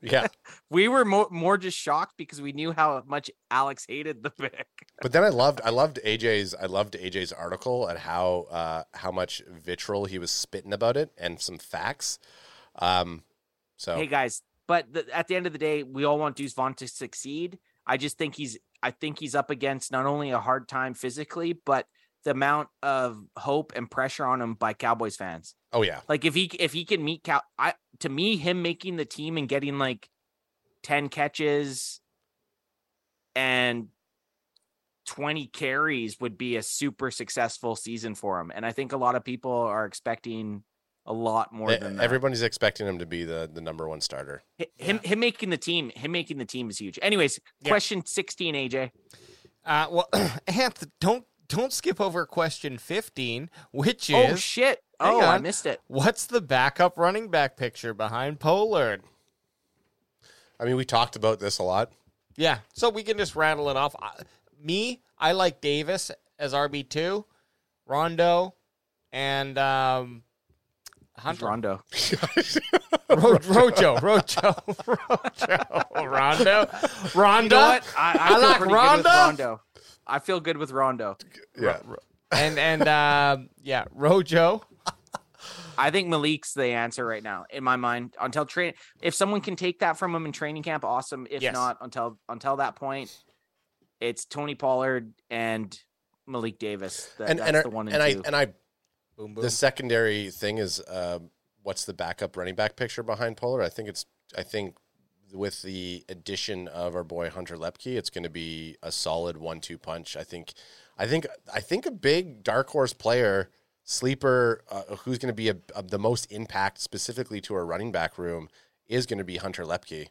Yeah,
We were more more just shocked because we knew how much Alex hated the pick.
but then I loved. I loved AJ's. I loved AJ's article and how uh, how much vitriol he was spitting about it and some facts. Um. So
Hey guys, but the, at the end of the day, we all want Deuce Vaughn to succeed. I just think he's I think he's up against not only a hard time physically, but the amount of hope and pressure on him by Cowboys fans.
oh yeah,
Like if he if he can meet Cow, I to me him making the team and getting like ten catches and twenty carries would be a super successful season for him. And I think a lot of people are expecting a lot more than that.
everybody's expecting him to be the the number one starter.
Hi- him him making the team him making the team is huge. Anyways,
Yeah.
question sixteen, AJ.
Uh, well, Anth, don't don't skip over question fifteen, which is Oh
shit!
Hang
Oh, I missed it.
what's the backup running back picture behind Pollard?
I mean, we talked about this a lot.
Yeah, so we can just rattle it off. I, me, I like Davis as RB two, Rondo, and um,
Who's
Hunter.
Rondo.
Ro- Rojo, Rojo, Rojo, Rondo, Rondo.
You know what? I, I,
I
feel
like
good with
Rondo.
Rondo. I feel good with Rondo.
Yeah,
and and um, yeah, Rojo.
I think Malik's the answer right now in my mind. Until train, if someone can take that from him in training camp, awesome. If
Yes.
not, until until that point, it's Tony Pollard and Malik Davis. That,
and
that's
and, I-
the one and,
and I and I
Boom, boom.
the secondary thing is um, what's the backup running back picture behind Pollard? I think it's I think with the addition of our boy Hunter Lepke, it's going to be a solid one-two punch. I think, I think, I think a big dark horse player sleeper uh, who's going to be a, a, the most impact specifically to our running back room is going to be Hunter Lepke.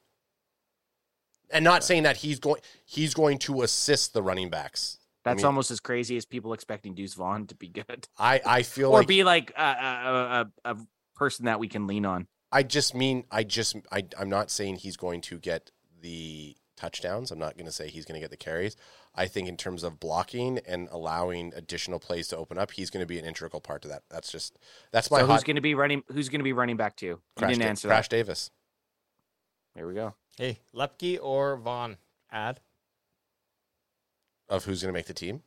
And not saying that he's going he's going to assist the running backs.
That's
mean-
almost as crazy as people expecting Deuce Vaughn to be good
I I feel
or
like
be like a, a, a, a person that we can lean on.
I just mean I just I I'm not saying he's going to get the touchdowns. I'm not going to say he's going to get the carries. I think in terms of blocking and allowing additional plays to open up, he's going to be an integral part to that. That's just that's my
So who's
hot
going to be running? Who's going to be running back too? You
Crash,
didn't
Da-
answer
Crash
that.
Davis.
There we go.
Hey, Lepke or Vaughn? Ad.
Of who's going to make the team?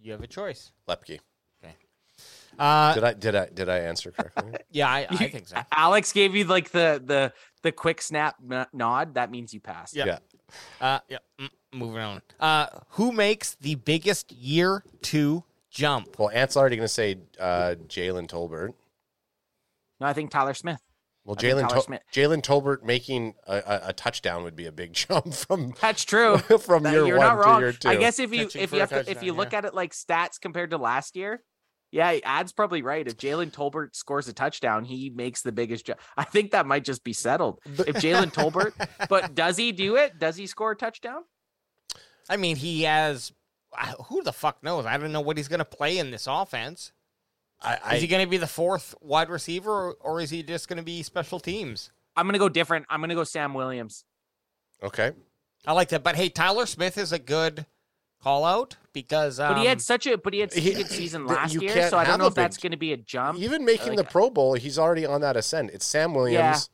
You have a choice.
Lepke. Okay.
Uh,
Did I did I did I answer correctly?
yeah, I, I think so.
Alex gave you like the the the quick snap n- nod. That means you passed.
Yeah.
yeah.
Uh, yeah. mm, Moving on. Uh, who makes the biggest year two jump?
Well, Ant's already going to say uh, Jalen Tolbert.
No, I think Tyler Smith.
Well, Jalen
Tyler
Tol- Jalen Tolbert making a, a, a touchdown would be a big jump from
That's true.
from
That-
year
you're
one
not wrong.
to year two.
I guess if you
Catching
if you have to, if you look
yeah.
at it like stats compared to last year, yeah, Ad's probably right. If Jalen Tolbert scores a touchdown, he makes the biggest jump. I think that might just be settled. If Jalen Tolbert, but does he do it? Does he score a touchdown?
I mean, he has. uh, Who the fuck knows? I don't know what he's going to play in this offense.
I, I,
is he going to be the fourth wide receiver, or, or is he just going to be special teams?
I'm gonna go different. I'm gonna go Sam Williams.
okay.
I like that. But hey, Tyler Smith is a good call out because. Um,
But he had such a but he had such
he-
a good season last year, so I don't know
a
if that's going to be a jump.
Even making the
like-
Pro Bowl, he's already on that ascent. It's Sam Williams.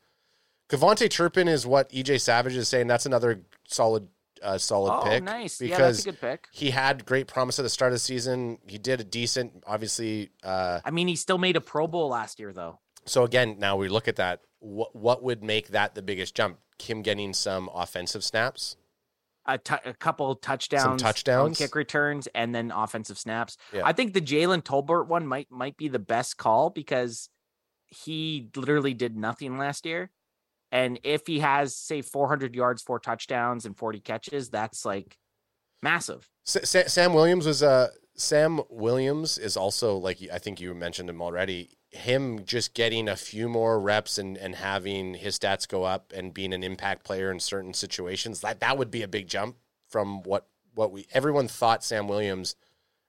KaVontae Turpin is what EJ Savage is saying. That's another solid, uh, solid
oh,
pick.
nice. Yeah,
Because
that's a good pick.
he had great promise at the start of the season. He did a decent, obviously. Uh,
I mean, he still made a Pro Bowl last year, though.
so again, now we look at that. What what would make that the biggest jump? Him getting some offensive snaps.
A, tou- a couple touchdowns, on
touchdowns.
kick returns, and then offensive snaps.
Yeah.
I think the Jalen Tolbert one might might be the best call because he literally did nothing last year. And if he has, say, 400 yards, four touchdowns, and 40 catches, that's like massive.
Sa- Sam Williams was uh Sam Williams is also like I think you mentioned him already. Him just getting a few more reps and and having his stats go up and being an impact player in certain situations that that would be a big jump from what what we everyone thought Sam Williams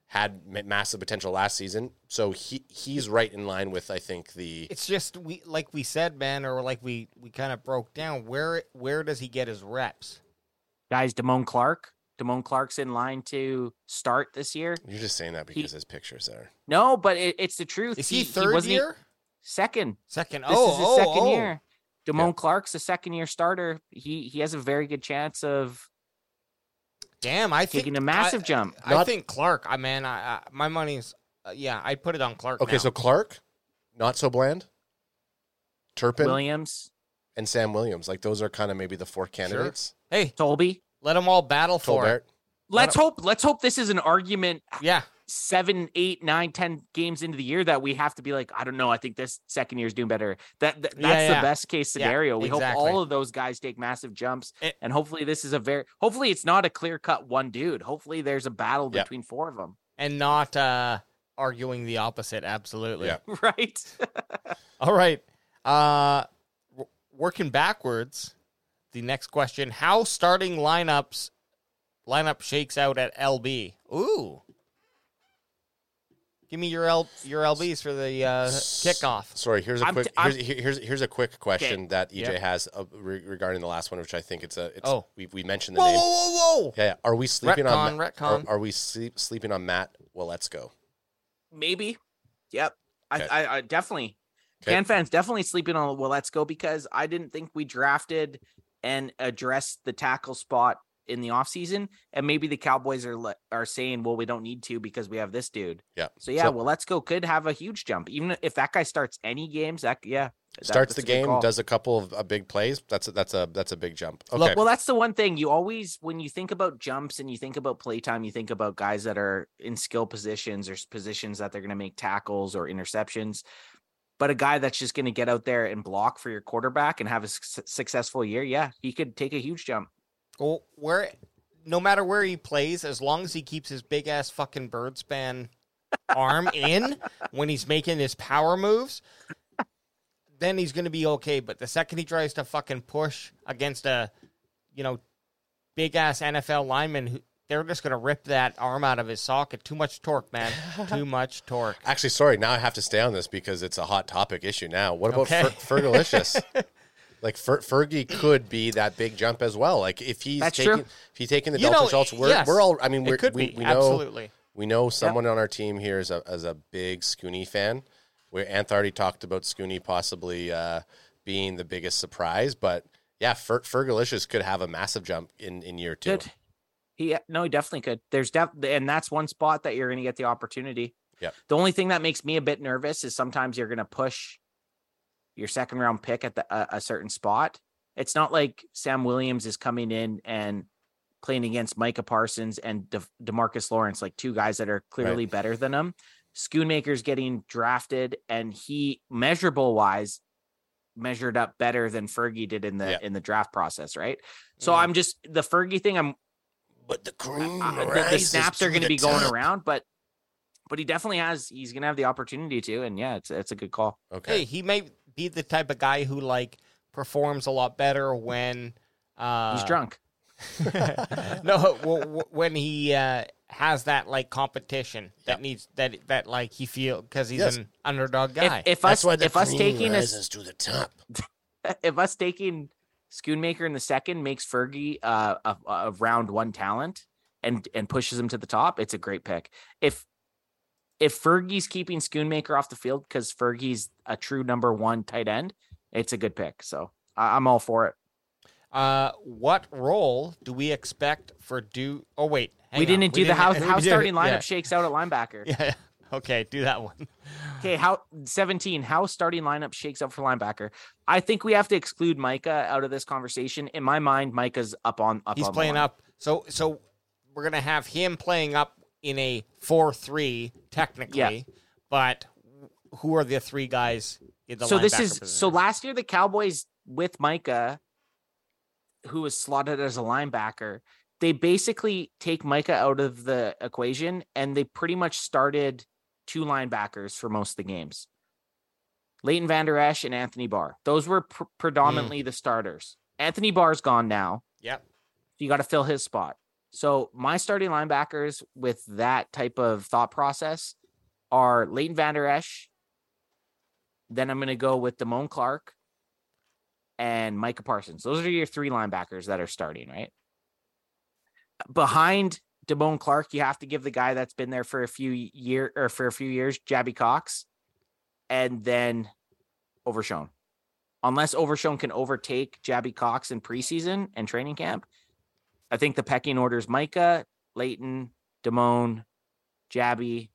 had massive potential last season. So he he's right in line with I think the
It's just we like we said, man, or like we we kind of broke down. Where where does he get his reps?
Guys, Damone Clark. Damone Clark's in line to start this year.
you're just saying that because his pictures there.
No, but it, it's the truth.
Is he, third
wasn't e
year?
second.
Second.
This
oh,
is his
oh,
second
oh.
year. Damone Clark's a second year starter. He he has a very good chance of
Damn, I think
taking a massive
I,
jump.
I
Not-
think Clark. I man, I, I my money's uh, yeah. I'd put it on Clark.
Okay,
now.
so Clark, not so bland. Turpin
Williams,
and Sam Williams, like those are kind of maybe the four candidates.
hey,
Tolby.
let them all battle for it.
Let's hope. Let's hope this is an argument.
Yeah,
Seven, eight, nine, ten games into the year that we have to be like, I don't know. I think this second year is doing better. That, that- that's
Yeah,
the best case
Yeah,
scenario. we
exactly.
hope all of those guys take massive jumps,
It-
and hopefully this is a very. Hopefully it's not a clear cut one dude. Hopefully there's a battle
Yeah.
between four of them.
and not uh arguing the opposite. Absolutely.
Yeah.
Right.
All right. Uh, w- working backwards. The next question: How starting lineups lineup shakes out at LB? Ooh. Give me your L your LBs for the uh, kickoff.
Sorry, here's a
I'm
quick
t- I'm-
here's, here's here's a quick question that EJ
Yep.
has uh, re- regarding the last one, which I think it's a it's
Oh.
we we mentioned the
Whoa,
name.
whoa, whoa, whoa!
Yeah, yeah. Are we sleeping on
Retcon,
Ma-
retcon.
Are, are we sleep, sleeping on Matt? Well, let's go.
Maybe. Yep.
Okay.
I, I, I definitely.
Okay.
Can fans definitely sleeping on Waletzko because I didn't think we drafted and addressed the tackle spot in the offseason. And maybe the Cowboys are le- are saying, well, we don't need to because we have this dude.
Yeah.
So yeah,
So-
Waletzko could have a huge jump. Even if that guy starts any games, that yeah. that-
Starts the
that's a good
game, does a couple of uh, big plays. That's a, that's a that's a big jump. Okay.
Look, well, that's the one thing you always, when you think about jumps and you think about playtime, you think about guys that are in skill positions or positions that they're going to make tackles or interceptions. But a guy that's just going to get out there and block for your quarterback and have a su- successful year, yeah, he could take a huge jump.
Well, where, no matter where he plays, as long as he keeps his big ass fucking bird span arm in when he's making his power moves, then he's going to be okay. But the second he tries to fucking push against a, you know, big ass NFL lineman, who, they're just going to rip that arm out of his socket. Too much torque, man. Too much torque.
Actually, sorry. Now I have to stay on this because it's a hot topic issue now. What about
Okay.
Fer- Fergalicious? like Fer- Fergie could be that big jump as well. Like if he's
That's
taking,
true.
if he's taking the
You
Delta
know,
Schultz, we're,
yes,
we're all. I mean, we,
be
we know
absolutely.
we know someone on our team here is a as a big Scooney fan. Where Anth already talked about Scooney possibly uh, being the biggest surprise, but yeah, Fer- Fergalicious could have a massive jump in in year two.
Could he? No, he definitely could. There's def, and that's one spot that you're going to get the opportunity.
Yep.
The only thing that makes me a bit nervous is sometimes you're going to push your second round pick at the, a, a certain spot. It's not like Sam Williams is coming in and playing against Micah Parsons and De- Demarcus Lawrence, like two guys that are clearly better than him. Schoonmaker's getting drafted, and he measurable wise measured up better than Fergie did in the
Yeah.
in the draft process, right? So
Mhm.
I'm just the Fergie thing. I'm
But the cream
uh, the, the snaps are going to
the
be going around, but but he definitely has. He's going to have the opportunity to, and yeah, it's it's a good call.
Okay,
Hey, he may be the type of guy who like performs a lot better when uh,
He's drunk.
no, w- w- when he uh, has that like competition that
Yep.
needs that that like he feel because he's
Yes.
an underdog guy.
if
That's
us
why the
if us
cream
taking a
to the top.
if us taking Schoonmaker in the second makes Fergie uh, a, a round one talent and and pushes him to the top, it's a great pick. If if Fergie's keeping Schoonmaker off the field because Fergie's a true number one tight end, it's a good pick. So I, I'm all for it.
uh, what role do we expect for do? Oh wait,
we
on.
didn't do the how
we
how
didn't-
starting lineup
yeah.
shakes out at linebacker.
Yeah. Okay, do that one.
Okay, how 17, how starting lineup shakes up for linebacker. I think we have to exclude Micah out of this conversation. In my mind, Micah's up on up
He's
on
playing up. So so we're gonna have him playing up in a four three technically, but who are the three guys in the
so this is so last year the Cowboys with Micah, who was slotted as a linebacker, they basically take Micah out of the equation and they pretty much started two linebackers for most of the games. Leighton Vander Esch and Anthony Barr. Those were pr- predominantly hmm. the starters. Anthony Barr's gone now.
Yep.
you got to fill his spot. So my starting linebackers with that type of thought process are Leighton Vander Esch. Then I'm going to go with Damone Clark and Micah Parsons. Those are your three linebackers that are starting, right? Behind Damone Clark, you have to give the guy that's been there for a few year or for a few years, Jabby Cox, and then Overshown. Unless Overshown can overtake Jabby Cox in preseason and training camp, I think the pecking order is Micah, Leighton, Damone, Jabby,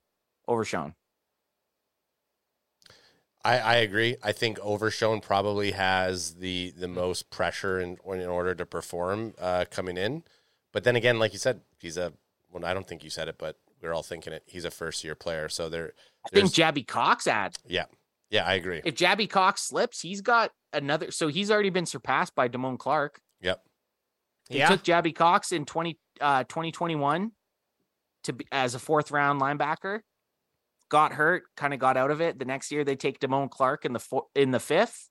Overshown.
I, I agree. I think Overshown probably has the the most pressure in in order to perform uh, coming in. But then again, like you said, he's a well. I don't think you said it, but we're all thinking it. He's a first year player, so there.
I think Jabby Cox adds.
Yeah, yeah, I agree.
If Jabby Cox slips, he's got another. So he's already been surpassed by Damone Clark.
Yep.
They
Yeah.
took Jabby Cox in 20, uh, 2021 to be as a fourth round linebacker. Got hurt, kind of got out of it. The next year they take Damone Clark in the four, in the fifth.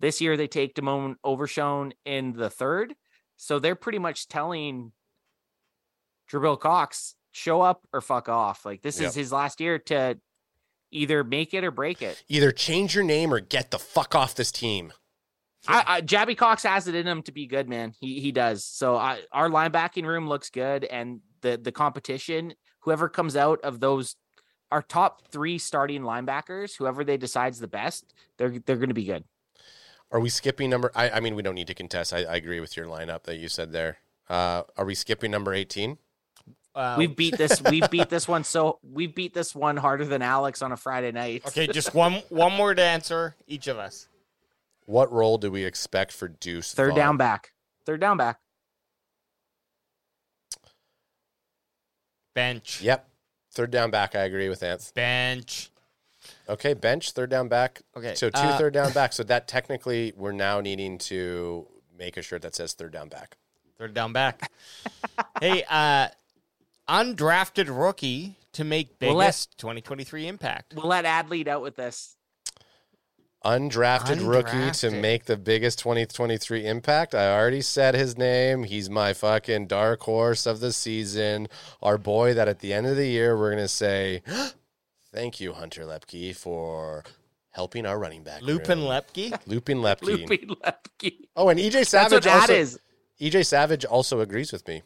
This year they take Damone Overshown in the third. So they're pretty much telling Jabril Cox, show up or fuck off. Like this
Yep.
is his last year to either make it or break it.
Either change your name or get the fuck off this team.
I, I Jabby Cox has it in him to be good, man. He he does. So I, our linebacking room looks good, and the the competition, whoever comes out of those, our top three starting linebackers, whoever they decides the best, they're they're going to be good.
Are we skipping number? I, I mean, we don't need to contest. I, I agree with your lineup that you said there. Uh, are we skipping number eighteen?
Uh,
We've beat this. We've beat this one. So we beat this one harder than Alex on a Friday night.
okay, just one one word answer each of us.
What role do we expect for Deuce?
Third
Vaughn?
down back. Third down back.
Bench.
Yep. Third down back. I agree with Anth.
Bench.
Okay, bench, third down back.
Okay,
So two
uh,
third down back. So that technically we're now needing to make a shirt that says third down back.
Third down back. hey, uh, undrafted rookie to make
We'll let-
biggest 2023 impact.
We'll let Ad lead out with this.
Undrafted, rookie to make the biggest 2023 impact. I already said his name. He's my fucking dark horse of the season. Our boy that at the end of the year we're going to say, thank you, Hunter Lepke, for helping our running back.
Lupin
room."
Lepke.
Lupin Lepke.
Loopy Lepke.
Oh, and EJ
That's
Savage
what that
also,
is.
EJ Savage also agrees with me.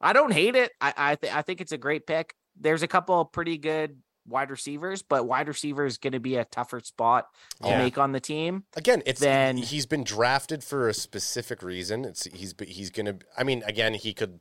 I don't hate it. I I, th- I think it's a great pick. There's a couple of pretty good wide receivers, but wide receiver is going to be a tougher spot to
Yeah.
make on the team.
Again, it's
Then-
he's been drafted for a specific reason. It's he's he's gonna. I mean, again, he could.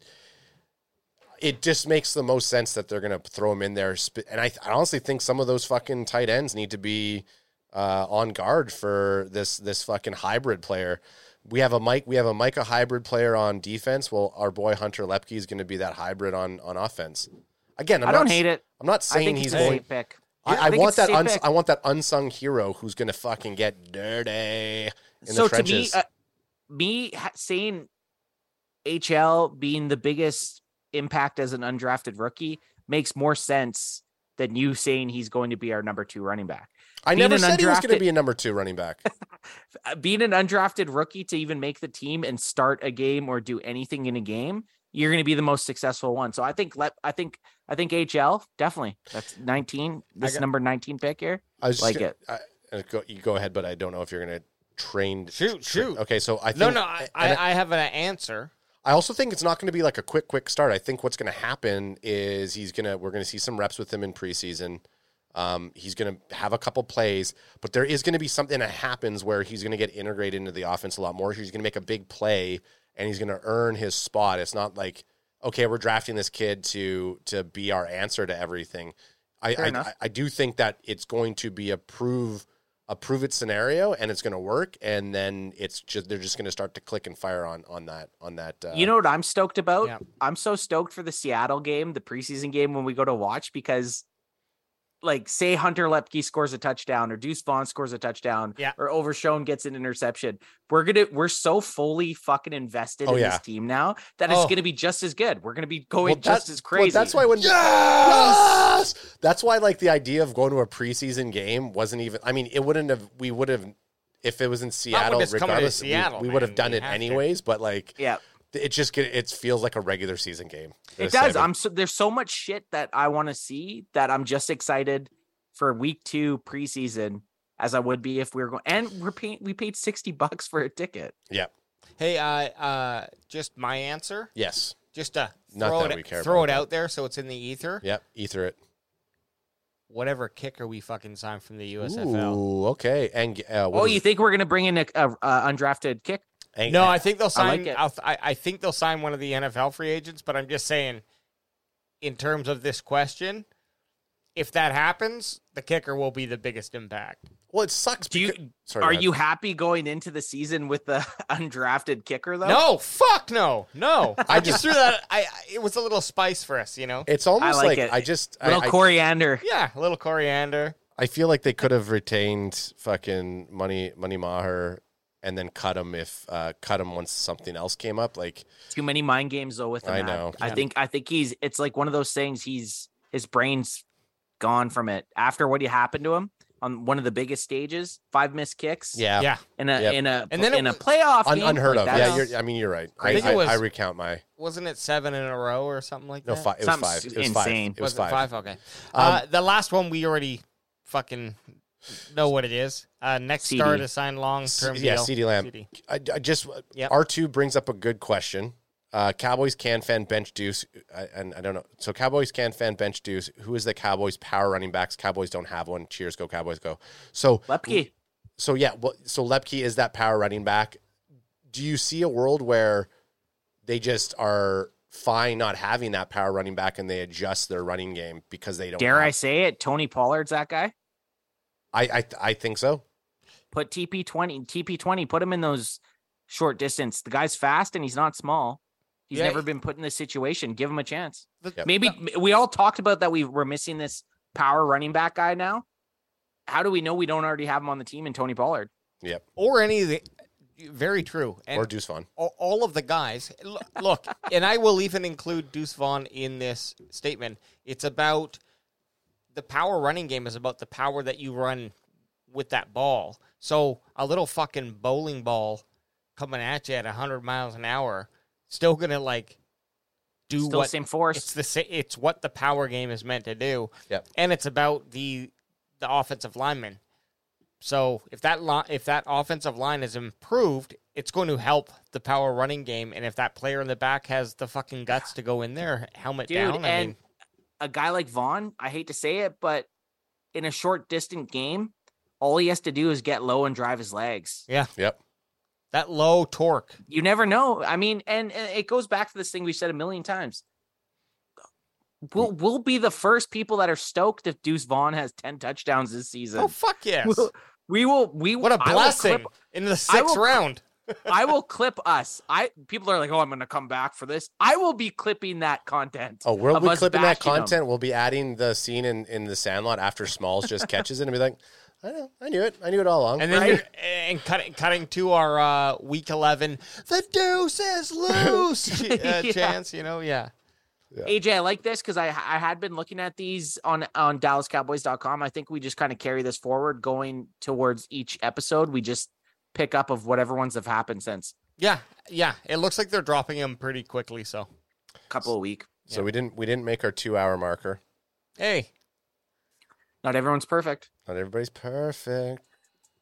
It just makes the most sense that they're gonna throw him in there. And I, I honestly think some of those fucking tight ends need to be uh, on guard for this this fucking hybrid player. We have a Mike. We have a Micah hybrid player on defense. Well, our boy Hunter Lepke is going to be that hybrid on on offense. Again, I'm
I don't
not,
hate it.
I'm not
I
saying he's
a
going.
pick.
I, I
think
want that. Uns- I want that unsung hero who's going to fucking get dirty in
so
the
to me,
trenches.
uh, me saying HL being the biggest impact as an undrafted rookie makes more sense than you saying he's going to be our number two running back.
I
being
never said he was going to be a number two running back.
Being an undrafted rookie to even make the team and start a game or do anything in a game, you're going to be the most successful one. So I think let I think I think HL definitely that's 19. This
got-
number 19 pick here.
I was just
Like
gonna,
it.
I, uh, go, you go ahead, but I don't know if you're going to train.
Shoot,
tra-
shoot.
Okay, so I think
No, no, I, I, I have an answer.
I also think it's not going to be like a quick, quick start. I think what's going to happen is he's going to we're going to see some reps with him in preseason. Um, he's going to have a couple plays, but there is going to be something that happens where he's going to get integrated into the offense a lot more. He's going to make a big play and he's going to earn his spot. It's not like okay, we're drafting this kid to to be our answer to everything. I I. I, I do think that it's going to be a prove a prove it scenario and it's going to work and then it's just they're just going to start to click and fire on on that on that uh,
You know what I'm stoked about?
Yeah.
I'm so stoked for the Seattle game, the preseason game when we go to watch because like say Hunter Lepke scores a touchdown or Deuce Vaughn scores a touchdown
Yeah.
or Overshown gets an interception. We're gonna we're so fully fucking invested
Oh,
in
yeah.
this team now that it's
Oh.
gonna be just as good. We're gonna be going
Well,
just
that-
as
well,
crazy.
that's why when yes! that's why like the idea of going to a preseason game wasn't even. I mean, it wouldn't have. We would have if it was in Seattle.
it's coming to
regardless, we-
Seattle,
we, would have done
We
it
have to.
anyways. But like,
yeah.
It just get it feels like a regular season game.
It does.
segment.
I'm so there's so much shit that I want to see that I'm just excited for week two preseason as I would be if we were going and we're paying we paid 60 bucks for a ticket.
yeah.
Hey, uh, uh, just my answer.
Yes.
Just to
Not
throw
that
it,
we care
throw
about
it
that.
out there so it's in the ether.
Yep. Ether it.
Whatever kicker we fucking sign from the USFL.
Ooh, okay. And uh,
Oh,
is-
you think we're gonna bring in a, a, a undrafted kick?
And-
No, I think they'll
I
sign.
like it.
I'll, I, I think they'll sign one of the NFL free agents. But I'm just saying, in terms of this question, if that happens, the kicker will be the biggest impact.
well, it sucks.
Do you
because- Sorry,
are you happy going into the season with the undrafted kicker though?
No, fuck no, no. I just threw that. I I- it was a little spice for us, you know.
It's almost
like
like,
it.
I just I,
little
I,
coriander.
Yeah, a little coriander.
I feel like they could have retained fucking money money Maher and then cut him if uh, cut him once something else came up. Like
Too many mind games though with him.
I
Matt.
know.
I
Yeah.
think I think he's it's like one of those things. He's his brain's gone from it after what happened to him on one of the biggest stages. Five missed kicks.
yeah,
Yeah,
In a
Yep.
in a
And then it
in a playoff
Un-
game,
unheard
like,
of. Yeah, you're, I mean you're right.
I
I,
think
I,
it was-
I recount my
wasn't it seven in a row or something like
no
that?
five. It was
Something
five. It was
insane.
five. It was,
it
five.
five? Okay.
Um,
uh, the last one we already fucking know what it is. Uh, next
CD.
star to sign long term
yeah. CeeDee Lamb.
CD.
I, I just
Yep.
R two brings up a good question. Uh, Cowboys can fan bench Deuce, I, and I don't know. So Cowboys can fan bench Deuce. Who is the Cowboys power running backs? Cowboys don't have one. Cheers, go Cowboys, go. So
Lepke.
so yeah, well, so Lepke is that power running back. Do you see a world where they just are fine not having that power running back and they adjust their running game because they don't?
Dare I say it? Tony Pollard's that guy.
I I I think so.
Put TP twenty, TP twenty. Put him in those short distance. The guy's fast and he's not small. He's
Yeah,
never been put in this situation. Give him a chance.
Yep.
Maybe we all talked about that. We were missing this power running back guy now. how do we know we don't already have him on the team in Tony Pollard?
Yep.
or any of the. Very true. And
or Deuce Vaughn.
all, all of the guys. Look, and I will even include Deuce Vaughn in this statement. It's about the power running game is about the power that you run with that ball. So a little fucking bowling ball coming at you at 100 miles an hour still going to like do
Still
what
same force.
it's the sa- it's what the power game is meant to do.
Yep.
And it's about the the offensive lineman. So if that li- if that offensive line is improved, it's going to help the power running game. And if that player in the back has the fucking guts to go in there, helmet
Dude,
down, I
and
mean,
a guy like Vaughn, I hate to say it, but in a short distant game, all he has to do is get low and drive his legs. Yeah.
Yep.
that low torque.
You never know. I mean, and, and it goes back to this thing we've said a million times. We'll mm. we'll be the first people that are stoked if Deuce Vaughn has ten touchdowns this season.
Oh fuck yes!
We'll- we will. We
what a
I will
blessing
clip-
in the sixth
will-
round.
I will clip us. I people are like, oh, I'm going to come back for this. I will be clipping that content.
Oh, we'll be clipping that
bashing 'em.
content. We'll be adding the scene in, in the Sandlot after Smalls just catches it and be like, I know, I knew it, I knew it all along.
And then
Right?
and cutting cutting to our uh, week eleven, the deuce is loose uh,
Yeah.
chance. You know, yeah.
AJ, I like this because I I had been looking at these on on DallasCowboys.com. I think we just kind of carry this forward, going towards each episode. We just pick up of whatever ones have happened since
Yeah, yeah. It looks like they're dropping them pretty quickly. So,
a couple of week.
so we didn't we didn't make our two hour marker.
hey,
Not everyone's perfect.
Not everybody's perfect.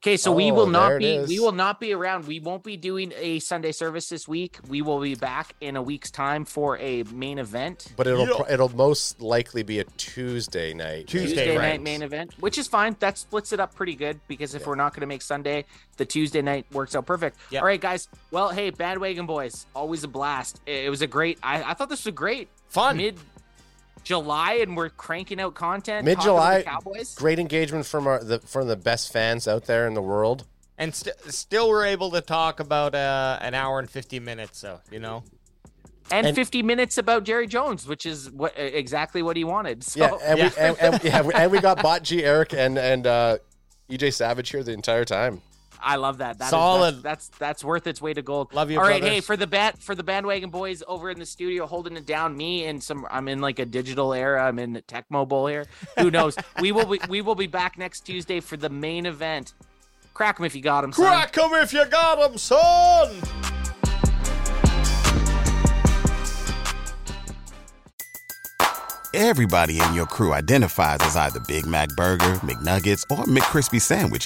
Okay, so we
Oh,
will not be we will not be around. We won't be doing a Sunday service this week. We will be back in a week's time for a main event.
But it'll
Yeah.
pro- it'll most likely be a Tuesday night.
Tuesday,
Tuesday night main event, which is fine. That splits it up pretty good because if we're not going to make Sunday, the Tuesday night works out perfect.
Yep.
All right, guys. Well, hey, bandwagon boys, always a blast. It it was a great. I, I thought this was great.
fun.
Mid July, and we're cranking out content.
Mid-July,
Cowboys.
Great engagement from our the from the best fans out there in the world.
and st- still we're able to talk about uh, an hour and 50 minutes so you know
and,
and-
50 minutes about Jerry Jones, which is what exactly what he wanted. So,
Yeah, and
Yeah.
we and, and, yeah, we- and we got Bot G Eric and and uh, EJ Savage here the entire time.
I love that. That is-
Solid.
that's, that's that's worth its weight of gold.
Love you,
All right,
brothers.
hey, for the bat for the bandwagon boys over in the studio holding it down, me and some I'm in like a digital era. I'm in tech mobile here. Who knows? we will be we will be back next Tuesday for the main event. Crack Crack 'em if you got got 'em, son.
crack 'em if you got got 'em son
Everybody in your crew identifies as either Big Mac Burger, McNuggets, or McCrispy Sandwich.